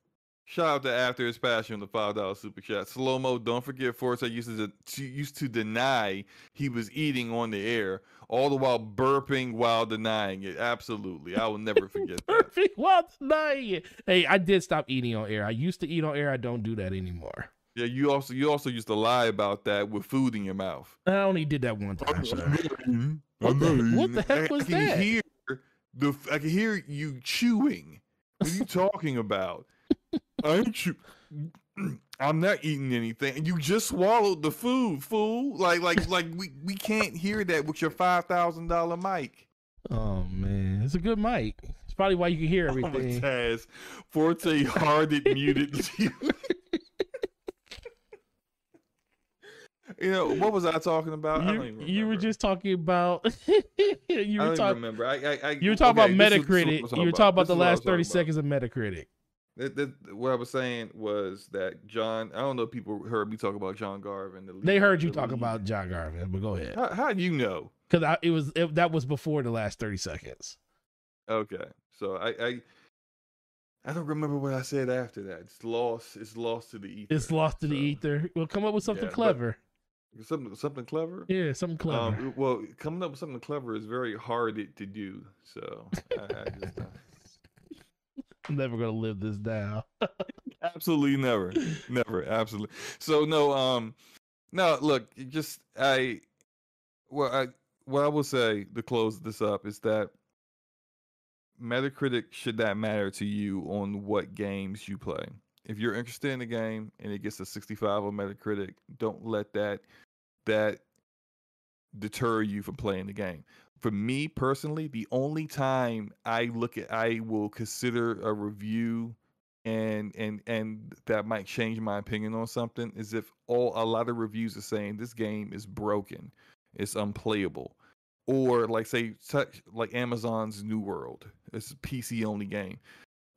Shout out to After His Passion, the five dollar super chat. Slomo. Don't forget, Forte used to, to used to deny he was eating on the air, all the while burping while denying it. Absolutely, I will never forget that. Perfect. Well, denying it. Hey, I did stop eating on air. I used to eat on air. I don't do that anymore. Yeah, you also you also used to lie about that with food in your mouth. I only did that one time. What the, what the heck was I can that? hear the. I can hear you chewing. What are you talking about? I'm chew. I'm not eating anything. You just swallowed the food, fool. Like, like, like we we can't hear that with your five thousand dollar mic. Oh man, it's a good mic. It's probably why you can hear Oh everything. Taz, Forte harded muted you. You know what was I talking about? I don't you, you were just talking about you I were talking remember. I, I, I, you were talking okay, about this is- this is what Metacritic. You were talking about This the is what I was last thirty talking about. seconds of Metacritic. That- that- what I was saying was that John. I don't know if people heard me talk about John Garvin. The They heard you the talk about John Garvin, but go ahead. How, how do you know? Because it was it, that was before the last thirty seconds. Okay, so I, I I don't remember what I said after that. It's lost. It's lost to the ether. It's lost to the so- ether. Well, come up with something Yeah, but- clever. Something something clever. Yeah, something clever. Um, well, coming up with something clever is very hard to do. So I, I just uh, I'm never gonna live this down. absolutely never, never, absolutely. So no, um, no. Look, just I, well, I what I will say to close this up is that Metacritic should not matter to you on what games you play. If you're interested in the game and it gets a 65 on Metacritic, don't let that that deter you from playing the game. For me personally, the only time I look at I will consider a review and and and that might change my opinion on something is if all a lot of reviews are saying this game is broken, it's unplayable, or like say such like Amazon's New World, it's a PC only game.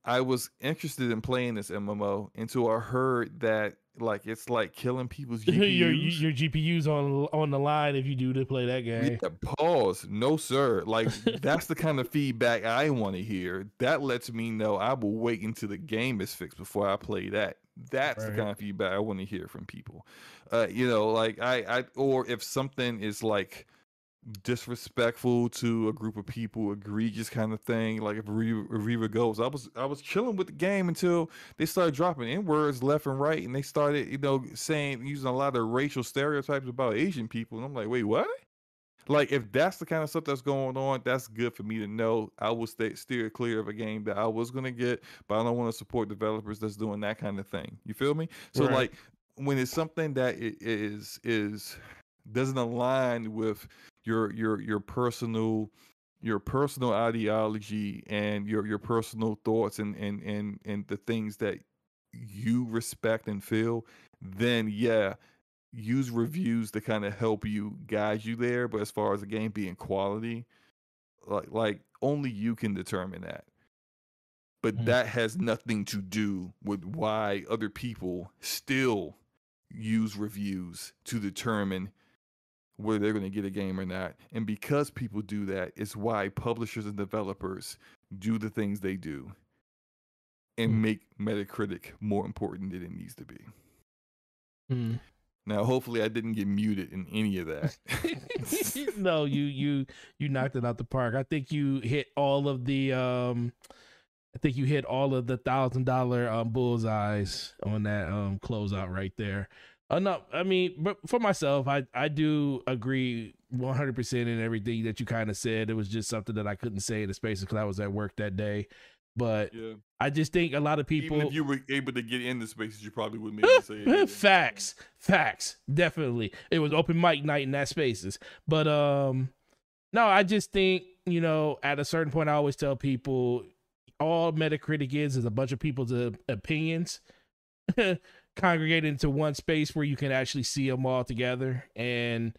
I was interested in playing this MMO until I heard that like it's like killing people's GPUs. your your GPU's on on the line if you do to play that game. Yeah, pause. No, sir. Like that's the kind of feedback I want to hear. That lets me know I will wait until the game is fixed before I play that. That's Right. the kind of feedback I want to hear from people. Uh, you know, like I, I, or if something is like disrespectful to a group of people, egregious kind of thing. Like if Riva, Riva goes, I was, I was chilling with the game until they started dropping in words left and right, and they started, you know, saying using a lot of racial stereotypes about Asian people, and I'm like, wait, what? Like if that's the kind of stuff that's going on, that's good for me to know. I will stay steer clear of a game that I was gonna get, but I don't want to support developers that's doing that kind of thing. You feel me? So Right. like when it's something that is is doesn't align with your your your personal your personal ideology and your your personal thoughts and and and and the things that you respect and feel, then yeah, use reviews to kind of help you guide you there. But as far as the game being quality, like like only you can determine that. But Mm. that has nothing to do with why other people still use reviews to determine whether they're going to get a game or not. And because people do that, it's why publishers and developers do the things they do and Mm. make Metacritic more important than it needs to be. Hmm. Now, hopefully, I didn't get muted in any of that. no, you you you knocked it out the park. I think you hit all of the um I think you hit all of the thousand dollar um bullseyes on that um closeout right there. Uh, no, I mean, but for myself, I I do agree one hundred percent in everything that you kind of said. It was just something that I couldn't say in the space because I was at work that day. But yeah. I just think a lot of people Even if you were able to get in the spaces, you probably wouldn't be able to say it. facts facts definitely it was open mic night in that spaces but um no i just think you know at a certain point i always tell people all metacritic is is a bunch of people's uh, opinions congregated into one space where you can actually see them all together. And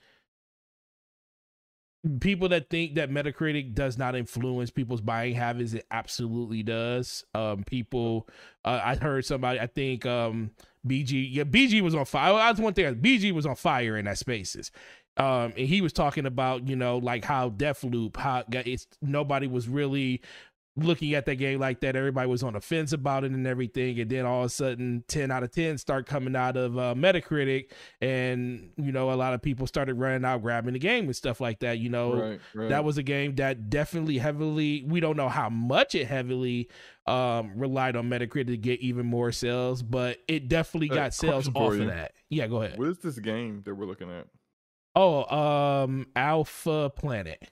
people that think that metacritic does not influence people's buying habits it absolutely does. Um people uh, i heard somebody i think um bg yeah bg was on fire. That's one thing bg was on fire in that spaces. Um and he was talking about you know like how Deathloop how it's nobody was really looking at that game like that everybody was on the fence about it and everything and then all of a sudden 10 out of 10 start coming out of uh, metacritic and you know a lot of people started running out grabbing the game and stuff like that you know Right, right. that was a game that definitely heavily we don't know how much it heavily um relied on metacritic to get even more sales but it definitely Uh, got sales question for off of that yeah go ahead What is this game that we're looking at? oh um alpha planet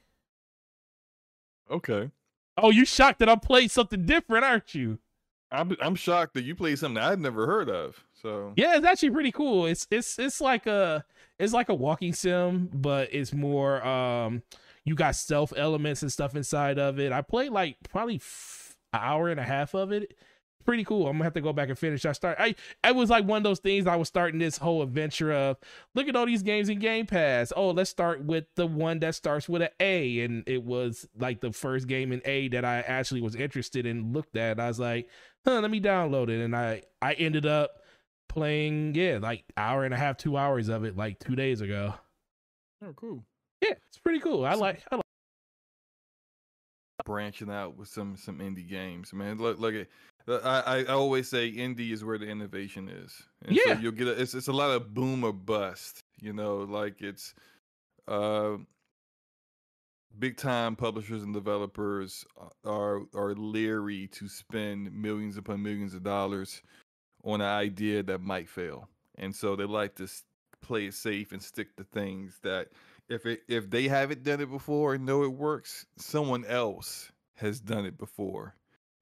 Okay. Oh, you shocked that I played something different, aren't you? I'm I'm shocked that you played something I'd never heard of. So Yeah, it's actually pretty cool. It's it's it's like a it's like a walking sim, but it's more um you got stealth elements and stuff inside of it. I played like probably f- an hour and a half of it. Pretty cool. I'm gonna have to go back and finish. I start. I. I was like one of those things. I was starting this whole adventure of look at all these games in Game Pass. Oh, let's start with the one that starts with an A, and it was like the first game in A that I actually was interested in. Looked at. I was like, huh, let me download it, and I I ended up playing yeah like hour and a half, two hours of it like two days ago. oh, cool. Yeah, it's pretty cool. I like. I like. Branching out with some some indie games, man. Look, look at. I, I always say indie is where the innovation is. And Yeah. So you'll get a, it's it's a lot of boom or bust. You know, like it's uh big time publishers and developers are are leery to spend millions upon millions of dollars on an idea that might fail. And so they like to play it safe and stick to things that if it if they haven't done it before and know it works, someone else has done it before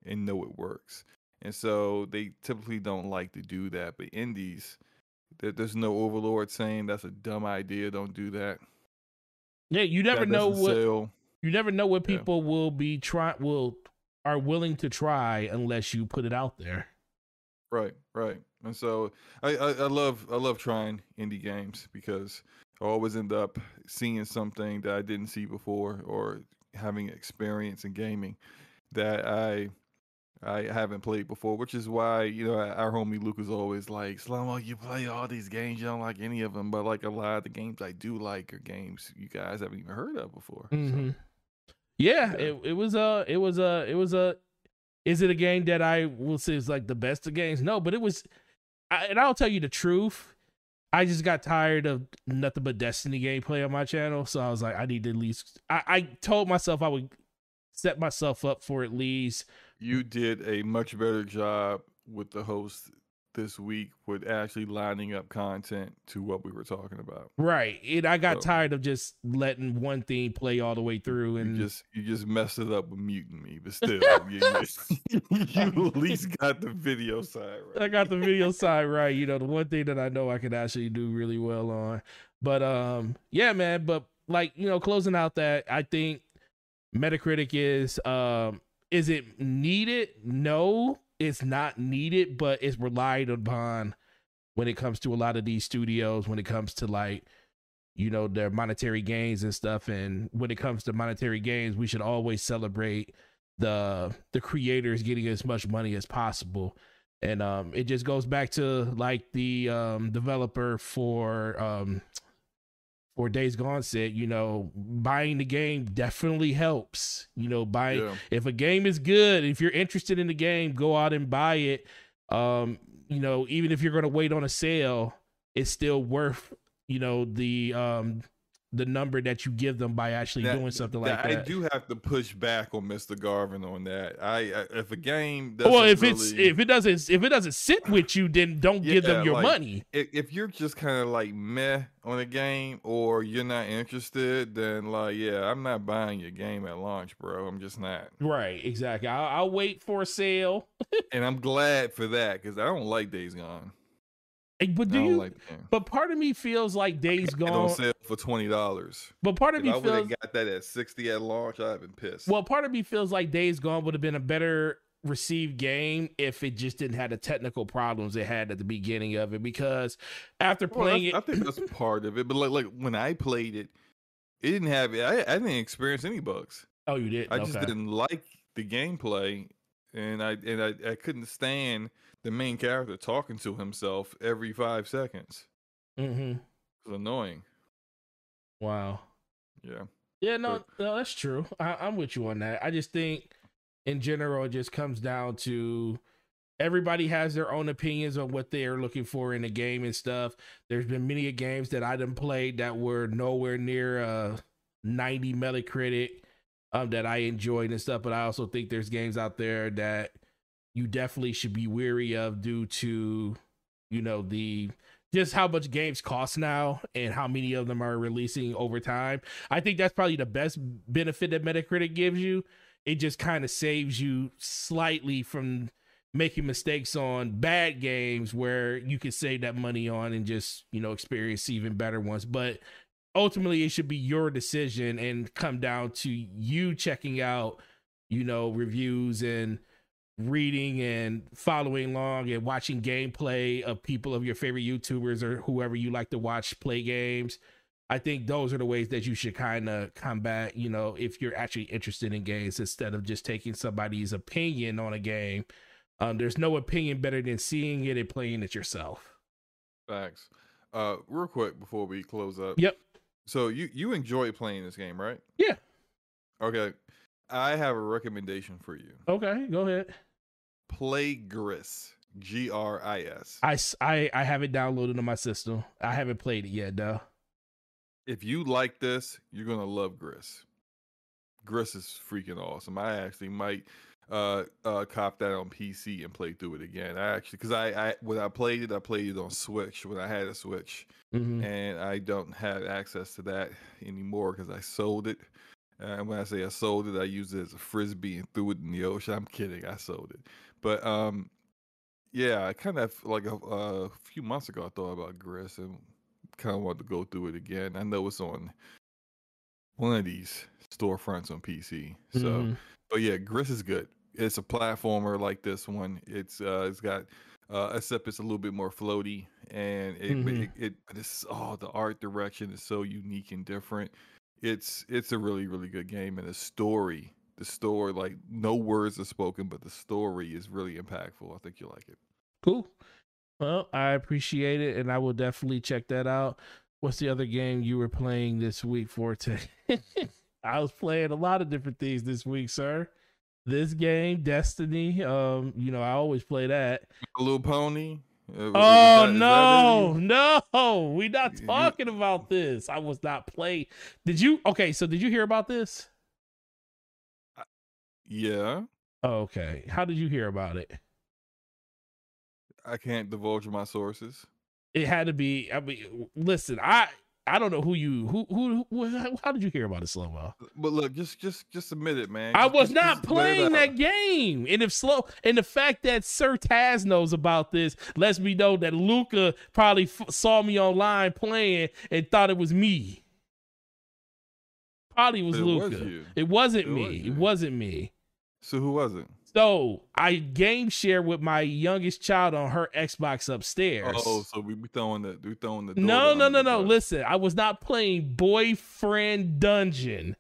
and know it works. And so they typically don't like to do that. But indies, there, there's no overlord saying that's a dumb idea. Don't do that. Yeah, you never know what sell. you never know what Yeah. people will be try will are willing to try unless you put it out there. Right, right. And so I, I, I love I love trying indie games because I always end up seeing something that I didn't see before or having experience in gaming that I I haven't played before, which is why, you know, our homie Luke is always like, Slomo, you play all these games, you don't like any of them, but like a lot of the games I do like are games you guys haven't even heard of before. So, hmm Yeah, Yeah. it it was a it was a it was a. Is it a game that I will say is like the best of games? No, but it was, I, and I'll tell you the truth. I just got tired of nothing but Destiny gameplay on my channel, so I was like, I need to at least. I, I told myself I would set myself up for at least you did a much better job with the host this week with actually lining up content to what we were talking about. right. And I got So- tired of just letting one thing play all the way through, and you just you just messed it up with muting me, but still, you, you, you at least got the video side right. I got the video side right. You know, the one thing that I know I could actually do really well on. But um, yeah, man. But like you know, closing out that I think Metacritic is um, is it needed? No, it's not needed, but it's relied upon when it comes to a lot of these studios. When it comes to like you know their monetary gains and stuff, and when it comes to monetary gains, we should always celebrate the the creators getting as much money as possible and um it just goes back to like the um developer for um for days gone said you know buying the game definitely helps you know buying Yeah. if a game is good if you're interested in the game go out and buy it um you know even if you're going to wait on a sale it's still worth you know the um the number that you give them by actually doing something like that. I do have to push back on Mr. Garvin on that. I, I if a game doesn't well if really, it's if it doesn't if it doesn't sit with you then don't give them your like- money if, if you're just kind of like meh on a game or you're not interested, then like yeah, I'm not buying your game at launch, bro. I'm just not. Right, exactly. I'll, I'll wait for a sale. And I'm glad for that because I don't like Days Gone. But do you? like but part of me feels like Days It on Gone. sale for twenty dollars. But part of If me I would have feels got that at sixty at launch, I'd have been pissed. well. Part of me feels like Days Gone would have been a better received game if it just didn't have the technical problems it had at the beginning of it. Because after Well, playing it, I think that's part of it. But like, like when I played it, it didn't have. I, I didn't experience any bugs. oh, you did. I just didn't like the gameplay, and I and I, I couldn't stand the main character talking to himself every five seconds. Mm-hmm. It was annoying. Wow. Yeah. Yeah, no, no, that's true. I, I'm with you on that. I just think, in general, it just comes down to everybody has their own opinions on what they are looking for in a game and stuff. There's been many games that I done played that were nowhere near a 90 Metacritic um, that I enjoyed and stuff. But I also think there's games out there that you definitely should be weary of due to, you know, the just how much games cost now and how many of them are releasing over time. I think that's probably the best benefit that Metacritic gives you. It just kind of saves you slightly from making mistakes on bad games where you could save that money on and just, you know, experience even better ones. But ultimately it should be your decision and come down to you checking out, you know, reviews and reading and following along and watching gameplay of people of your favorite YouTubers or whoever you like to watch play games. I think those are the ways that you should kind of combat, you know, if you're actually interested in games instead of just taking somebody's opinion on a game. Um, there's no opinion better than seeing it and playing it yourself. Facts. Uh, real quick before we close up. Yep. So you you enjoy playing this game, right? Yeah. Okay. I have a recommendation for you. Okay, go ahead. Play Gris. G R I S. I, I, I have it downloaded on my system. I haven't played it yet, though. If you like this, you're gonna love Gris. Gris is freaking awesome. I actually might uh uh cop that on PC and play through it again. I actually because I, I when I played it, I played it on Switch when I had a Switch. Mhm. and I don't have access to that anymore because I sold it. And when I say I sold it, I used it as a frisbee and threw it in the ocean. I'm kidding, I sold it. But um, yeah, I kind of like a, a few months ago I thought about Gris and kind of wanted to go through it again. I know it's on one of these storefronts on PC. So, Mhm. but yeah, Gris is good. It's a platformer like this one. It's uh, it's got uh, except it's a little bit more floaty, and it Mhm. it, it it's oh the art direction is so unique and different. It's it's a really really good game, and the story, the story like no words are spoken, but the story is really impactful. I think you like it. Cool. Well, I appreciate it, and I will definitely check that out. What's the other game you were playing this week, Forte? I was playing a lot of different things this week, sir. This game, Destiny. Um, you know, I always play that. My Little Pony. Uh, Oh that no, no, we not talking about this. I was not playing. Did you? Okay, so did you hear about this? Yeah, okay. How did you hear about it? I can't divulge my sources. It had to be. I mean, listen, I I don't know who you who who, who how did you hear about it, Slomo? But look, just just just admit it, man. I was just- not just playing that game, and if slow and the fact that Sir Taz knows about this lets me know that Luca probably f- saw me online playing and thought it was me. Probably was Luca. It wasn't It me. was it wasn't me. So who was it? So I game share with my youngest child on her Xbox upstairs. Oh, so we be throwing the we throwing the No, no, no, no. Listen, I was not playing Boyfriend Dungeon.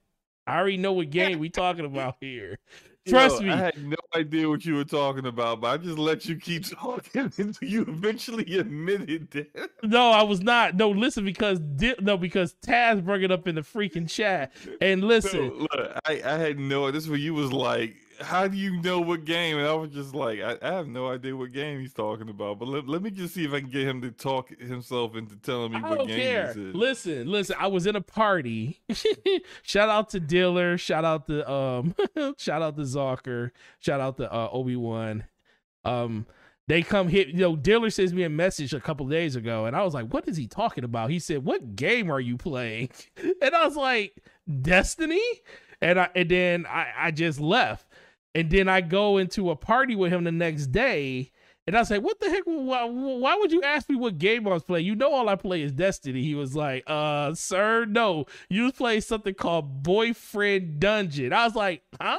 I already know what game we talking about here. Trust Yo, me. I had no idea what you were talking about, but I just let you keep talking until you eventually admitted that. No, I was not. No, listen, because no, because Taz brought it up in the freaking chat. And listen, No, look, I, I had no. This is where you was like, "How do you know what game?" And I was just like, "I, I have no idea what game he's talking about." But let, let me just see if I can get him to talk himself into telling me I what game care. this is. Listen, listen. I was in a party. shout out to Diller. Shout out to um. shout out to Zocker. Shout out to uh, Obi Wan. Um, they come hit. You know, Diller sends me a message a couple days ago, and I was like, "What is he talking about?" He said, "What game are you playing?" And I was like, "Destiny." And I and then I I just left, and then I go into a party with him the next day. And I say, what the heck? Why, why would you ask me what game I was playing? You know, all I play is Destiny. He was like, uh, sir, no. You was playing something called Boyfriend Dungeon. I was like, huh?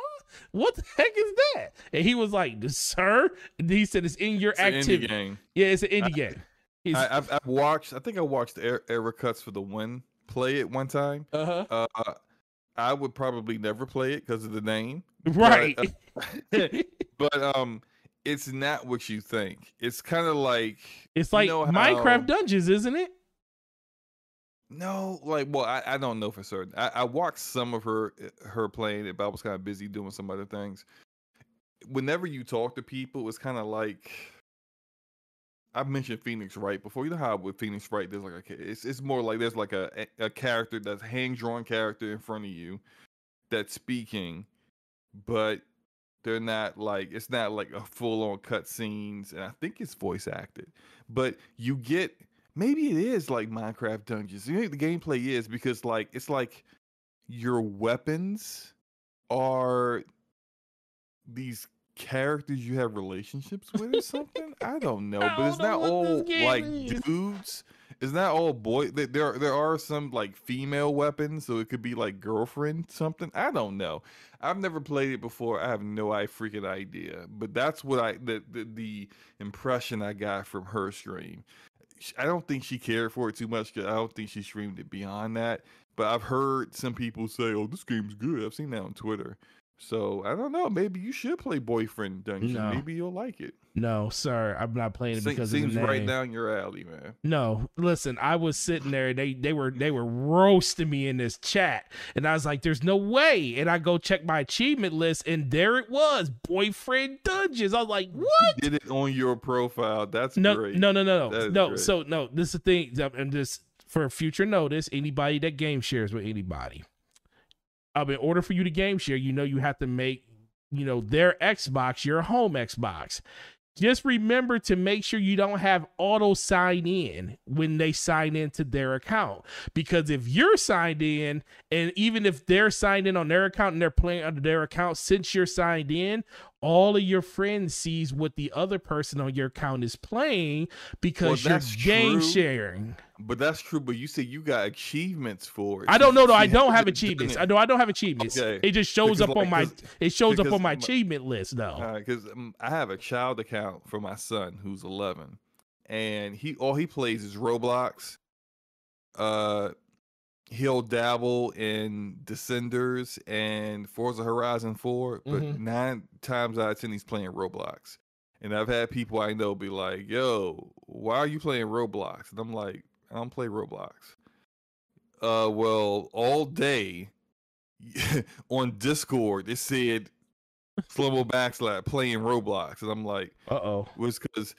What the heck is that? And he was like, sir? And he said, it's in your It's an indie activity. game. Yeah, it's an indie game. It's- I, I've, I've watched. I think I watched Er- Eric Cuts for the win play it one time. uh-huh. Uh, I would probably never play it because of the name. Right. but um, it's not what you think. It's kind of like it's you like know how- Minecraft Dungeons, isn't it? no, like well, I, I don't know for certain. I, I watched some of her her playing it, but I was kind of busy doing some other things. Whenever you talk to people, it's kind of like I mentioned Phoenix Wright before. You know how with Phoenix Wright, there's like a it's it's more like there's like a a character that's hand drawn character in front of you that's speaking, but they're not like it's not like a full on cut scenes, and I think it's voice acted. But you get maybe it is like Minecraft Dungeons. You know, the gameplay is because like it's like your weapons are these characters you have relationships with or something. I don't know, I but it's not all like is. dudes. It's not all boy. There, there are some like female weapons, so it could be like girlfriend something. I don't know. I've never played it before. I have no I freaking idea. But that's what I the the, the impression I got from her stream. I don't think she cared for it too much. 'cause I don't think she streamed it beyond that. But I've heard some people say, "Oh, this game's good." I've seen that on Twitter. So I don't know. Maybe you should play Boyfriend Dungeon. No. Maybe you'll like it. No, sir, I'm not playing it because seems of the name. right down your alley, man. No, listen, I was sitting there. They they were they were roasting me in this chat, and I was like, "There's no way." And I go check my achievement list, and there it was, boyfriend dungeons. I was like, "What?" Did it on your profile? That's No, great. no, no, no, no, no. great. So no, this is the thing, and just for future notice. Anybody that game shares with anybody, um, in order for you to game share, you know you have to make you know their Xbox your home Xbox. Just remember to make sure you don't have auto sign in when they sign into their account. Because if you're signed in, and even if they're signed in on their account and they're playing under their account, since you're signed in, all of your friends sees what the other person on your account is playing because you're that's game true. sharing. But that's true. But you say you got achievements for it. I don't know. No, She I don't have achievements. I know I don't have achievements. Okay. It just shows Because, up on my it shows up on my my- achievement list though. Because um, I have a child account for my son who's 11, and he all he plays is Roblox. Uh, he'll dabble in Descenders and Forza Horizon 4, but Mhm. nine times out of ten he's playing Roblox. And I've had people I know be like, "Yo, why are you playing Roblox?" And I'm like, "I don't play Roblox." Uh, well, all day on Discord it said Slow backslap playing Roblox, and I'm like, Uh oh. was because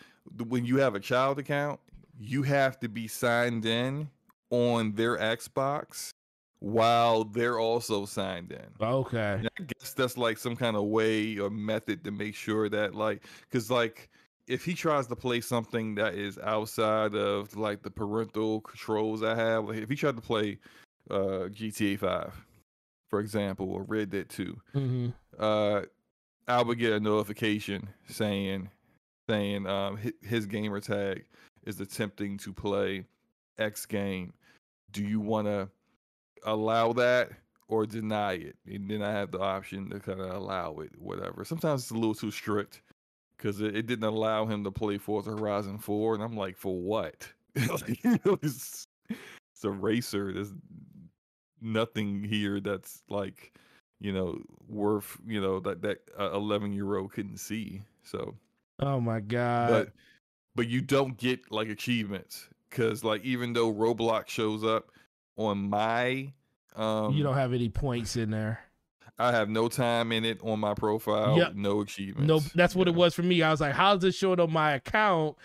when you have a child account, you have to be signed in on their Xbox while they're also signed in. Okay. And I guess that's like some kind of way or method to make sure that like because like if he tries to play something that is outside of like the parental controls I have, like if he tried to play uh GTA 5, for example, or Red Dead 2, hmm uh I would get a notification saying saying um hi- his gamer tag is attempting to play X game. Do you want to allow that or deny it? And then I have the option to kind of allow it, whatever. Sometimes it's a little too strict because it, it didn't allow him to play Forza Horizon 4, and I'm like, for what? like, you know, it's, it's a racer. There's nothing here that's like you know worth you know that that 11 year old couldn't see so Oh my god. but but you don't get like achievements because like even though roblox shows up on my um you don't have any points in there. i have no time in it on my profile Yep. no achievements No, that's what it was for me. I was like, how's this showing on my account?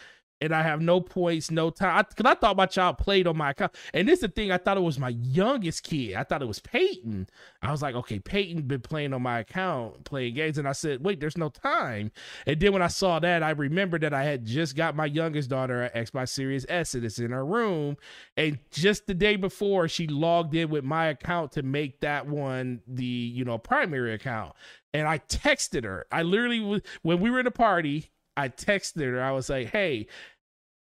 And I have no points, no time. Because I, thought my child played on my account. And this is the thing, I thought it was my youngest kid. I thought it was Peyton. I was like, okay, Peyton been playing on my account, playing games. And I said, wait, there's no time. And then when I saw that, I remembered that I had just got my youngest daughter an Xbox Series S and it's in her room. And just the day before, she logged in with my account to make that one the, you know, primary account. And I texted her. I literally was when we were in a party, I texted her. I was like, "Hey,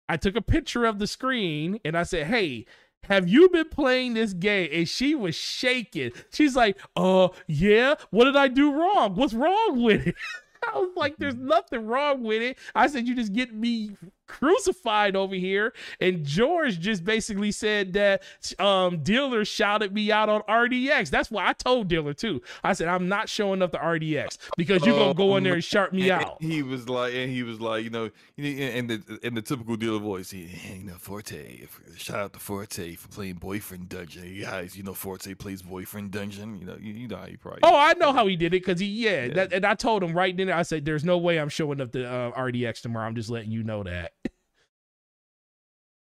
I took a picture of the screen and I said, "Hey, have you been playing this game?" And she was shaking. She's like, "Uh, yeah. What did I do wrong? What's wrong with it?" I was like, "There's nothing wrong with it." I said, "You just get me crucified over here." And George just basically said that um Dealer shouted me out on RDX. That's why I told Dealer too. I said, "I'm not showing up the RDX because you're gonna go in there and sharp me And out." he was like, and he was like, you know, in the in the typical dealer voice, he, you know, Forte. Shout out to Forte for playing Boyfriend Dungeon. You guys, you know, Forte plays Boyfriend Dungeon. You know, you, you know how he probably. Oh, I know how he did it because he, yeah, Yeah. That, and I told him right then. I said, "There's no way I'm showing up the uh, RDX tomorrow. I'm just letting you know that."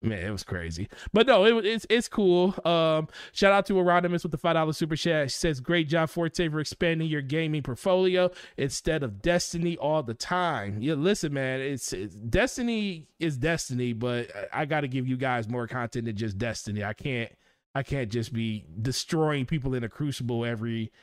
Man, it was crazy, but no, it, it's it's cool. Um, shout out to Aronimus with the five dollar super chat. She says, "Great job, Forte, for expanding your gaming portfolio instead of Destiny all the time." Yeah, listen, man, it's, it's Destiny is Destiny, but I, got to give you guys more content than just Destiny. I can't I can't just be destroying people in a Crucible every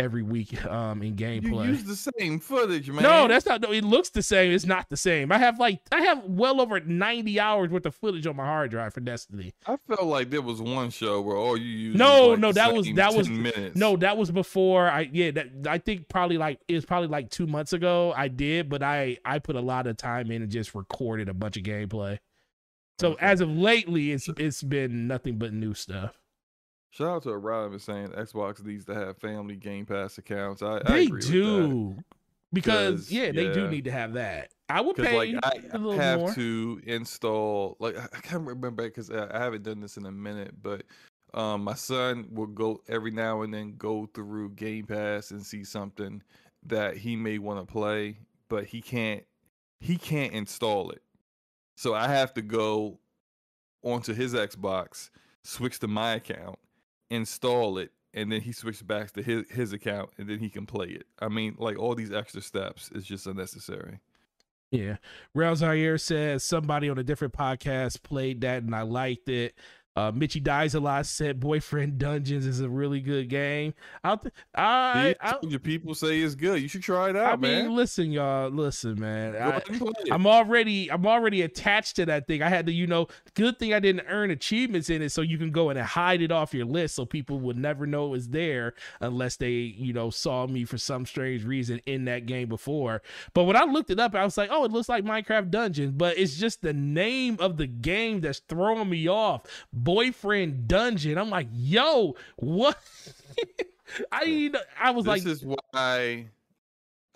every week um in gameplay. You use the same footage, man. No, that's not. No, it looks the same. It's not the same. I have like I have well over ninety hours worth of footage on my hard drive for Destiny. I felt like there was one show where all you used. No, like no, that was that was minutes. no, that was before I. Yeah, that I think probably like it was probably like two months ago. I did, but I I put a lot of time in and just recorded a bunch of gameplay. So Okay. as of lately, it's it's been nothing but new stuff. Shout out to a Robin saying Xbox needs to have family Game Pass accounts. I, I They that. do because yeah, they do need to have that. I would pay like I, I have more. to install like I I can't remember because I, I haven't done this in a minute, but um my son will go every now and then go through Game Pass and see something that he may want to play, but he can't he can't install it. So I have to go onto his Xbox, switch to my account, install it, and then he switches back to his his account and then he can play it. I mean, like all these extra steps is just unnecessary. Yeah. Rail Zaire says somebody on a different podcast played that and I liked it. Uh, Mitchie Dies a lot said Boyfriend Dungeons is a really good game. I'll th- I, I, you people say it's good. You should try it out, I mean, man. listen, y'all, listen, man. I, ahead and play it. I'm already I'm already attached to that thing. I had to, you know, good thing I didn't earn achievements in it, so you can go in and hide it off your list, so people would never know it was there unless they, you know, saw me for some strange reason in that game before. But when I looked it up, I was like, oh, it looks like Minecraft Dungeons, but it's just the name of the game that's throwing me off. Boyfriend Dungeon. I'm like, yo, what? I I was this like, this is why I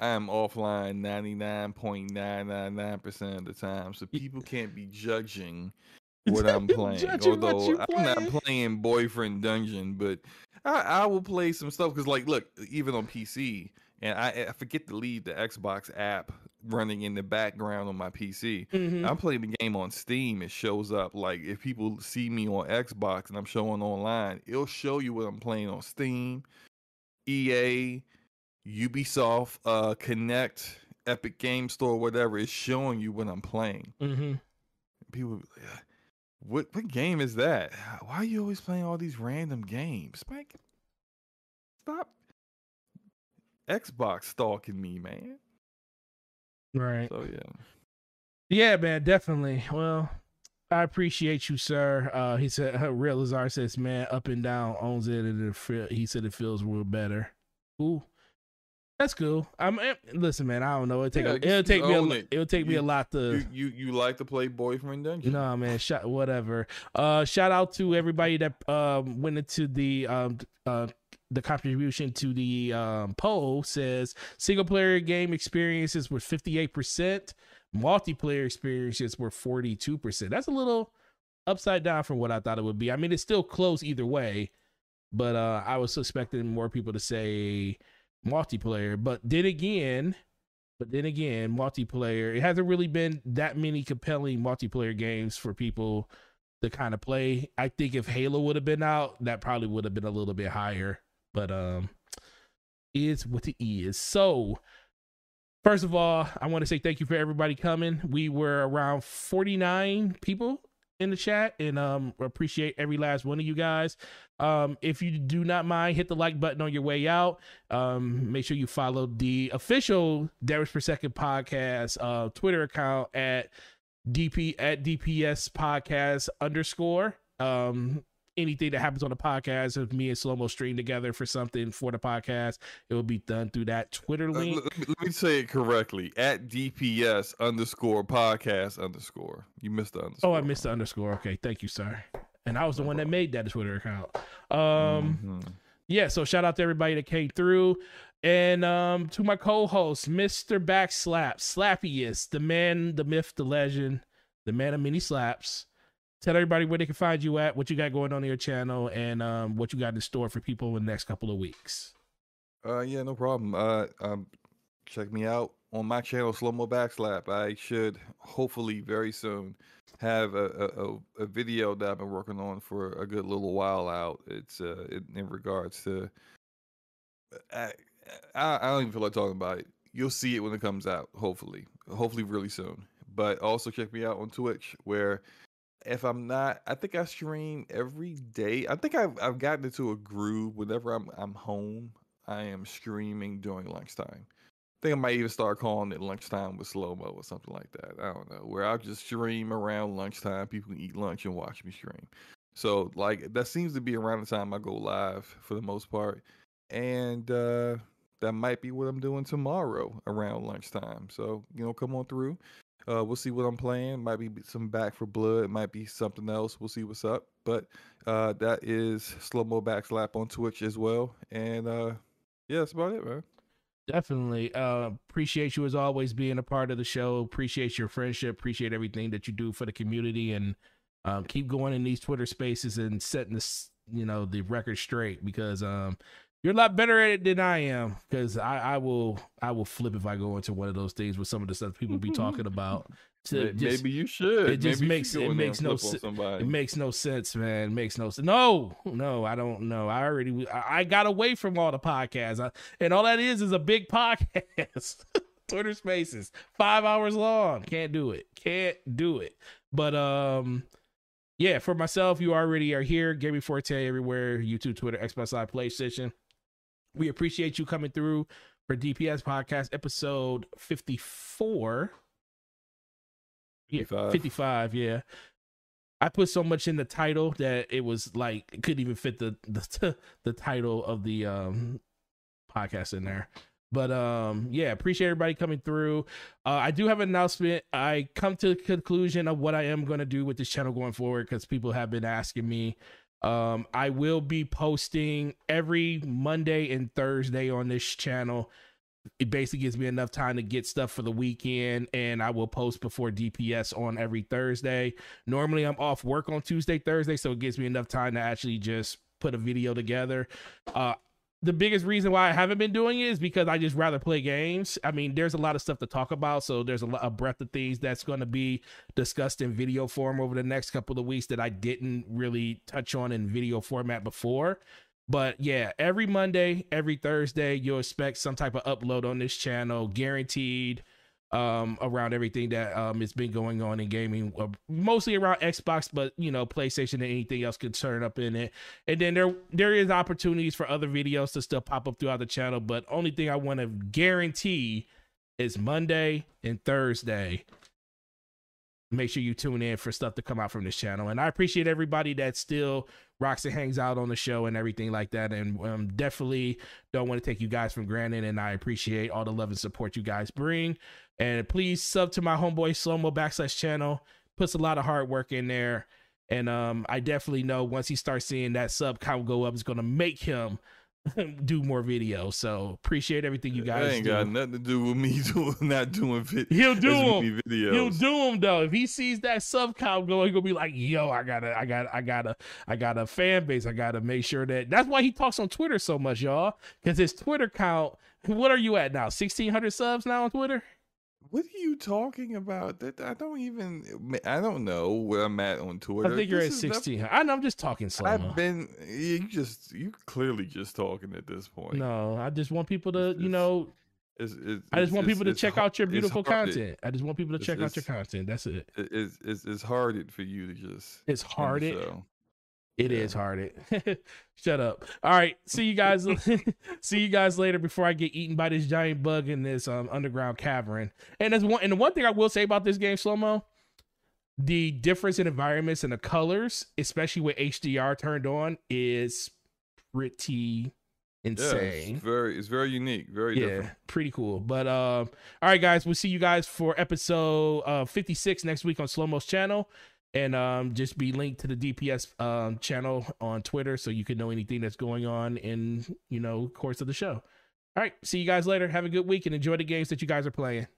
am offline 99.999% of the time, so people can't be judging what I'm playing. Although I'm not playing. playing Boyfriend Dungeon, but I, I will play some stuff because, like, look, even on PC, and I, I forget to leave the Xbox app running in the background on my PC. mhm. I'm playing the game on Steam. It shows up like if people see me on Xbox and I'm showing online, it'll show you what I'm playing on Steam, EA, Ubisoft, uh, Connect, Epic Game Store, whatever. It's showing you what I'm playing. Mhm. People, be like, what what game is that? Why are you always playing all these random games? Man, stop Xbox stalking me, man. right. So yeah. Yeah, man, definitely. Well, I appreciate you, sir. Uh, he said, uh, Real Lazar says, man, up and down owns it, and it he said it feels real better. Cool. That's cool. I'm eh, listen, man. I don't know. It'll take Yeah, a, it'll take me a, it. it'll take me a lot to. You, you you like to play Boyfriend Dungeon? No, man. Shot whatever. Uh, shout out to everybody that um went into the um uh the contribution to the um poll says single player game experiences were fifty eight percent, multiplayer experiences were forty two percent. That's a little upside down from what I thought it would be. I mean, it's still close either way, but uh I was expecting more people to say multiplayer. But then again, but then again, multiplayer, it hasn't really been that many compelling multiplayer games for people to kind of play. I think if Halo would have been out, that probably would have been a little bit higher. But um is what it is. So first of all, I want to say thank you for everybody coming. We were around 49 people in the chat and um appreciate every last one of you guys. Um if you do not mind, hit the like button on your way out. Um make sure you follow the official Damage Per Second podcast uh Twitter account at DP at DPS podcast underscore. Um anything that happens on the podcast if me and Slomo stream together for something for the podcast, it will be done through that Twitter Uh, link. let, me, let me say it correctly. At DPS underscore podcast underscore. You missed the underscore. Oh, I missed the underscore. Okay, thank you, sir. And I was the one that made that Twitter account. Um, Mhm. yeah. So shout out to everybody that came through, and um, to my co-host, Mister Backslap, Slappiest, the man, the myth, the legend, the man of many slaps. Tell everybody where they can find you at, what you got going on your channel, and um, what you got in store for people in the next couple of weeks. Uh, yeah, no problem. Uh, um, check me out on my channel, Slomo Backslap, I should hopefully very soon have a, a, a, video that I've been working on for a good little while out. It's uh, in, in regards to. I, I, I don't even feel like talking about it. You'll see it when it comes out, hopefully. Hopefully, really soon. But also check me out on Twitch, where if I'm not, I think I stream every day. I think I've I've gotten into a groove. Whenever I'm I'm home, I am streaming during lunchtime. I think I might even start calling it lunchtime with Slomo or something like that. I don't know. Where I'll just stream around lunchtime. People can eat lunch and watch me stream. So like that seems to be around the time I go live for the most part. And uh that might be what I'm doing tomorrow around lunchtime. So, you know, come on through. Uh, we'll see what I'm playing. Might be some Back 4 Blood. It Might be something else. We'll see what's up. But uh, that is Slomo Backslap on Twitch as well. And uh, yeah, that's about it, man. Definitely. Uh, appreciate you as always being a part of the show. Appreciate your friendship. Appreciate everything that you do for the community, and um, keep going in these Twitter spaces and setting this, you know, the record straight because um, you're a lot better at it than I am because I, I will I will flip if I go into one of those things with some of the stuff people be talking about. To maybe just, you should. It just maybe makes it makes no sense. It makes no sense, man. It makes no sense. No, no, I don't know. I already I, I got away from all the podcasts, I, and all that is is a big podcast. Twitter Spaces, five hours long. Can't do it. Can't do it. But um, yeah. For myself, you already are here. Gaming Forte everywhere. YouTube, Twitter, Xbox Live, PlayStation. We appreciate you coming through for DPS podcast episode 54. 55. Yeah, 55, yeah. I put so much in the title that it was like it couldn't even fit the the the title of the um podcast in there. But um yeah, appreciate everybody coming through. Uh, I do have an announcement. I come to the conclusion of what I am going to do with this channel going forward because people have been asking me um, I will be posting every Monday and Thursday on this channel. It basically gives me enough time to get stuff for the weekend, and I will post before DPS on every Thursday. Normally, I'm off work on Tuesday, Thursday, so it gives me enough time to actually just put a video together. Uh, the biggest reason why I haven't been doing it is because I just rather play games. I mean, there's a lot of stuff to talk about, so there's a, lot, a breadth of things that's going to be discussed in video form over the next couple of weeks that I didn't really touch on in video format before. But yeah, every Monday, every Thursday, you'll expect some type of upload on this channel, guaranteed um, around everything that um, has been going on in gaming, uh, mostly around Xbox, but you know, PlayStation and anything else could turn up in it. And then there there is opportunities for other videos to still pop up throughout the channel. But only thing I want to guarantee is Monday and Thursday. Make sure you tune in for stuff to come out from this channel. And I appreciate everybody that still rocks and hangs out on the show and everything like that. And um, definitely don't want to take you guys for granted. And I appreciate all the love and support you guys bring. And please sub to my homeboy Slomo Backslap's channel. Puts a lot of hard work in there. And um, I definitely know once he starts seeing that sub count go up, it's gonna make him do more videos. So appreciate everything you guys. That ain't do. got nothing to do with me doing not doing videos. He'll do them. Videos. He'll do them though. If he sees that sub count going, gonna be like, "Yo, I gotta, I gotta, I gotta, I got a fan base. I gotta make sure that." That's why he talks on Twitter so much, y'all, because his Twitter count. What are you at now? Sixteen hundred subs now on Twitter. What are you talking about? That I don't even. I don't know where I'm at on Twitter. I think you're this at sixteen. I know. I'm just talking slow. I've been. You just. You clearly just talking at this point. No, I just want people to. It's, you know. It's, it's, I just want people to check out your beautiful content. I just want people to check out your content. That's it. It's it's it's hard for you to just. It's hard. It yeah. is hard. Shut up. All right. See you guys. see you guys later before I get eaten by this giant bug in this um, underground cavern. And there's one and the one thing I will say about this game, Slomo, the difference in environments and the colors, especially with HDR turned on, is pretty insane. Yeah, it's very it's very unique. Very yeah, different. pretty cool. But um, all right, guys, we'll see you guys for episode uh 56 next week on Slomo's channel and um, just be linked to the DPS um, channel on Twitter so you can know anything that's going on in you know course of the show. All right, see you guys later. Have a good week and enjoy the games that you guys are playing.